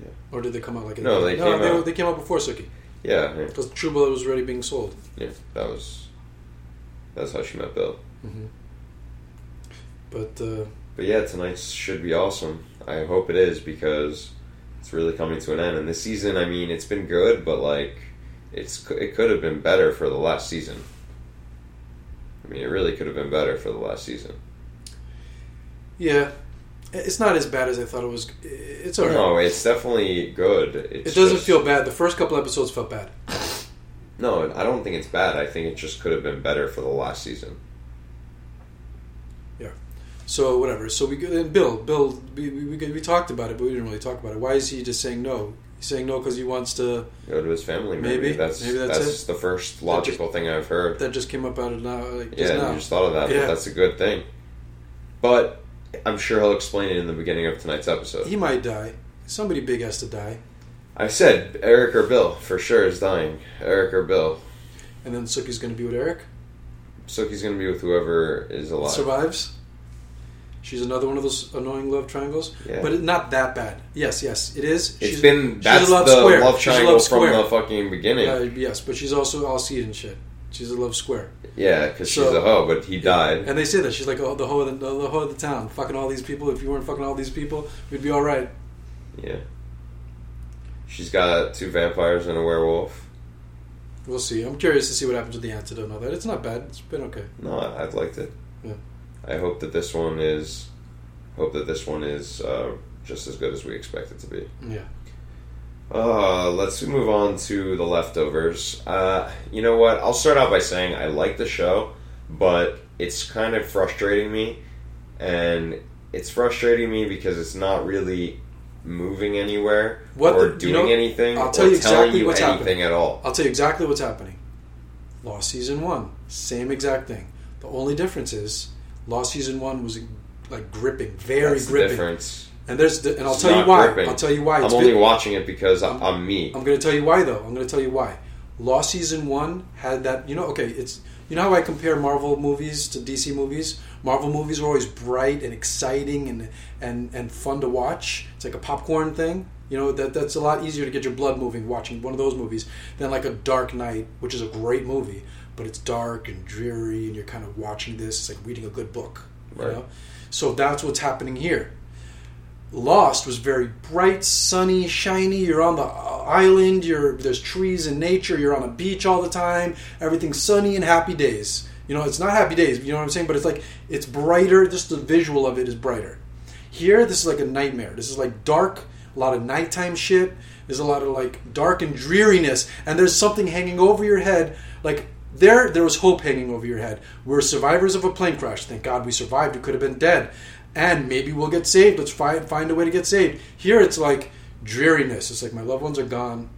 Speaker 3: Yeah.
Speaker 4: Or did they come out like in
Speaker 3: No,
Speaker 4: the,
Speaker 3: they
Speaker 4: no,
Speaker 3: came
Speaker 4: they,
Speaker 3: out.
Speaker 4: they came out before Sookie
Speaker 3: yeah, yeah,
Speaker 4: because True Blood was already being sold.
Speaker 3: yeah. That was. That's how she met Bill. Mm-hmm.
Speaker 4: But uh,
Speaker 3: But yeah, tonight should be awesome. I hope it is because it's really coming to an end. And this season, I mean, it's been good, but like, it's it could have been better for the last season. I mean, it really could have been better for the last season.
Speaker 4: Yeah, it's not as bad as I thought it was. It's alright.
Speaker 3: No, it's definitely good. It's
Speaker 4: it doesn't
Speaker 3: just-
Speaker 4: feel bad. The first couple episodes felt bad.
Speaker 3: No, I don't think it's bad. I think it just could have been better for the last season. Yeah.
Speaker 4: So whatever. So we and Bill, Bill, we, we, we talked about it, but we didn't really talk about it. Why is he just saying no? He's saying no because he wants to.
Speaker 3: Go to his family. Maybe,
Speaker 4: Maybe.
Speaker 3: that's
Speaker 4: Maybe that's
Speaker 3: that's, the first logical thing I've heard.
Speaker 4: That just came up out of now. Like,
Speaker 3: yeah,
Speaker 4: now.
Speaker 3: you just thought of that,
Speaker 4: Yeah.
Speaker 3: that's a good thing. But I'm sure he'll explain it in the beginning of tonight's episode.
Speaker 4: He might die. Somebody big has to die,
Speaker 3: I said Eric or Bill for sure is dying. Eric or Bill.
Speaker 4: and then Sookie's going to be with Eric.
Speaker 3: Sookie's gonna be with whoever is alive.
Speaker 4: Survives. She's another one of those annoying love triangles,
Speaker 3: Yeah.
Speaker 4: but not that bad. Yes, yes, it is.
Speaker 3: It's
Speaker 4: She's-
Speaker 3: been
Speaker 4: she's a love
Speaker 3: the
Speaker 4: square.
Speaker 3: love triangle
Speaker 4: love
Speaker 3: from
Speaker 4: square.
Speaker 3: the fucking beginning.
Speaker 4: Yeah, yes, but she's also all seed and shit. She's a love square.
Speaker 3: Yeah, because she's
Speaker 4: So-
Speaker 3: a hoe, but he died.
Speaker 4: And they say that she's like oh, the hoe of the, the hoe of the town, fucking all these people. If you weren't fucking all these people, we'd be all right.
Speaker 3: Yeah. She's got two vampires and a werewolf.
Speaker 4: We'll see. I'm curious to see what happens with the antidote and all that. It's not bad. It's been okay.
Speaker 3: No, I- I've liked it.
Speaker 4: Yeah.
Speaker 3: I hope that this one is. Hope that this one is uh, just as good as we expect it to be.
Speaker 4: Yeah.
Speaker 3: Uh, let's move on to the leftovers. Uh, you know what? I'll start out by saying I like the show, but it's kind of frustrating me, and it's frustrating me because it's not really moving anywhere
Speaker 4: What
Speaker 3: or
Speaker 4: the- you
Speaker 3: doing
Speaker 4: know,
Speaker 3: anything
Speaker 4: I'll
Speaker 3: or
Speaker 4: tell you
Speaker 3: telling
Speaker 4: exactly
Speaker 3: you
Speaker 4: what's
Speaker 3: anything
Speaker 4: happening.
Speaker 3: at all.
Speaker 4: I'll tell you exactly what's happening. Lost season one, same exact thing. The only difference is Lost season one was like gripping, very
Speaker 3: That's the
Speaker 4: gripping. And there's the, and I'll
Speaker 3: It's
Speaker 4: tell you why.
Speaker 3: gripping.
Speaker 4: I'll tell you why.
Speaker 3: I'm only
Speaker 4: been-
Speaker 3: watching it because I'm, I'm me.
Speaker 4: I'm going to tell you why, though. I'm going to tell you why. Lost season one had that. You know, okay, it's you know how I compare Marvel movies to DC movies. Marvel movies are always bright and exciting and and and fun to watch. It's like a popcorn thing. You know that that's a lot easier to get your blood moving watching one of those movies than like a Dark Knight, which is a great movie, but it's dark and dreary, and you're kind of watching this. It's like reading a good book. You
Speaker 3: Right.
Speaker 4: know, so that's what's happening here. Lost was very bright, sunny, shiny. You're on the island. You're there's trees and nature. You're on a beach all the time. Everything's sunny and happy days. You know, it's not happy days. You know what I'm saying? But it's like it's brighter. Just the visual of it is brighter. Here, this is like a nightmare. This is like dark. A lot of nighttime shit. There's a lot of like dark and dreariness, and there's something hanging over your head. Like there, there was hope hanging over your head. We're survivors of a plane crash. Thank God we survived. We could have been dead, and maybe we'll get saved. Let's find find a way to get saved. Here, it's like dreariness. It's like my loved ones are gone.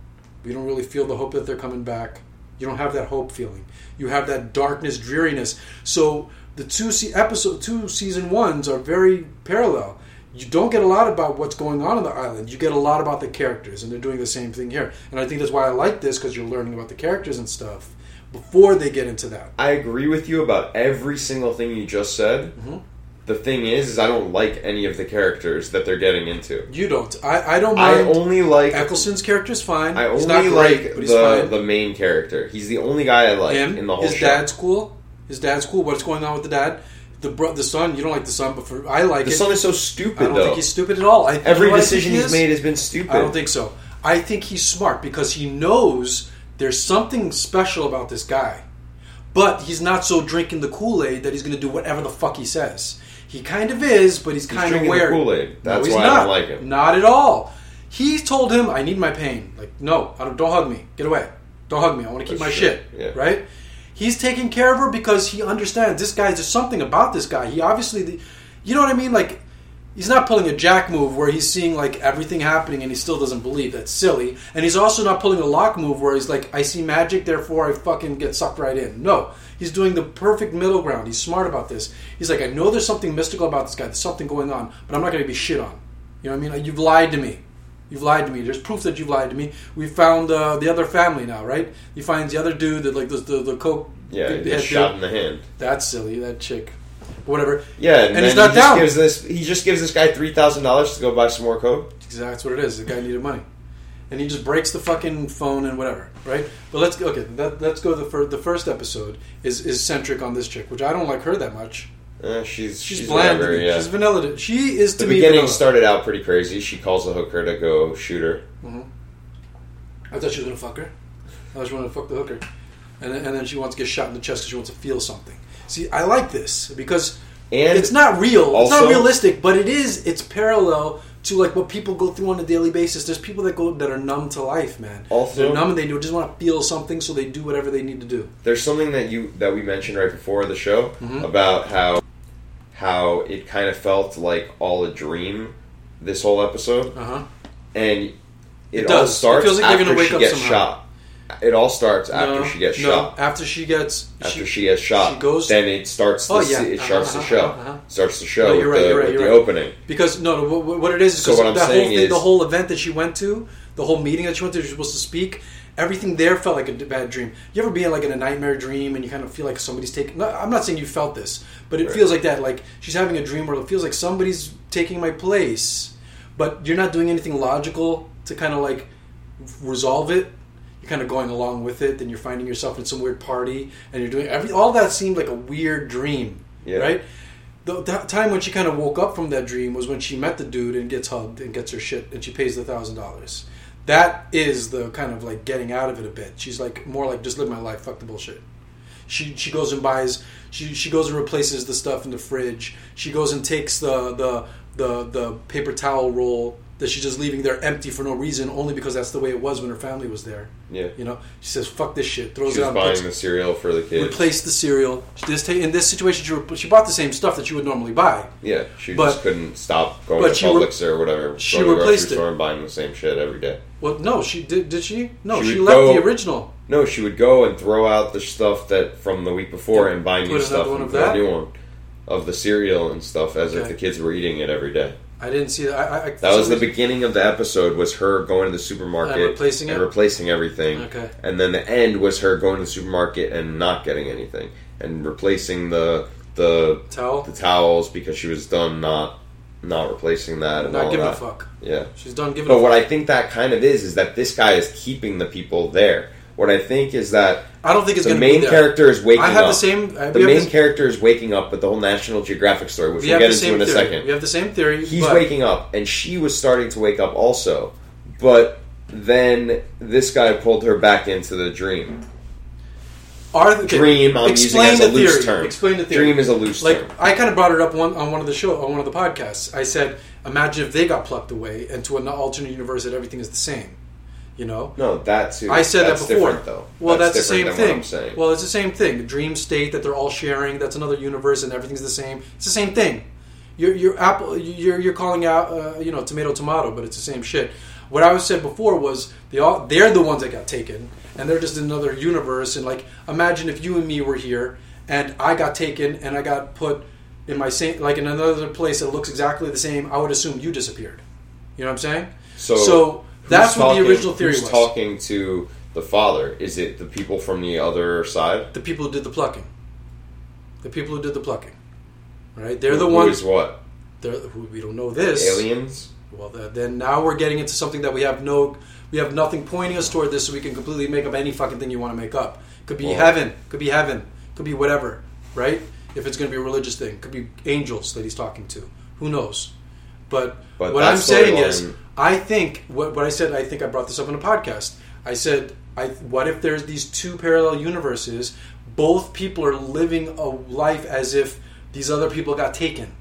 Speaker 4: We don't really feel the hope that they're coming back. You don't have that hope feeling. You have that darkness, dreariness. So the two se- episode two season ones are very parallel. You don't get a lot about what's going on on the island. You get a lot about the characters, and they're doing the same thing here. And I think that's why I like this because you're learning about the characters and stuff before they get into that.
Speaker 3: I agree with you about every single thing you just said.
Speaker 4: Mhm.
Speaker 3: The thing is, is I don't like any of the characters that they're getting into.
Speaker 4: You don't. I, I don't
Speaker 3: I only like
Speaker 4: Eccleston's character's fine.
Speaker 3: I only
Speaker 4: great,
Speaker 3: like
Speaker 4: he's
Speaker 3: the the main character. He's the only guy I like
Speaker 4: Him,
Speaker 3: in the whole
Speaker 4: his
Speaker 3: show.
Speaker 4: dad's cool. His dad's cool. What's going on with the dad? The bro- the son. You don't like the son, but for I like
Speaker 3: the
Speaker 4: it.
Speaker 3: son is so stupid
Speaker 4: I don't
Speaker 3: though.
Speaker 4: think he's stupid at all. I
Speaker 3: Every
Speaker 4: you know I think
Speaker 3: decision
Speaker 4: he
Speaker 3: he's made has been stupid.
Speaker 4: I don't think so. I think he's smart because he knows there's something special about this guy. But he's not so drinking the Kool Aid that he's going to do whatever the fuck he says. He kind of is, but he's kind of
Speaker 3: drinking
Speaker 4: wary.
Speaker 3: Kool-Aid. That's
Speaker 4: no, he's
Speaker 3: why I don't like him.
Speaker 4: Not at all. He told him, "I need my pain." Like, no, I don't, don't hug me. Get away. Don't hug me. I want to keep
Speaker 3: That's
Speaker 4: my
Speaker 3: true.
Speaker 4: shit.
Speaker 3: Yeah.
Speaker 4: Right? He's taking care of her because he understands this guy. There's something about this guy. He obviously, the, you know what I mean? Like, he's not pulling a Jack move where he's seeing like everything happening and he still doesn't believe. That's silly. And he's also not pulling a Locke move where he's like, I see magic, therefore I fucking get sucked right in. No, He's doing the perfect middle ground. He's smart about this. He's like, I know there's something mystical about this guy. There's something going on, but I'm not going to be shit on. You know what I mean? You've lied to me. You've lied to me. There's proof that you've lied to me. We found uh, the other family now, right? He finds the other dude that like the the, the coke.
Speaker 3: Yeah,
Speaker 4: the
Speaker 3: he gets shot
Speaker 4: dude.
Speaker 3: in the hand.
Speaker 4: That's silly. That chick. Whatever.
Speaker 3: Yeah, and,
Speaker 4: And he's not
Speaker 3: he just
Speaker 4: down.
Speaker 3: gives this. He just gives this guy three thousand dollars to go buy some more coke.
Speaker 4: Exactly that's what it is. The guy needed money, and he just breaks the fucking phone and whatever, right? But let's okay. That, let's go. The first the first episode is is centric on this chick, which I don't like her that much.
Speaker 3: Eh, she's
Speaker 4: She's,
Speaker 3: she's,
Speaker 4: bland.
Speaker 3: whatever, yeah.
Speaker 4: She's vanilla. to- She is to
Speaker 3: the
Speaker 4: me.
Speaker 3: beginning
Speaker 4: vanilla.
Speaker 3: started out pretty crazy. She calls the hooker to go shoot her.
Speaker 4: I thought she was gonna fuck her. I was she wanted to fuck the hooker, and then, and then she wants to get shot in the chest because she wants to feel something. See, I like this because
Speaker 3: And
Speaker 4: it's not real. it's not realistic, but it is. It's parallel to like what people go through on a daily basis. There's people that go that are numb to life, man.
Speaker 3: Also-
Speaker 4: They're numb and they do just want to feel something, so they do whatever they need to do.
Speaker 3: there's something that you that we mentioned right before the show
Speaker 4: Mm-hmm.
Speaker 3: about how how it kind of felt like all a dream this whole episode
Speaker 4: Uh huh.
Speaker 3: and it,
Speaker 4: It
Speaker 3: all
Speaker 4: does. It
Speaker 3: starts
Speaker 4: feels like they're
Speaker 3: after
Speaker 4: gonna wake
Speaker 3: she
Speaker 4: up
Speaker 3: gets
Speaker 4: somehow.
Speaker 3: shot it all starts after
Speaker 4: no,
Speaker 3: she gets
Speaker 4: no,
Speaker 3: shot
Speaker 4: After she gets
Speaker 3: after she, gets shot
Speaker 4: she goes-
Speaker 3: then it starts the,
Speaker 4: Oh, yeah.
Speaker 3: it
Speaker 4: Uh-huh,
Speaker 3: starts the
Speaker 4: uh-huh,
Speaker 3: show
Speaker 4: uh-huh.
Speaker 3: starts the show
Speaker 4: No, you're right,
Speaker 3: the,
Speaker 4: you're right, you're
Speaker 3: the
Speaker 4: right.
Speaker 3: opening
Speaker 4: Because no, what, what it is is
Speaker 3: So what I'm
Speaker 4: that whole
Speaker 3: saying
Speaker 4: thing,
Speaker 3: is-
Speaker 4: the whole event that she went to, the whole meeting that she went to, she was supposed to speak. Everything there felt like a bad dream. You ever be in like in a nightmare dream and you kind of feel like somebody's taking? No, I'm not saying you felt this, but it
Speaker 3: Right.
Speaker 4: feels like that. Like she's having a dream where it feels like somebody's taking my place, but you're not doing anything logical to kind of like resolve it. You're kind of going along with it, then you're finding yourself in some weird party, and you're doing every. All that seemed like a weird dream,
Speaker 3: Yeah.
Speaker 4: right? the, the time when she kind of woke up from that dream was when she met the dude and gets hugged and gets her shit and she pays the thousand dollars. That is the kind of like getting out of it a bit. She's like more like just live my life, fuck the bullshit. She she goes and buys she she goes and replaces the stuff in the fridge. She goes and takes the the the the paper towel roll that she's just leaving there empty for no reason, only because that's the way it was when her family was there.
Speaker 3: yeah
Speaker 4: You know, she says fuck this shit, throws
Speaker 3: she
Speaker 4: it out,
Speaker 3: buying
Speaker 4: puts-
Speaker 3: the cereal for the kids
Speaker 4: Replace the cereal. She just ta- in this situation, she, re- she bought the same stuff that you would normally buy.
Speaker 3: yeah she
Speaker 4: But-
Speaker 3: just couldn't stop going to
Speaker 4: she re-
Speaker 3: Publix or whatever
Speaker 4: she
Speaker 3: going to the
Speaker 4: replaced it.
Speaker 3: store and buying the same shit every day
Speaker 4: Well, no, she did. Did she? No,
Speaker 3: She
Speaker 4: she, left
Speaker 3: go-
Speaker 4: the original.
Speaker 3: No, she would go and throw out the stuff that from the week before and buy
Speaker 4: Put
Speaker 3: new
Speaker 4: another
Speaker 3: stuff
Speaker 4: one
Speaker 3: and
Speaker 4: of that?
Speaker 3: a new one of the cereal and stuff as if the kids were eating it every day.
Speaker 4: I didn't see that. I, I,
Speaker 3: That was the beginning of the episode was her going to the supermarket
Speaker 4: And replacing
Speaker 3: and replacing everything.
Speaker 4: Okay.
Speaker 3: And then the end was her going to the supermarket and not getting anything and replacing the the
Speaker 4: towel.
Speaker 3: the towels because she was done not not replacing that and
Speaker 4: Not
Speaker 3: all
Speaker 4: giving
Speaker 3: that.
Speaker 4: a fuck.
Speaker 3: Yeah.
Speaker 4: She's done giving.
Speaker 3: But what
Speaker 4: fuck.
Speaker 3: I think that kind of is is that this guy is keeping the people there. What I think is that
Speaker 4: I don't think it's
Speaker 3: the
Speaker 4: going to
Speaker 3: main character is waking
Speaker 4: I have
Speaker 3: up.
Speaker 4: the same. I,
Speaker 3: the main
Speaker 4: this-
Speaker 3: character is waking up with the whole National Geographic story, which
Speaker 4: we
Speaker 3: we'll get into in a
Speaker 4: theory.
Speaker 3: second.
Speaker 4: We have the same theory.
Speaker 3: He's waking up, and she was starting to wake up also, but then this guy pulled her back into the dream.
Speaker 4: Are the,
Speaker 3: Dream, I'm using
Speaker 4: explain
Speaker 3: as
Speaker 4: the
Speaker 3: loose
Speaker 4: theory.
Speaker 3: term.
Speaker 4: Explain the theory.
Speaker 3: Dream is a loose
Speaker 4: like
Speaker 3: term.
Speaker 4: I kind of brought it up one, on one of the show on one of the podcasts. I said, imagine if they got plucked away into an alternate universe that everything is the same. You know,
Speaker 3: No, that too.
Speaker 4: I said
Speaker 3: that's
Speaker 4: that before.
Speaker 3: Though.
Speaker 4: Well, that's, the same thing.
Speaker 3: What I'm saying.
Speaker 4: Well, it's the same thing. The dream state that they're all sharing. That's another universe, and everything's the same. It's the same thing. You're, you're apple. You're, you're calling out, uh, you know, tomato, tomato, but it's the same shit. What I was said before was they all they're the ones that got taken, and they're just another universe. And like, imagine if you and me were here, and I got taken, and I got put in my same like in another place that looks exactly the same. I would assume you disappeared. You know what I'm saying?
Speaker 3: so,
Speaker 4: so
Speaker 3: who's
Speaker 4: that's what
Speaker 3: talking-
Speaker 4: the original theory
Speaker 3: who's
Speaker 4: was.
Speaker 3: talking to the father? Is it the people from the other side?
Speaker 4: the people who did the plucking. The people who did the plucking, right? They're the
Speaker 3: Who
Speaker 4: ones.
Speaker 3: is what?
Speaker 4: They're, who, we don't know this.
Speaker 3: Aliens.
Speaker 4: Well, the, then now we're getting into something that we have no, we have nothing pointing us toward this, so we can completely make up any fucking thing you want to make up. Could be
Speaker 3: Well-
Speaker 4: heaven, could be heaven, could be whatever, right? If it's going to be a religious thing, could be angels that he's talking to. Who knows? But,
Speaker 3: But
Speaker 4: what I'm saying is, I think what, what I said. I think I brought this up in a podcast. I said, I what if there's these two parallel universes? Both people are living a life as if these other people got taken,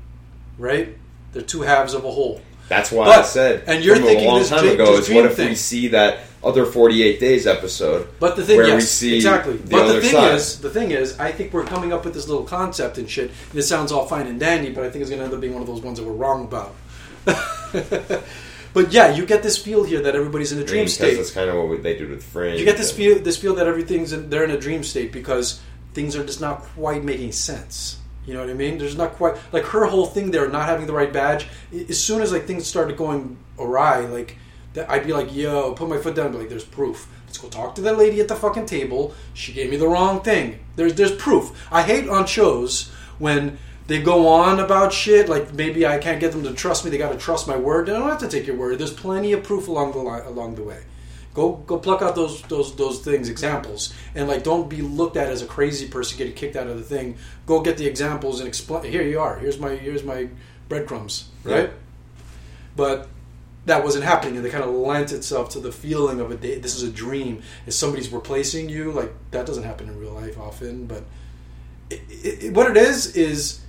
Speaker 4: right? They're two halves of a whole.
Speaker 3: That's why
Speaker 4: But-
Speaker 3: I said.
Speaker 4: and you're thinking
Speaker 3: a long
Speaker 4: this
Speaker 3: time
Speaker 4: dream-
Speaker 3: ago
Speaker 4: this
Speaker 3: is what if we see that other 48 days episode?
Speaker 4: But the thing,
Speaker 3: where
Speaker 4: yes,
Speaker 3: we see
Speaker 4: exactly.
Speaker 3: the
Speaker 4: but
Speaker 3: other
Speaker 4: the thing
Speaker 3: side.
Speaker 4: is, the thing is, I think we're coming up with this little concept and shit. And it sounds all fine and dandy, but I think it's going to end up being one of those ones that we're wrong about. but yeah, you get this feel here that everybody's in a dream
Speaker 3: because
Speaker 4: state.
Speaker 3: that's kind of what we- they did with Fringe.
Speaker 4: You get this feel, this feel that everything's in, they're in a dream state because things are just not quite making sense. You know what I mean? There's not quite like her whole thing there, not having the right badge. As soon as like things started going awry, like that, I'd be like, "Yo, put my foot down." Be like, "There's proof. Let's go talk to that lady at the fucking table. She gave me the wrong thing. There's there's proof. I hate on shows when they go on about shit. Like maybe I can't get them to trust me. They got to trust my word. They don't have to take your word. There's plenty of proof along the line, along the way. Go go pluck out those those those things examples and like don't be looked at as a crazy person getting kicked out of the thing. Go get the examples and explain. Here you are. Here's my here's my breadcrumbs. Right. But that wasn't happening, and they kind of lent itself to the feeling of a day. This is a dream. If somebody's replacing you, like that doesn't happen in real life often. But it, it, it- what it is is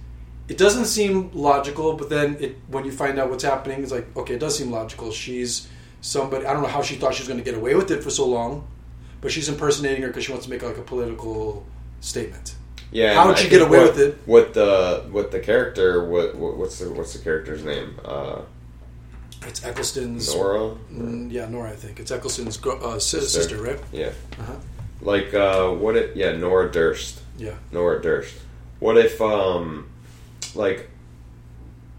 Speaker 4: it doesn't seem logical. But then it when you find out what's happening, it's like okay, it does seem logical. She's somebody. I don't know how she thought she was going to get away with it for so long, but she's impersonating her because she wants to make like a political statement.
Speaker 3: Yeah.
Speaker 4: How
Speaker 3: I
Speaker 4: she get away
Speaker 3: what-
Speaker 4: with it?
Speaker 3: What the what the character what, what what's the what's the character's name? Uh,
Speaker 4: It's Eccleston's.
Speaker 3: Nora.
Speaker 4: Mm, yeah, Nora. I think it's Eccleston's uh, si-
Speaker 3: Sister.
Speaker 4: sister, right?
Speaker 3: Yeah.
Speaker 4: Uh-huh.
Speaker 3: Like uh, what it? Yeah, Nora Durst.
Speaker 4: Yeah.
Speaker 3: Nora Durst. What if um, like,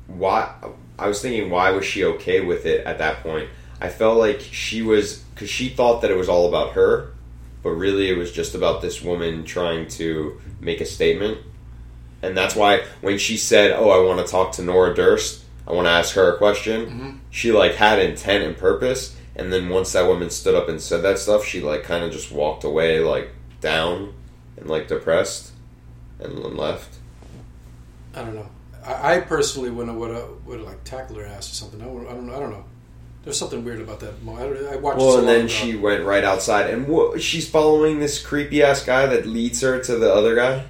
Speaker 3: why? I was thinking, why was she okay with it at that point? I felt like she was because she thought that it was all about her, but really it was just about this woman trying to make a statement, and that's why when she said, "Oh, I want to talk to Nora Durst," I want to ask her a question. Mm-hmm. She like had intent and purpose, and then once that woman stood up and said that stuff, she like kind of just walked away, like down and like depressed, and left.
Speaker 4: I don't know. I, I personally wouldn't would uh, would like tackle her ass or something. I, I don't know. I don't know. There's something weird about that. I, I watched.
Speaker 3: Well, and then
Speaker 4: ago.
Speaker 3: she went right outside, and she's following this creepy ass guy that leads her to the other guy.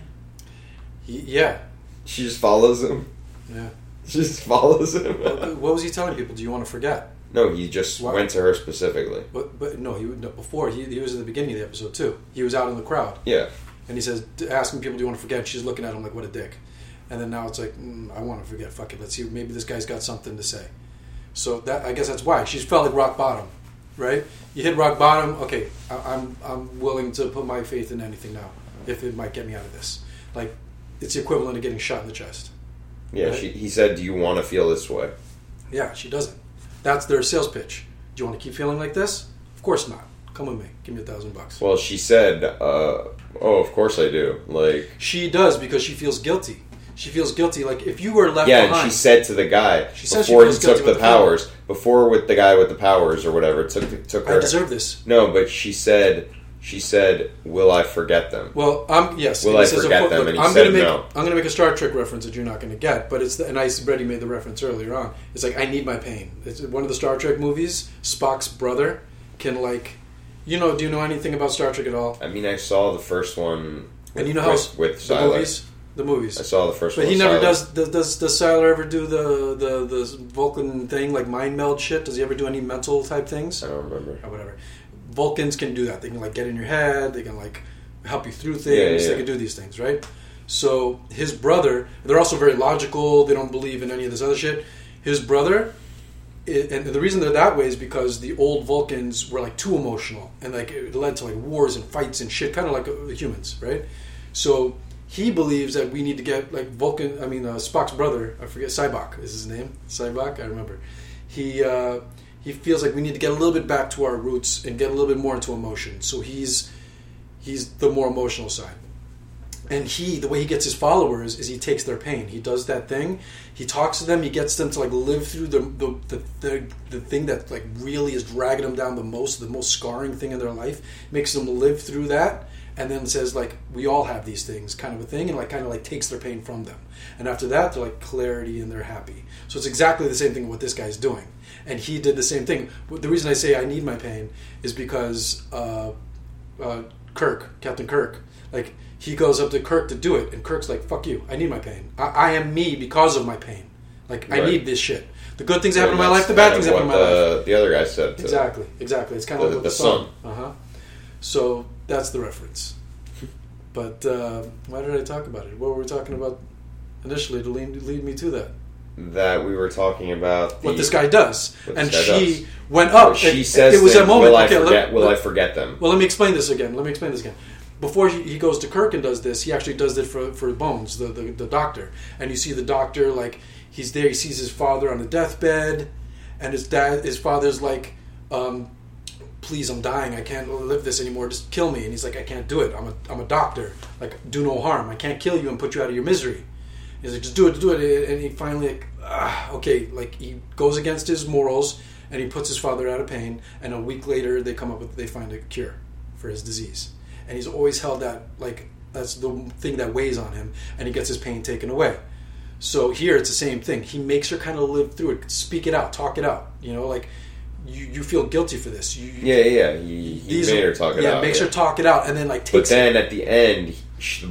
Speaker 4: He- yeah,
Speaker 3: She just follows him.
Speaker 4: yeah.
Speaker 3: She just follows him.
Speaker 4: What, what was he telling people? Do you want to forget?
Speaker 3: no, he just went to her specifically.
Speaker 4: But, but no, he would- no, before he, he was in the beginning of the episode too. He was out in the crowd
Speaker 3: Yeah,
Speaker 4: and he says asking people, "Do you want to forget?" She's looking at him like, "What a dick." And then now it's like, mm, "I want to forget. Fuck it. Let's see. Maybe this guy's got something to say." So that I guess that's why she felt like rock bottom, right? You hit rock bottom. Okay, I, I'm I'm willing to put my faith in anything now if it might get me out of this. Like it's the equivalent of getting shot in the chest.
Speaker 3: yeah.
Speaker 4: Right.
Speaker 3: She, he said, "Do you want to feel this way?"
Speaker 4: Yeah, she doesn't. That's their sales pitch. Do you want to keep feeling like this? Of course not. Come with me. Give me a thousand bucks.
Speaker 3: Well, she said, uh, "Oh, of course I do." Like,
Speaker 4: She does because she feels guilty. She feels guilty. Like if you were left
Speaker 3: yeah, and
Speaker 4: behind.
Speaker 3: she said to the guy
Speaker 4: She
Speaker 3: before he took the
Speaker 4: with the
Speaker 3: powers, before with the guy with the powers or whatever, took took her.
Speaker 4: I deserve this.
Speaker 3: No, but she said, she said, "Will I forget them?"
Speaker 4: Well, I'm yes.
Speaker 3: Will I forget
Speaker 4: quote,
Speaker 3: them?
Speaker 4: look,
Speaker 3: And he
Speaker 4: I'm
Speaker 3: said
Speaker 4: gonna make
Speaker 3: no.
Speaker 4: I'm going to make a Star Trek reference that you're not going to get, but it's the, and I already made the reference earlier on. It's like I need my pain. It's one of the Star Trek movies. Spock's brother can like, you know, do you know anything about Star Trek at all?
Speaker 3: I mean, I saw the first one. With,
Speaker 4: and you know how
Speaker 3: with, with
Speaker 4: the movies, the movies.
Speaker 3: I saw the first
Speaker 4: But
Speaker 3: one.
Speaker 4: But
Speaker 3: he
Speaker 4: never does. Does does, does Sylar ever do the, the the Vulcan thing like mind meld shit? Does he ever do any mental type things
Speaker 3: I don't remember.
Speaker 4: or whatever? Vulcans can do that. They can like get in your head. They can like help you through things.
Speaker 3: Yeah, yeah,
Speaker 4: They can do these things, right? So his brother, they're also very logical. They don't believe in any of this other shit. His brother, and the reason they're that way is because the old Vulcans were like too emotional, and like it led to like wars and fights and shit, kind of like uh, humans, right? So he believes that we need to get like Vulcan. I mean, uh, Spock's brother. I forget. Sybok is his name. Sybok. I remember. He uh, he feels like we need to get a little bit back to our roots and get a little bit more into emotion. So he's he's the more emotional side. And he, the way he gets his followers is he takes their pain. He does that thing. He talks to them. He gets them to like live through the the, the, the, the thing that like really is dragging them down the most, the most scarring thing in their life. Makes them live through that, and then says like we all have these things, kind of a thing, and like kind of like takes their pain from them. And after that, they're like clarity and they're happy. So it's exactly the same thing with what this guy's doing. And he did the same thing. The reason I say I need my pain is because uh, uh, Kirk, Captain Kirk, like he goes up to Kirk to do it, and Kirk's like, "Fuck you! I need my pain. I, I am me because of my pain. Like I need this shit. The good things happen in my life. The bad things happen in my
Speaker 3: what
Speaker 4: life.
Speaker 3: the, The other guy said. To,
Speaker 4: Exactly, exactly. It's kind of
Speaker 3: The-
Speaker 4: like with
Speaker 3: the
Speaker 4: the sun.
Speaker 3: sun.
Speaker 4: Uh huh. So that's the reference. But uh, why did I talk about it? What were we talking about initially to lead, lead me to that?
Speaker 3: That we were talking about. The,
Speaker 4: What this guy does, and
Speaker 3: guy
Speaker 4: she
Speaker 3: does.
Speaker 4: went up.
Speaker 3: She
Speaker 4: and
Speaker 3: says,
Speaker 4: it was a moment.
Speaker 3: Will I
Speaker 4: okay,
Speaker 3: forget?
Speaker 4: let,
Speaker 3: will
Speaker 4: let-
Speaker 3: I forget them?
Speaker 4: Well, let me explain this again. Let me explain this again. before he, he goes to Kirk and does this, he actually does it for for Bones, the, the the doctor, and you see the doctor like he's there, he sees his father on the deathbed, and his dad, his father's like. Um, please i'm dying. I can't live this anymore. Just kill me. And he's like i can't do it. I'm a, I'm a doctor. Like do no harm. I can't kill you and put you out of your misery. He's like just do it do it. And he finally like ah, okay like he goes against his morals and he puts his father out of pain. And a week later they come up with they find a cure for his disease. And he's always held that like that's the thing that weighs on him. And he gets his pain taken away. So here it's the same thing. He makes her kind of live through it. Speak it out. Talk it out. You know like you, you feel guilty for this you,
Speaker 3: Yeah, yeah. He, he
Speaker 4: these
Speaker 3: made her talk it
Speaker 4: yeah,
Speaker 3: out.
Speaker 4: makes
Speaker 3: yeah.
Speaker 4: her talk it out and then like takes.
Speaker 3: But then at the end,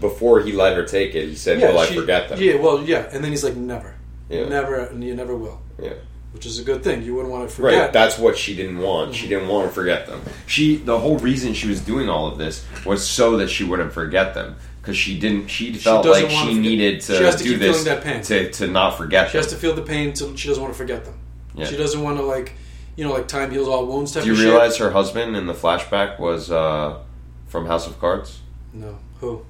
Speaker 3: before he let her take it, he said,
Speaker 4: yeah,
Speaker 3: "Will I
Speaker 4: she-
Speaker 3: forget them?"
Speaker 4: yeah well yeah and then he's like never
Speaker 3: Yeah.
Speaker 4: never and you never will
Speaker 3: Yeah.
Speaker 4: which is a good thing you wouldn't want to forget.
Speaker 3: Right, that's what she didn't want. She mm-hmm. didn't want to forget them. She, the whole reason she was doing all of this was so that she wouldn't forget them. Because she didn't, she felt
Speaker 4: doesn't
Speaker 3: like she needed to
Speaker 4: she to
Speaker 3: do this
Speaker 4: feeling that pain.
Speaker 3: to to not forget
Speaker 4: She has to feel the pain till she doesn't want to forget them.
Speaker 3: Yeah.
Speaker 4: She doesn't want to like, you know, like time heals all wounds type
Speaker 3: Do you realize her husband in the flashback was uh, from House of Cards?
Speaker 4: No, who?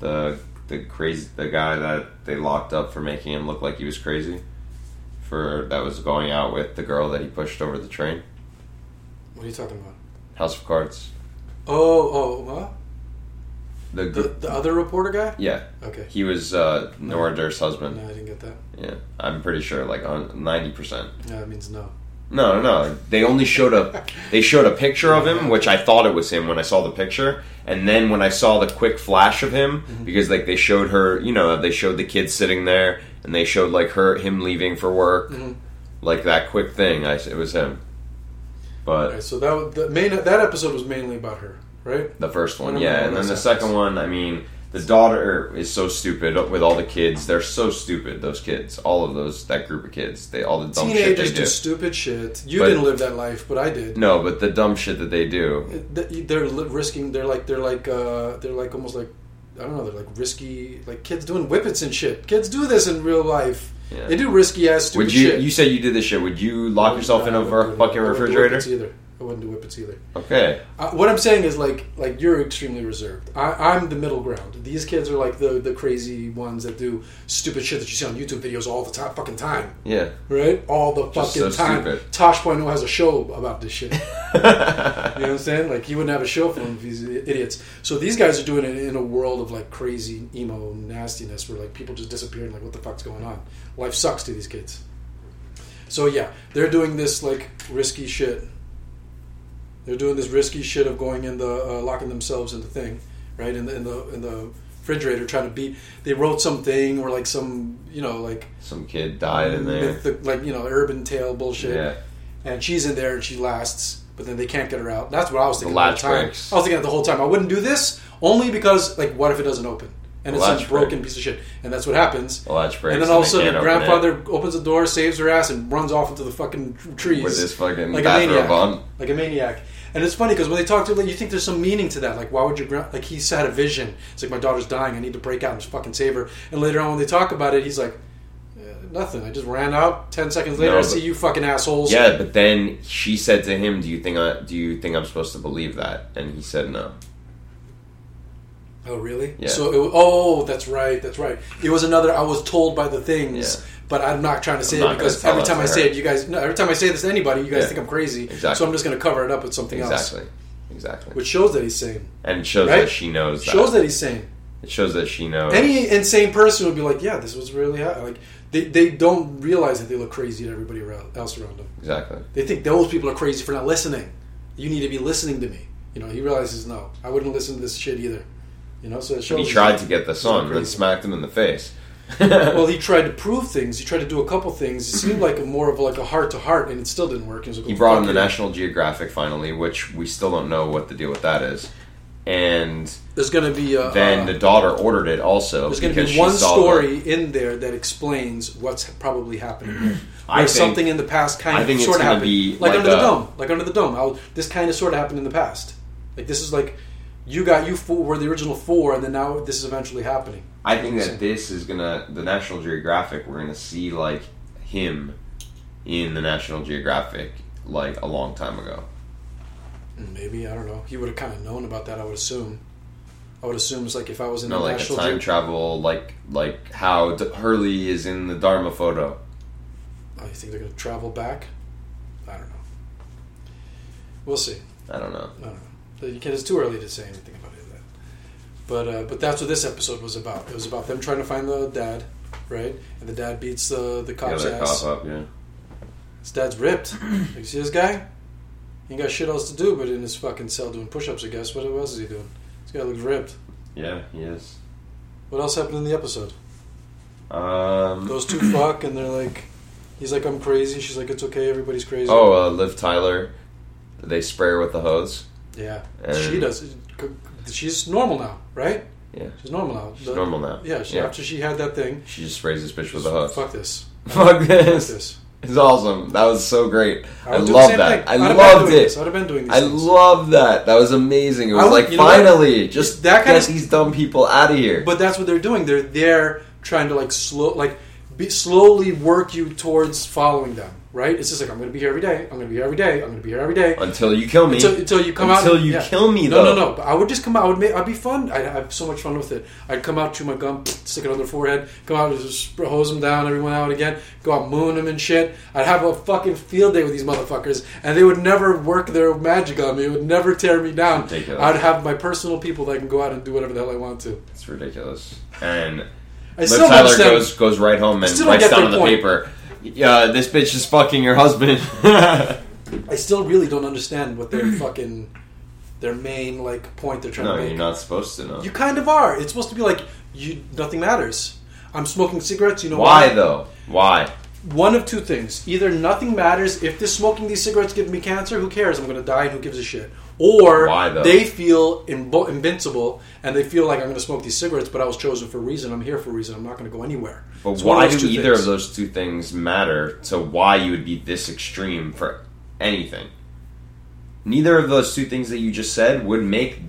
Speaker 3: The the crazy the guy that they locked up for making him look like he was crazy, for that was going out with the girl that he pushed over the train.
Speaker 4: What are you talking about?
Speaker 3: House of Cards.
Speaker 4: Oh, oh, what?
Speaker 3: The,
Speaker 4: The,
Speaker 3: gr-
Speaker 4: the other reporter guy?
Speaker 3: yeah,
Speaker 4: Okay.
Speaker 3: he was uh, Nora Durst's husband.
Speaker 4: No, I didn't get that.
Speaker 3: Yeah, I'm pretty sure, like on ninety percent.
Speaker 4: Yeah, that means no.
Speaker 3: No, no, no. They only showed a they showed a picture of him, which I thought it was him when I saw the picture, and then when I saw the quick flash of him,
Speaker 4: Mm-hmm.
Speaker 3: because like they showed her, you know, they showed the kids sitting there, and they showed like her him leaving for work,
Speaker 4: Mhm.
Speaker 3: like that quick thing. I it was him, but
Speaker 4: so that the main that episode was mainly about her, right?
Speaker 3: The first one, yeah, and then the second one, I mean, the daughter is so stupid with all the kids. They're so stupid. Those kids, all of those, that group of kids, they all the dumb shit they
Speaker 4: Teenagers
Speaker 3: do.
Speaker 4: stupid shit. You
Speaker 3: But-
Speaker 4: didn't live that life, but I did.
Speaker 3: no, but the dumb shit that they do.
Speaker 4: They're risking. They're like. They're like. Uh, they're like almost like. I don't know. They're like risky. Like kids doing whippets and shit. Kids do this in real life.
Speaker 3: Yeah.
Speaker 4: They do risky ass stupid
Speaker 3: Would you?
Speaker 4: shit.
Speaker 3: You said you did this shit. Would you lock yourself in a
Speaker 4: I wouldn't do
Speaker 3: ver-
Speaker 4: it.
Speaker 3: fucking
Speaker 4: I wouldn't do
Speaker 3: refrigerator?
Speaker 4: either. I wouldn't do whippets either.
Speaker 3: Okay.
Speaker 4: Uh, what I'm saying is like like you're extremely reserved. I, I'm the middle ground. These kids are like the the crazy ones that do stupid shit that you see on YouTube videos all the time, fucking time,
Speaker 3: Yeah.
Speaker 4: right? All the
Speaker 3: Just
Speaker 4: fucking
Speaker 3: so
Speaker 4: time.
Speaker 3: stupid.
Speaker 4: Tosh Point has a show about this shit. You know what I'm saying? Like he wouldn't have a show for them if he's idiots. So these guys are doing it in a world of like crazy emo nastiness, where like people just disappear and like what the fuck's going on? Life sucks to these kids. So yeah, they're doing this like risky shit. They're doing this risky shit of going in the uh, locking themselves in the thing, right? In the in the in the refrigerator, trying to beat. They wrote something or like some you know like
Speaker 3: Some kid died in there.
Speaker 4: myth- like you know urban tale bullshit
Speaker 3: Yeah.
Speaker 4: and she's in there and she lasts, but then they can't get her out. That's what I was thinking
Speaker 3: The
Speaker 4: the, time.
Speaker 3: breaks.
Speaker 4: I was thinking the whole time. I wouldn't do this only because, like, what if it doesn't open? And it's some broken
Speaker 3: break.
Speaker 4: piece of shit. And that's what happens.
Speaker 3: The latch breaks.
Speaker 4: and then all of a sudden, the
Speaker 3: open
Speaker 4: grandfather opens the door, saves her ass, and runs off into the fucking trees
Speaker 3: with his fucking
Speaker 4: like a maniac.
Speaker 3: on.
Speaker 4: Like a maniac. And it's funny because when they talk to like, you think there's some meaning to that. Like, why would your grand... Like, he's had a vision. It's like, my daughter's dying. I need to break out and just fucking save her. And later on, when they talk about it, he's like, "Eh, nothing. I just ran out. Ten seconds later,
Speaker 3: No,
Speaker 4: I
Speaker 3: but-
Speaker 4: see you fucking assholes.
Speaker 3: Yeah, but then she said to him, "Do you think I do you think I'm supposed to believe that?" And he said no.
Speaker 4: Oh, really?
Speaker 3: Yeah.
Speaker 4: So, it, oh, that's right, that's right. It was another. I was told by the things,
Speaker 3: Yeah.
Speaker 4: but I'm not trying to say it because every time I say it, you guys. No, every time I say this to anybody, you guys
Speaker 3: Yeah.
Speaker 4: think I'm crazy.
Speaker 3: Exactly.
Speaker 4: So I'm just going to cover it up with something else,
Speaker 3: Exactly. Exactly.
Speaker 4: which shows that he's sane.
Speaker 3: and it shows
Speaker 4: Right?
Speaker 3: that she knows that.
Speaker 4: Shows that he's sane.
Speaker 3: It shows that she knows.
Speaker 4: Any insane person would be like, "Yeah, this was really like." They, they don't realize that they look crazy to everybody around, else around them.
Speaker 3: exactly.
Speaker 4: They think those people are crazy for not listening. You need to be listening to me. You know, he realizes no, I wouldn't listen to this shit either. You know, so.
Speaker 3: He tried to get the son, then smacked him in the face.
Speaker 4: well, he tried to prove things. He tried to do a couple things. It seemed like a more of like a heart to heart, and it still didn't work. Like,
Speaker 3: he
Speaker 4: "Oh,
Speaker 3: brought him the. National Geographic finally, which we still don't know what the deal with that is. And
Speaker 4: There's going to be a,
Speaker 3: then
Speaker 4: uh,
Speaker 3: the daughter ordered it also.
Speaker 4: there's going to be one
Speaker 3: the-
Speaker 4: story in there that explains what's probably happening. Here.
Speaker 3: I think-
Speaker 4: something in the past kind of sort of happened,
Speaker 3: be
Speaker 4: like,
Speaker 3: like
Speaker 4: under the dome, like under the dome. How this kind of sort of happened in the past. Like this is like you got you four were the original four, and then now this is eventually happening.
Speaker 3: I think that this is gonna the National Geographic. We're gonna see like him in the National Geographic like a long time ago.
Speaker 4: Maybe I don't know. He would have kind of known about that. I would assume. I would assume it's like if I was in
Speaker 3: No,
Speaker 4: a
Speaker 3: like a
Speaker 4: national
Speaker 3: time
Speaker 4: Ge-
Speaker 3: travel, like like how D- Hurley is in the Dharma photo.
Speaker 4: Oh, you think they're going to travel back? I don't know. We'll see.
Speaker 3: I don't know.
Speaker 4: I don't know. But You can, it's too early to say anything about it. That. But uh, but that's what this episode was about. It was about them trying to find the dad, right? And the dad beats the the cop's
Speaker 3: other
Speaker 4: ass.
Speaker 3: cop up, yeah.
Speaker 4: His dad's ripped. Like, you see this guy? He ain't got shit else to do but in his fucking cell doing push-ups. I guess. What else is he doing? This guy looks ripped.
Speaker 3: Yeah, he is.
Speaker 4: What else happened in the episode?
Speaker 3: Um,
Speaker 4: Those two fuck, and they're like, he's like, I'm crazy. She's like, it's okay. Everybody's crazy.
Speaker 3: oh, uh, Liv Tyler, they spray her with the hose.
Speaker 4: Yeah.
Speaker 3: and-
Speaker 4: she does. She's normal now, right?
Speaker 3: Yeah,
Speaker 4: She's normal now.
Speaker 3: she's
Speaker 4: The-
Speaker 3: normal now.
Speaker 4: Yeah. She,
Speaker 3: yeah.
Speaker 4: After she had that thing,
Speaker 3: She just sprays this bitch with a hook.
Speaker 4: fuck this.
Speaker 3: Fuck this.
Speaker 4: Fuck
Speaker 3: this.
Speaker 4: this.
Speaker 3: It's awesome. That was so great. I,
Speaker 4: the
Speaker 3: love that. I
Speaker 4: I'd
Speaker 3: loved it.
Speaker 4: This. I'd have been doing these
Speaker 3: I love that. That was amazing. It was
Speaker 4: would-
Speaker 3: like finally, just
Speaker 4: That kind
Speaker 3: get
Speaker 4: of-
Speaker 3: these dumb people out of here.
Speaker 4: But that's what they're doing. They're there trying to like slow, like be, slowly work you towards following them. Right? It's just like I'm going to be here every day. I'm going to be here every day. I'm going to be here every day.
Speaker 3: until you kill me.
Speaker 4: Until, until you come out.
Speaker 3: Until you
Speaker 4: yeah.
Speaker 3: kill me,
Speaker 4: No,
Speaker 3: though.
Speaker 4: no, no. But I would just come out. I would make. I'd be fun. I'd have so much fun with it. I'd come out, chew my gum, stick it on their forehead, come out, and just hose them down, everyone out again, go out, moon them and shit. I'd have a fucking field day with these motherfuckers, and they would never work their magic on me. It would never tear me down.
Speaker 3: Ridiculous.
Speaker 4: I'd have my personal people that I can go out and do whatever the hell I want to.
Speaker 3: It's ridiculous. And
Speaker 4: I
Speaker 3: Liv
Speaker 4: still
Speaker 3: Tyler
Speaker 4: understand.
Speaker 3: goes goes right home and
Speaker 4: still don't
Speaker 3: writes
Speaker 4: get
Speaker 3: down
Speaker 4: their
Speaker 3: on the
Speaker 4: point.
Speaker 3: paper. Yeah, this bitch is fucking your husband.
Speaker 4: I still really don't understand what their fucking their main like point they're trying
Speaker 3: no,
Speaker 4: to make.
Speaker 3: you're not supposed to know.
Speaker 4: You kind of are. It's supposed to be like you. Nothing matters. I'm smoking cigarettes. You know
Speaker 3: Why though? Why?
Speaker 4: One of two things: either nothing matters. If this smoking these cigarettes gives me cancer, who cares? I'm going to die, and who gives a shit? Or
Speaker 3: Why,
Speaker 4: they feel invincible, and they feel like I'm going to smoke these cigarettes, but I was chosen for a reason. I'm here for a reason. I'm not going to go anywhere.
Speaker 3: But
Speaker 4: It's
Speaker 3: why do either
Speaker 4: things.
Speaker 3: of those two things matter to why you would be this extreme for anything? Neither of those two things that you just said would make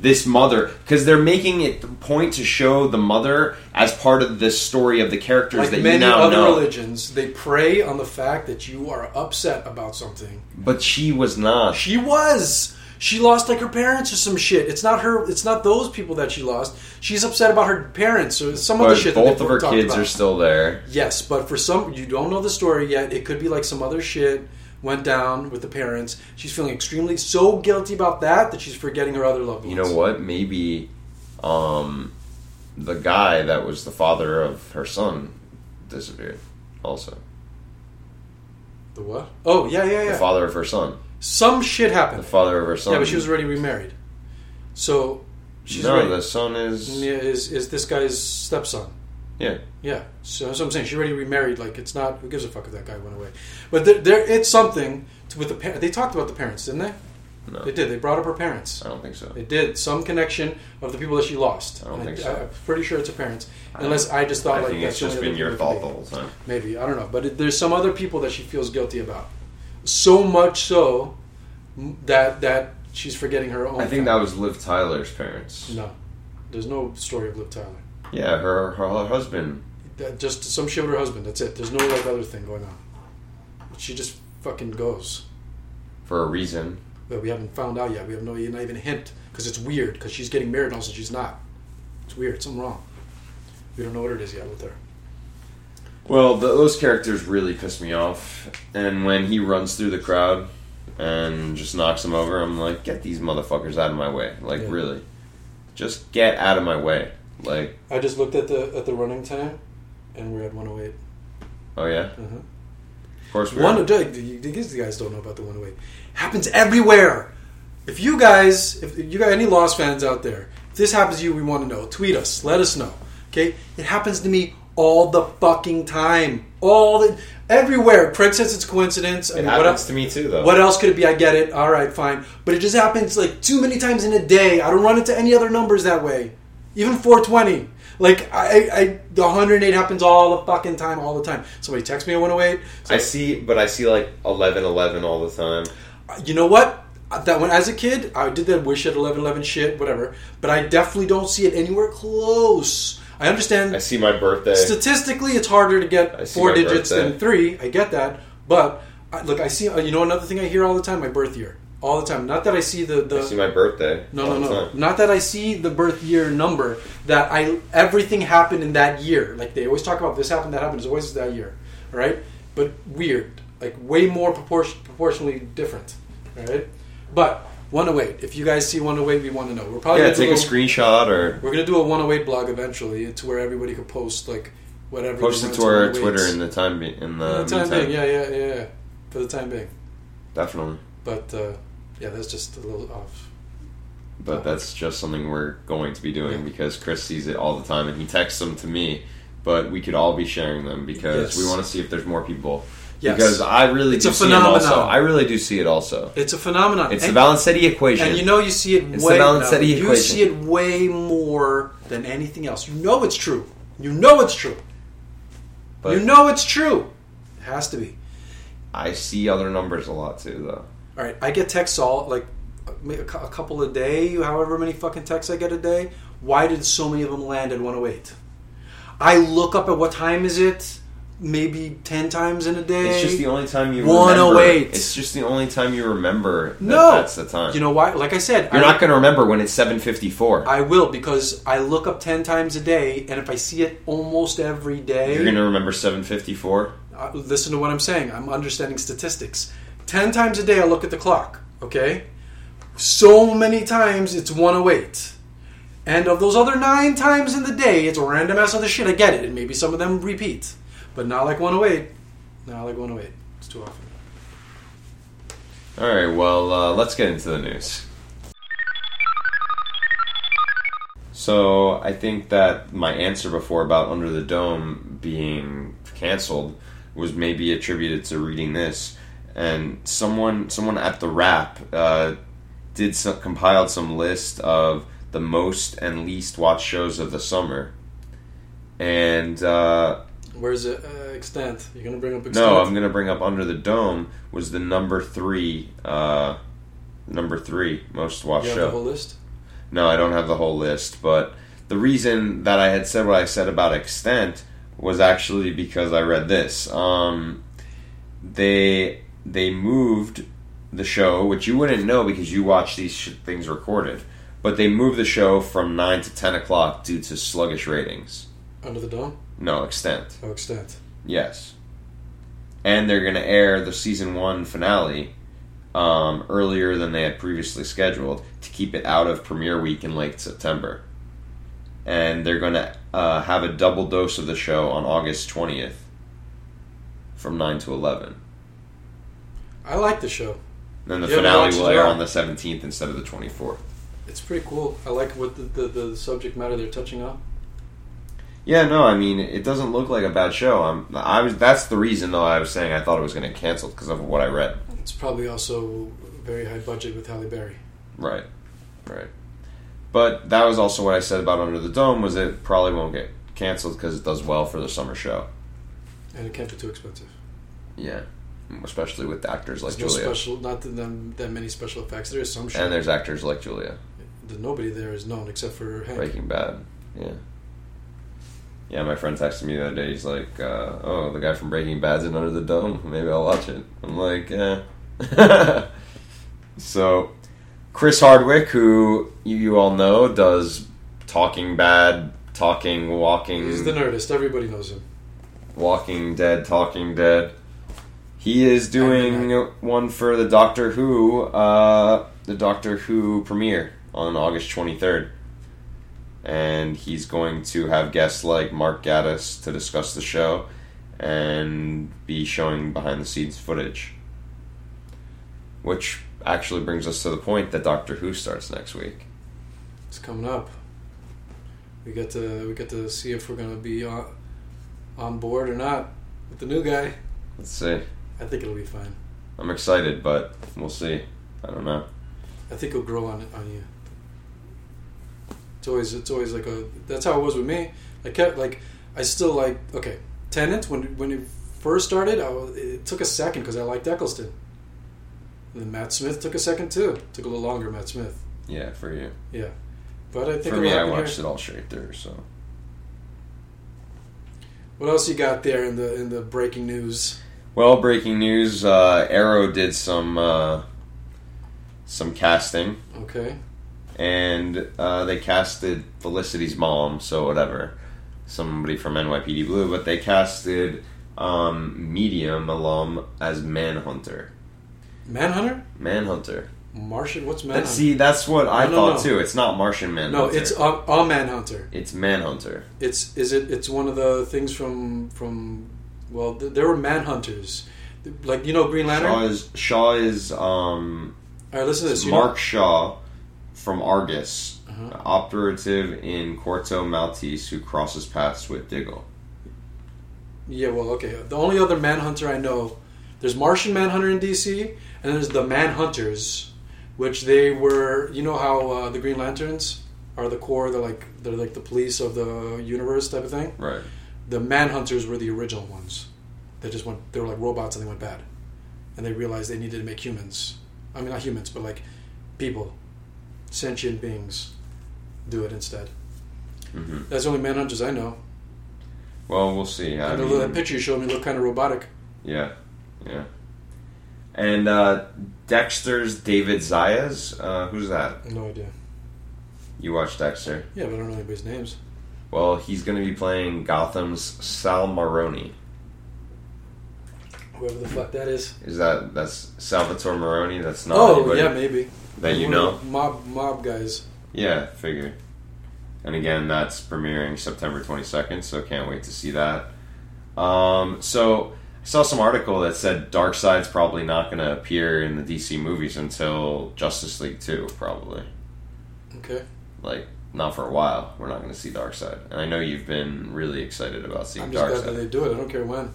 Speaker 3: this mother because they're making it the point to show the mother as part of the story of the characters
Speaker 4: Like
Speaker 3: that you
Speaker 4: many
Speaker 3: now
Speaker 4: other
Speaker 3: know.
Speaker 4: religions, they prey on the fact that you are upset about something.
Speaker 3: But she was not.
Speaker 4: She was. She lost like her parents or some shit. It's not her. It's not those people that she lost. She's upset about her parents or some other
Speaker 3: But
Speaker 4: shit.
Speaker 3: both of her kids
Speaker 4: about.
Speaker 3: are still there.
Speaker 4: Yes, but for some, you don't know the story yet. It could be like some other shit went down with the parents. She's feeling extremely so guilty about that that she's forgetting her other loved ones.
Speaker 3: You know what? Maybe um, the guy that was the father of her son disappeared. Also,
Speaker 4: The what? Oh yeah, yeah, yeah.
Speaker 3: the father of her son.
Speaker 4: Some shit happened.
Speaker 3: The father of her son.
Speaker 4: Yeah, but she was already remarried. So she's
Speaker 3: no,
Speaker 4: already,
Speaker 3: the son is
Speaker 4: yeah, is is this guy's stepson.
Speaker 3: yeah.
Speaker 4: Yeah, so that's what I'm saying. She already remarried. Like it's not. Who gives a fuck if that guy went away? But there, there it's something to, with the par- They talked about the parents, didn't they?
Speaker 3: No,
Speaker 4: They did. They brought up her parents.
Speaker 3: I don't think so.
Speaker 4: They did some connection of the people that she lost.
Speaker 3: I don't think so.
Speaker 4: I'm pretty sure it's her parents, unless I just thought
Speaker 3: I
Speaker 4: like
Speaker 3: think
Speaker 4: that's
Speaker 3: it's just been your fault the whole time.
Speaker 4: Maybe I don't know, but it, there's some other people that she feels guilty about. So much so that that she's forgetting her own.
Speaker 3: I think that was Liv Tyler's parents.
Speaker 4: no. There's no story of Liv Tyler.
Speaker 3: Yeah, her her husband.
Speaker 4: That just some shit with her husband. That's it. There's no like other thing going on. She just fucking goes.
Speaker 3: For a reason.
Speaker 4: But we haven't found out yet. We have no not even a hint because it's weird because she's getting married and also she's not. It's weird. Something wrong. We don't know what it is yet with her.
Speaker 3: Well, the, those characters really piss me off. And when he runs through the crowd and just knocks him over, I'm like, get these motherfuckers out of my way. Like,
Speaker 4: Yeah.
Speaker 3: really. Just get out of my way. Like,
Speaker 4: I just looked at the at the running time, and we're at 108.
Speaker 3: oh yeah?
Speaker 4: Uh-huh.
Speaker 3: Of course we
Speaker 4: One,
Speaker 3: are.
Speaker 4: these guys don't know about the 108. Happens everywhere. If you guys, if you got any Lost fans out there, if this happens to you, we want to know. Tweet us. Let us know. Okay? It happens to me all the fucking time. All the everywhere. Craig says it's coincidence. I
Speaker 3: It
Speaker 4: mean, what
Speaker 3: happens
Speaker 4: else?
Speaker 3: to me too, though.
Speaker 4: What else could it be? I get it. All right, fine. But it just happens like too many times in a day. I don't run into any other numbers that way. Even 420. Like I, I, the 108 happens all the fucking time, all the time. Somebody texts me at 108.
Speaker 3: I see, but I see like 11 11 all the time.
Speaker 4: you know what? That when as a kid, I did that wish at eleven eleven shit, whatever. But I definitely don't see it anywhere close. I understand
Speaker 3: I see my birthday.
Speaker 4: statistically, it's harder to get four digits
Speaker 3: birthday.
Speaker 4: than three. I get that, but I, look, I see. uh, You know, another thing I hear all the time: my birth year, all the time. Not that I see the the
Speaker 3: I see my birthday.
Speaker 4: no, no, no.
Speaker 3: time.
Speaker 4: Not that I see the birth year number. That I everything happened in that year. Like they always talk about this happened, that happened. It's always that year, all right? But weird, like way more proportion, proportionally different, all right? But 108. If you guys see 108, we want to know. We're probably
Speaker 3: Yeah,
Speaker 4: gonna
Speaker 3: take a screenshot or
Speaker 4: We're gonna do a 108 blog eventually. It's where everybody could post like whatever.
Speaker 3: post it
Speaker 4: want
Speaker 3: to our Twitter in the time be- in the,
Speaker 4: For the time being. Yeah, yeah, yeah, yeah. For the time being.
Speaker 3: Definitely.
Speaker 4: But uh, yeah, that's just a little off.
Speaker 3: But that's just something we're going to be doing
Speaker 4: Yeah.
Speaker 3: because Chris sees it all the time and he texts them to me. But we could all be sharing them because
Speaker 4: Yes.
Speaker 3: we want to see if there's more people.
Speaker 4: Yes.
Speaker 3: Because I really
Speaker 4: It's
Speaker 3: do
Speaker 4: a
Speaker 3: see it also. I really do see it also.
Speaker 4: It's a phenomenon.
Speaker 3: It's
Speaker 4: and,
Speaker 3: the Valenzetti equation.
Speaker 4: and you know you see it
Speaker 3: It's
Speaker 4: way
Speaker 3: the Valenzetti
Speaker 4: no, You see it way more than anything else. You know it's true. You know it's true.
Speaker 3: but
Speaker 4: you know it's true. It has to be.
Speaker 3: I see other numbers a lot too, though.
Speaker 4: All right, I get texts all like a a couple a day, however many fucking texts I get a day. Why did so many of them land at 108? I look up at what time is it, maybe 10 times in a day.
Speaker 3: It's just the only time you
Speaker 4: 108.
Speaker 3: remember. It's just the only time you remember that
Speaker 4: no,
Speaker 3: that's the time.
Speaker 4: You know why? Like I said,
Speaker 3: You're
Speaker 4: I,
Speaker 3: not going to remember when it's 7:54.
Speaker 4: I will because I look up 10 times a day, and if I see it almost every day,
Speaker 3: You're going to remember 7:54.
Speaker 4: uh, listen to what I'm saying. I'm understanding statistics. 10 times a day, I look at the clock, okay? So many times it's 108. And of those other nine times in the day, it's a random ass other shit. I get it. And maybe some of them repeat. But not like 108. Not like 108. It's too often.
Speaker 3: All right, well, uh, let's get into the news. So, I think that my answer before about Under the Dome being canceled was maybe attributed to reading this, and someone someone at the Wrap uh, did some, compiled some list of the most and least watched shows of the summer, and uh,
Speaker 4: Where's it? Uh, Extant. You're going to bring up Extant?
Speaker 3: no, I'm gonna bring up Under the Dome was the number three, uh, number three most watched
Speaker 4: You have
Speaker 3: show.
Speaker 4: the whole list?
Speaker 3: no, I don't have the whole list, but the reason that I had said what I said about Extant was actually because I read this. Um, they they moved the show, which you wouldn't know because you watch these sh- things recorded, but they moved the show from nine to ten o'clock due to sluggish ratings.
Speaker 4: Under the dome?
Speaker 3: No, Extant.
Speaker 4: Oh, Extant.
Speaker 3: Yes. And they're going to air the season one finale um, earlier than they had previously scheduled to keep it out of premiere week in late September. And they're going to uh, have a double dose of the show on August 20th from 9 to 11.
Speaker 4: I like the show.
Speaker 3: Then the
Speaker 4: haven't
Speaker 3: finale will air on the 17th instead of the 24th.
Speaker 4: It's pretty cool. I like what the, the, the subject matter they're touching on.
Speaker 3: Yeah, no, I mean it doesn't look like a bad show. I'm, I was that's the reason though I was saying I thought it was going to get canceled because of what I read.
Speaker 4: It's probably also very high budget with Halle Berry.
Speaker 3: Right, right. But that was also what I said about Under the Dome was it probably won't get canceled because it does well for the summer show.
Speaker 4: And it can't be too expensive.
Speaker 3: Yeah, especially with actors like
Speaker 4: There's no
Speaker 3: Julia,
Speaker 4: special, not that, that, many special effects. There is some shit.
Speaker 3: and there's actors like Julia,
Speaker 4: The- nobody there is known except for Hank.
Speaker 3: Breaking Bad. Yeah, yeah. My friend texted me the other day. He's like, uh, "Oh, the guy from Breaking Bad's in Under the Dome. Maybe I'll watch it." I'm like, "Yeah." so, Chris Hardwick, who you, you all know, does Talking Bad, Talking, Walking.
Speaker 4: He's the nerdist. Everybody knows him.
Speaker 3: Walking Dead, Talking Dead. He is doing one for the Doctor Who, uh, the Doctor Who premiere on August 23rd. And he's going to have guests like Mark Gatiss to discuss the show and be showing behind the scenes footage. Which actually brings us to the point that Doctor Who starts next week.
Speaker 4: It's coming up. We get to we get to see if we're gonna be on, on board or not with the new guy.
Speaker 3: Let's see.
Speaker 4: I think it'll be fine.
Speaker 3: I'm excited, but we'll see. I don't know.
Speaker 4: I think it'll grow on on you. It's always it's always like a that's how it was with me. I kept like I still like okay Tennant when when it first started. I, it took a second because I liked Eccleston. And then Matt Smith took a second too. Took a little longer. Matt Smith.
Speaker 3: Yeah, for you.
Speaker 4: Yeah, but I think
Speaker 3: For me, I watched
Speaker 4: here.
Speaker 3: it all straight through, so.
Speaker 4: What else you got there in the in the breaking news?
Speaker 3: Well, breaking news: uh, Arrow did some uh, some casting,
Speaker 4: Okay.
Speaker 3: And uh, they casted Felicity's mom, so whatever, somebody from NYPD Blue, but they casted um, Medium alum as Manhunter.
Speaker 4: Manhunter?
Speaker 3: Manhunter.
Speaker 4: Martian? What's
Speaker 3: That, see, that's what I
Speaker 4: No, no,
Speaker 3: thought
Speaker 4: no.
Speaker 3: too. It's not Martian Manhunter.
Speaker 4: no, it's a, a Manhunter.
Speaker 3: it's Manhunter.
Speaker 4: It's is it? It's one of the things from from. Well, th- there were Manhunters, like you know Green Lantern.
Speaker 3: Shaw is Shaw is um,
Speaker 4: All right, listen to this.
Speaker 3: Mark Shaw from Argus,
Speaker 4: Uh-huh.
Speaker 3: operative in Corto Maltese, who crosses paths with Diggle.
Speaker 4: Yeah, well, okay. The only other Manhunter I know, there's Martian Manhunter in DC, and there's the Manhunters, which they were. You know how uh, the Green Lanterns are the core. They're like they're like the police of the universe type of thing.
Speaker 3: Right.
Speaker 4: The Manhunters were the original ones. They just went. They were like robots, and they went bad, and they realized they needed to make humans. I mean, not humans, but like people, sentient beings, do it instead.
Speaker 3: hmm
Speaker 4: That's the only Manhunters I know.
Speaker 3: Well, we'll see. I mean,
Speaker 4: that picture you showed me looked kind of robotic.
Speaker 3: yeah, yeah. And uh, Dexter's David Zayas. Uh, who's that?
Speaker 4: No idea.
Speaker 3: You watch Dexter?
Speaker 4: Yeah, but I don't know anybody's names.
Speaker 3: Well, he's going to be playing Gotham's Sal Maroni.
Speaker 4: Whoever the fuck that is.
Speaker 3: Is that that's Salvatore Maroni? That's not
Speaker 4: oh,
Speaker 3: anybody
Speaker 4: yeah, maybe.
Speaker 3: That you know.
Speaker 4: Mob mob guys.
Speaker 3: Yeah, figure. And again, that's premiering September 22nd, so can't wait to see that. Um, so I saw some article that said Darkseid's probably not going to appear in the DC movies until Justice League 2, probably.
Speaker 4: Okay.
Speaker 3: Like, not for a while. We're not going to see Darkseid. And I know you've been really excited about seeing
Speaker 4: I'm just glad that
Speaker 3: Darkseid.
Speaker 4: they do it. I don't care when.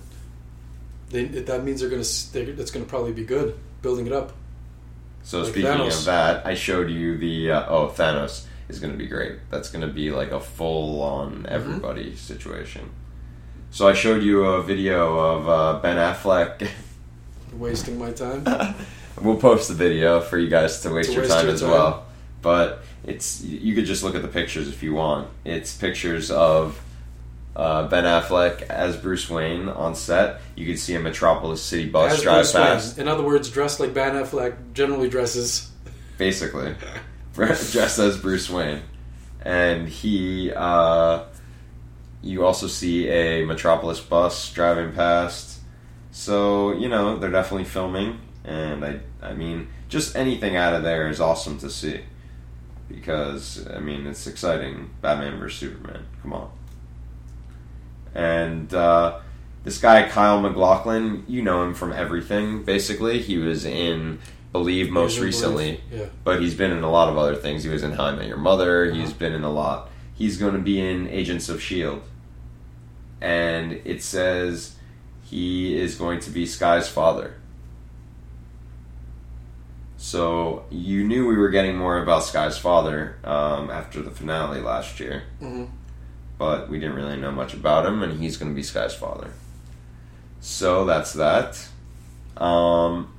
Speaker 4: They, that means they're gonna. s- it's gonna probably be good. Building it up.
Speaker 3: So
Speaker 4: Like
Speaker 3: speaking
Speaker 4: Thanos.
Speaker 3: of that, I showed you the uh, oh Thanos is going to be great. That's going to be like a full on
Speaker 4: Mm-hmm.
Speaker 3: everybody situation. So I showed you a video of uh, Ben Affleck.
Speaker 4: Wasting my time.
Speaker 3: we'll post the video for you guys to waste
Speaker 4: To
Speaker 3: your
Speaker 4: waste
Speaker 3: time
Speaker 4: your
Speaker 3: as
Speaker 4: time.
Speaker 3: well. But it's you could just look at the pictures if you want. It's pictures of uh, Ben Affleck as Bruce Wayne on set. You could see a Metropolis City bus
Speaker 4: As
Speaker 3: drive
Speaker 4: Bruce Wayne.
Speaker 3: past.
Speaker 4: In other words, dressed like Ben Affleck generally dresses.
Speaker 3: basically dressed as Bruce Wayne, and he. Uh, you also see a Metropolis bus driving past, so you know they're definitely filming, and I, I mean, just anything out of there is awesome to see, because I mean it's exciting. Batman vs Superman, come on, and. Uh, this guy Kyle MacLachlan, you know him from everything. Basically, he was in Believe most recently,
Speaker 4: Yeah.
Speaker 3: but he's been in a lot of other things. He was in How I Met Your Mother. He's been in a lot. He's going to be in Agents of Shield, and it says he is going to be Skye's father. So you knew we were getting more about Skye's father um, after the finale last year,
Speaker 4: hmm
Speaker 3: but we didn't really know much about him, and he's going to be Skye's father. So that's that. Um,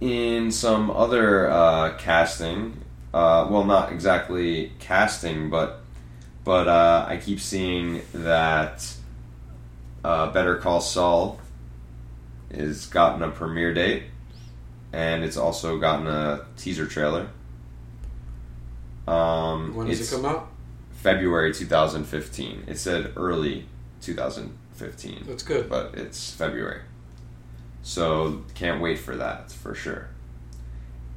Speaker 3: in some other uh, casting, uh, well, not exactly casting, but but uh, I keep seeing that uh, Better Call Saul is gotten a premiere date, and it's also gotten a teaser trailer. Um,
Speaker 4: When does it come out?
Speaker 3: February 2015. It said early 2015
Speaker 4: That's good.
Speaker 3: but it's February. So can't wait for that for sure.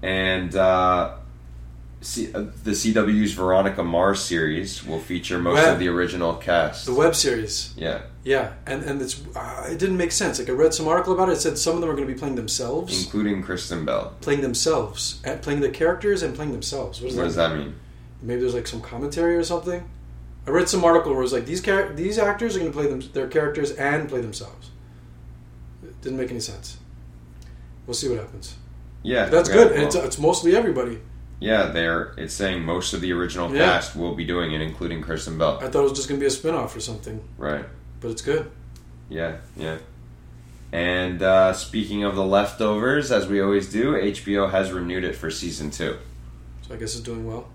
Speaker 3: And uh, C- uh, the CW's Veronica Mars series will feature most
Speaker 4: Web.
Speaker 3: of the original cast.
Speaker 4: The web series.
Speaker 3: yeah,
Speaker 4: Yeah, and and it's uh, it didn't make sense. Like I read some article about it. It said some of them are going to be playing themselves,
Speaker 3: including Kristen Bell.
Speaker 4: playing themselves, and playing the characters and playing themselves. What does,
Speaker 3: What
Speaker 4: that,
Speaker 3: does that mean?
Speaker 4: Maybe there's like some commentary or something. I read some article where it was like these char- these actors are going to play them their characters and play themselves. It didn't make any sense. We'll see what happens.
Speaker 3: Yeah,
Speaker 4: That's good,
Speaker 3: well,
Speaker 4: it's, it's mostly everybody.
Speaker 3: yeah, they're it's saying most of the original
Speaker 4: Yeah.
Speaker 3: cast will be doing it, including Kristen Bell.
Speaker 4: I thought it was just going to be a spinoff or something,
Speaker 3: Right.
Speaker 4: but it's good.
Speaker 3: Yeah, yeah. And uh, speaking of the leftovers, as we always do, HBO has renewed it for season two.
Speaker 4: So I guess it's doing well.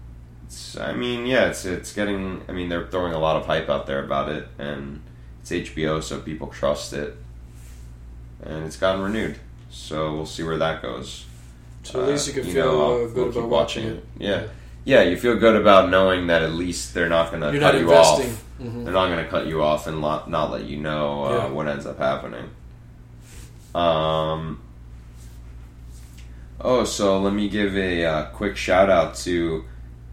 Speaker 3: It's, I mean, yeah, it's it's getting. I mean, they're throwing a lot of hype out there about it, and it's HBO, so people trust it, and it's gotten renewed. So we'll see where that goes.
Speaker 4: So at least you can
Speaker 3: uh,
Speaker 4: feel,
Speaker 3: know,
Speaker 4: uh, good
Speaker 3: we'll
Speaker 4: about watching
Speaker 3: watching
Speaker 4: it.
Speaker 3: Yeah, yeah, you feel good about knowing that at least they're not going to cut
Speaker 4: not
Speaker 3: you off.
Speaker 4: Mhm.
Speaker 3: They're not going to cut you off and lo- not let you know uh,
Speaker 4: Yeah.
Speaker 3: what ends up happening. Um. Oh, so let me give a uh, quick shout out to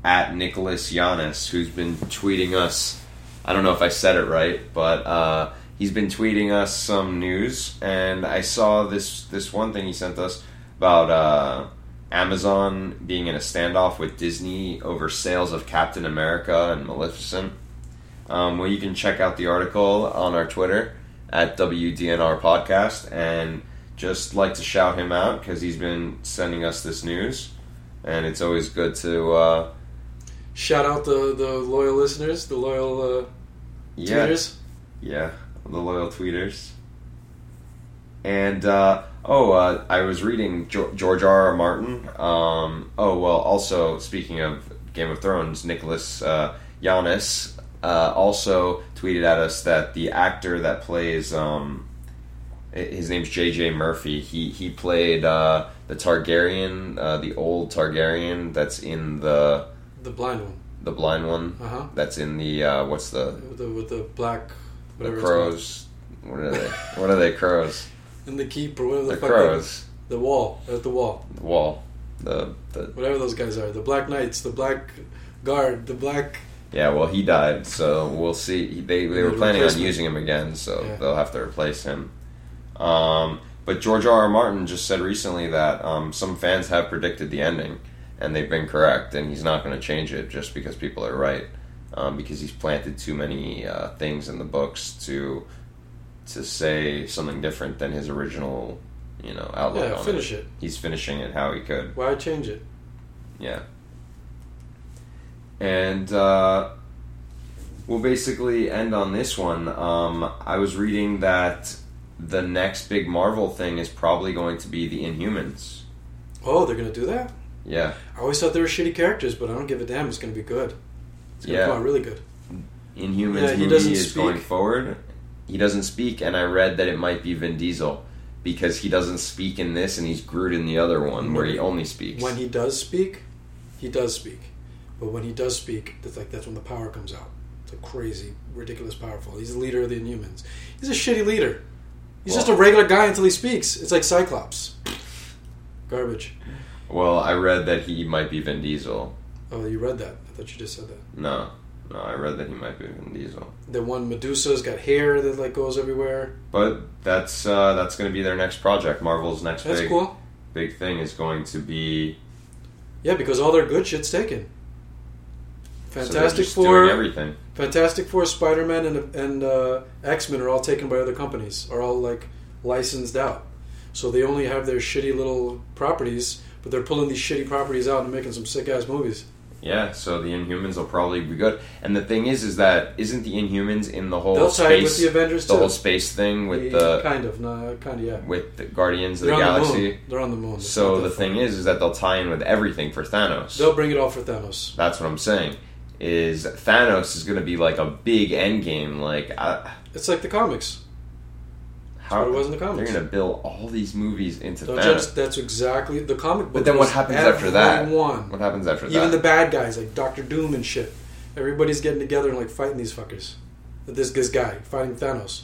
Speaker 3: at Nicholas Yanis, who's been tweeting us. I don't know if I said it right, but uh, he's been tweeting us some news, and I saw this this one thing he sent us about uh, Amazon being in a standoff with Disney over sales of Captain America and Maleficent. Um, well, you can check out the article on our Twitter at WDNR Podcast, and just like to shout him out because he's been sending us this news, and it's always good to uh,
Speaker 4: Shout out the, the loyal listeners, the loyal uh,
Speaker 3: yeah,
Speaker 4: tweeters.
Speaker 3: yeah, the loyal tweeters. And uh, oh, uh, I was reading Jo- George R. R. Martin. Um, oh well, also speaking of Game of Thrones, Nicholas uh, Giannis uh, also tweeted at us that the actor that plays um, his name's J.J. Murphy. He he played uh, the Targaryen, uh, the old Targaryen that's in the
Speaker 4: The blind one.
Speaker 3: the blind one.
Speaker 4: Uh huh.
Speaker 3: That's in the uh, what's the
Speaker 4: With the, with the black.
Speaker 3: the crows? What are they? what are they? Crows.
Speaker 4: And the keep or whatever the,
Speaker 3: The
Speaker 4: fuck
Speaker 3: crows.
Speaker 4: They, the wall. At the wall.
Speaker 3: The wall. The the
Speaker 4: Whatever those guys are. The black knights. The black guard. The black.
Speaker 3: yeah. Well, he died, so we'll see. They they were planning on using him again, so
Speaker 4: Yeah.
Speaker 3: they'll have to replace him. Um, but George R. R. Martin just said recently that um, some fans have predicted the ending, and they've been correct, and he's not going to change it just because people are right, um, because he's planted too many uh, things in the books to to say something different than his original, you know, outlook
Speaker 4: Yeah, finish
Speaker 3: it.
Speaker 4: it.
Speaker 3: He's finishing it how he could.
Speaker 4: Why change it?
Speaker 3: Yeah. And uh, we'll basically end on this one. Um, I was reading that the next big Marvel thing is probably going to be the Inhumans.
Speaker 4: Oh, they're gonna do that.
Speaker 3: Yeah.
Speaker 4: I always thought they were shitty characters, but I don't give a damn. It's gonna be good. It's gonna
Speaker 3: Yeah.
Speaker 4: come out really good.
Speaker 3: Inhumans
Speaker 4: Yeah, he
Speaker 3: movie
Speaker 4: doesn't
Speaker 3: is
Speaker 4: speak.
Speaker 3: going forward. He doesn't speak, and I read that it might be Vin Diesel because he doesn't speak in this, and he's Groot in the other one where he only speaks.
Speaker 4: When he does speak, he does speak. But when he does speak, it's like that's when the power comes out. It's like crazy, ridiculous, powerful. He's the leader of the Inhumans. He's a shitty leader. He's just a regular guy until he speaks. It's like Cyclops. Garbage.
Speaker 3: Well, I read that he might be Vin Diesel.
Speaker 4: Oh, you read that? I thought you just said that.
Speaker 3: No, no, I read that he might be Vin Diesel.
Speaker 4: The one Medusa's got hair that like goes everywhere.
Speaker 3: But that's uh, that's going to be their next project. Marvel's next
Speaker 4: That's
Speaker 3: big
Speaker 4: cool.
Speaker 3: big thing is going to be
Speaker 4: Yeah, because all their good shit's taken.
Speaker 3: so
Speaker 4: Fantastic
Speaker 3: just
Speaker 4: Four,
Speaker 3: everything.
Speaker 4: Fantastic Four, Spider Man, and and uh, X Men are all taken by other companies. Are all like licensed out. So they only have their shitty little properties, but they're pulling these shitty properties out and making some sick ass movies.
Speaker 3: Yeah, so the Inhumans will probably be good. And the thing is, is that isn't the Inhumans in the whole
Speaker 4: They'll tie
Speaker 3: space,
Speaker 4: with the Avengers
Speaker 3: the
Speaker 4: too.
Speaker 3: whole space thing with
Speaker 4: Yeah,
Speaker 3: the
Speaker 4: kind of, no, kind of, yeah.
Speaker 3: with the Guardians of
Speaker 4: They're
Speaker 3: the
Speaker 4: the
Speaker 3: Galaxy?
Speaker 4: moon. They're on the moon. It's
Speaker 3: So the thing is, is that they'll tie in with everything for Thanos.
Speaker 4: they'll bring it all for Thanos.
Speaker 3: That's what I'm saying. Is Thanos is going to be like a big end game? Like, I,
Speaker 4: It's like the comics.
Speaker 3: How
Speaker 4: what it was in the comics.
Speaker 3: They're going to build all these movies into
Speaker 4: Don't judge, that's exactly the comic book.
Speaker 3: But then what happens after that?
Speaker 4: everyone.
Speaker 3: What happens after that?
Speaker 4: Even the bad guys like Doctor Doom and shit. Everybody's getting together and like fighting these fuckers. This this guy fighting Thanos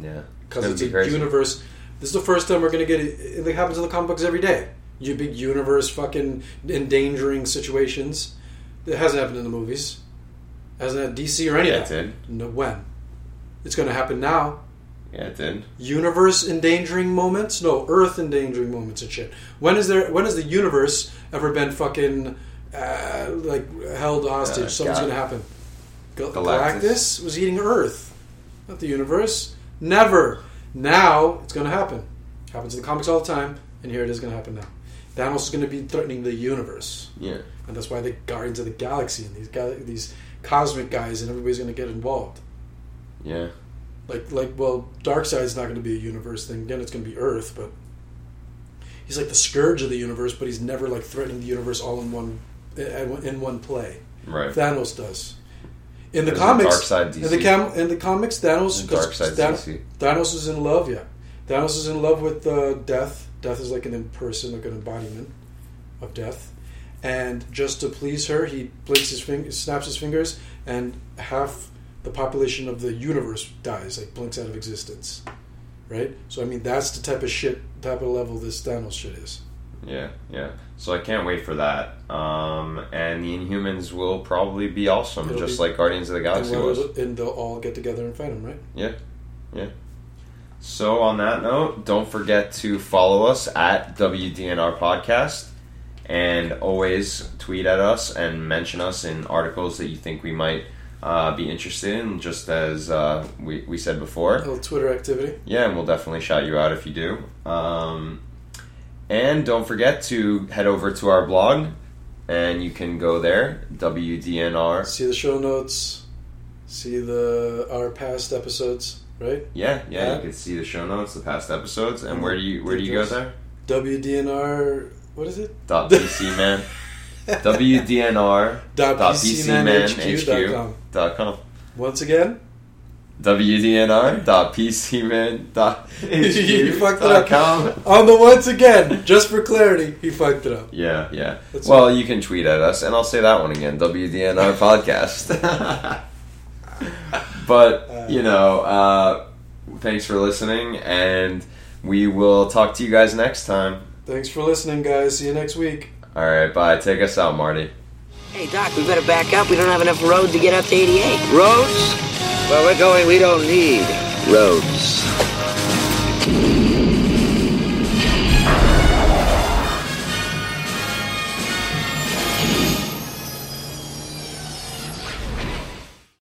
Speaker 3: yeah,
Speaker 4: because
Speaker 3: gonna
Speaker 4: it's
Speaker 3: be
Speaker 4: a
Speaker 3: crazy.
Speaker 4: universe. This is the first time we're gonna get it. It happens in the comic books every day. You big universe fucking endangering situations. It hasn't happened in the movies. Hasn't had DC or any
Speaker 3: Yeah,
Speaker 4: of that. No, when? It's gonna happen now.
Speaker 3: Yeah, it did.
Speaker 4: universe endangering moments? No earth endangering moments and shit. When is there when has the universe ever been fucking uh, like held hostage?
Speaker 3: Uh,
Speaker 4: something's
Speaker 3: Gal-
Speaker 4: gonna happen. Gal-
Speaker 3: Galactus.
Speaker 4: galactus was eating earth not the universe. Never. Now it's gonna happen. Happens in the comics all the time and here it is gonna happen now. Thanos is gonna be threatening the universe.
Speaker 3: Yeah,
Speaker 4: and that's why the Guardians of the Galaxy and these gal- these cosmic guys and everybody's gonna get involved.
Speaker 3: Yeah.
Speaker 4: Like like well Darkseid is not going to be a universe thing again it's going to be earth but he's like the scourge of the universe but he's never like threatening the universe all in one in one play
Speaker 3: Right.
Speaker 4: Thanos does in the
Speaker 3: There's
Speaker 4: comics in the cam in the comics Thanos 'cause
Speaker 3: Darkseid
Speaker 4: Than-
Speaker 3: DC.
Speaker 4: Thanos is in love yeah Thanos is in love with uh, death Death is like an in-person, like an embodiment of death. And just to please her, he blinks his fing- snaps his fingers, and half the population of the universe dies, like blinks out of existence. Right. So I mean, that's the type of shit, type of level this Thanos shit is.
Speaker 3: Yeah, yeah. So I can't wait for that. Um, and the Inhumans will probably be awesome,
Speaker 4: It'll
Speaker 3: just
Speaker 4: be-
Speaker 3: like Guardians of the Galaxy was.
Speaker 4: and they'll all get together and fight him, right?
Speaker 3: Yeah, yeah. So on that note, don't forget to follow us at WDNR Podcast, and always tweet at us and mention us in articles that you think we might uh, be interested in. Just as uh, we we said
Speaker 4: A
Speaker 3: before.
Speaker 4: little Twitter activity.
Speaker 3: Yeah, and we'll definitely shout you out if you do. Um, and don't forget to head over to our blog, and you can go there, WDNR.
Speaker 4: See the show notes. See the our past episodes, right?
Speaker 3: Yeah, yeah,
Speaker 4: Yeah.
Speaker 3: you can see the show notes, the past episodes, and where do you where do you go there?
Speaker 4: WDNR. What is it?
Speaker 3: Dot PC man. WDNR
Speaker 4: Dot
Speaker 3: dot
Speaker 4: PCManHQ.com.
Speaker 3: dot com.
Speaker 4: Once again,
Speaker 3: WDNR dot PCman dot
Speaker 4: You fucked it up.
Speaker 3: com.
Speaker 4: on the once again, just for clarity, he fucked it up.
Speaker 3: Yeah, yeah.
Speaker 4: That's
Speaker 3: well, you can tweet at us, and I'll say that one again. WDNR podcast. but you know, uh, thanks for listening, and we will talk to you guys next time.
Speaker 4: Thanks for listening, guys. See you next week.
Speaker 3: All right, bye. Take us out, Marty.
Speaker 1: Hey, Doc, we better back up. We don't have enough road to get up to 88.
Speaker 2: Roads? Well, we're going, we don't need roads.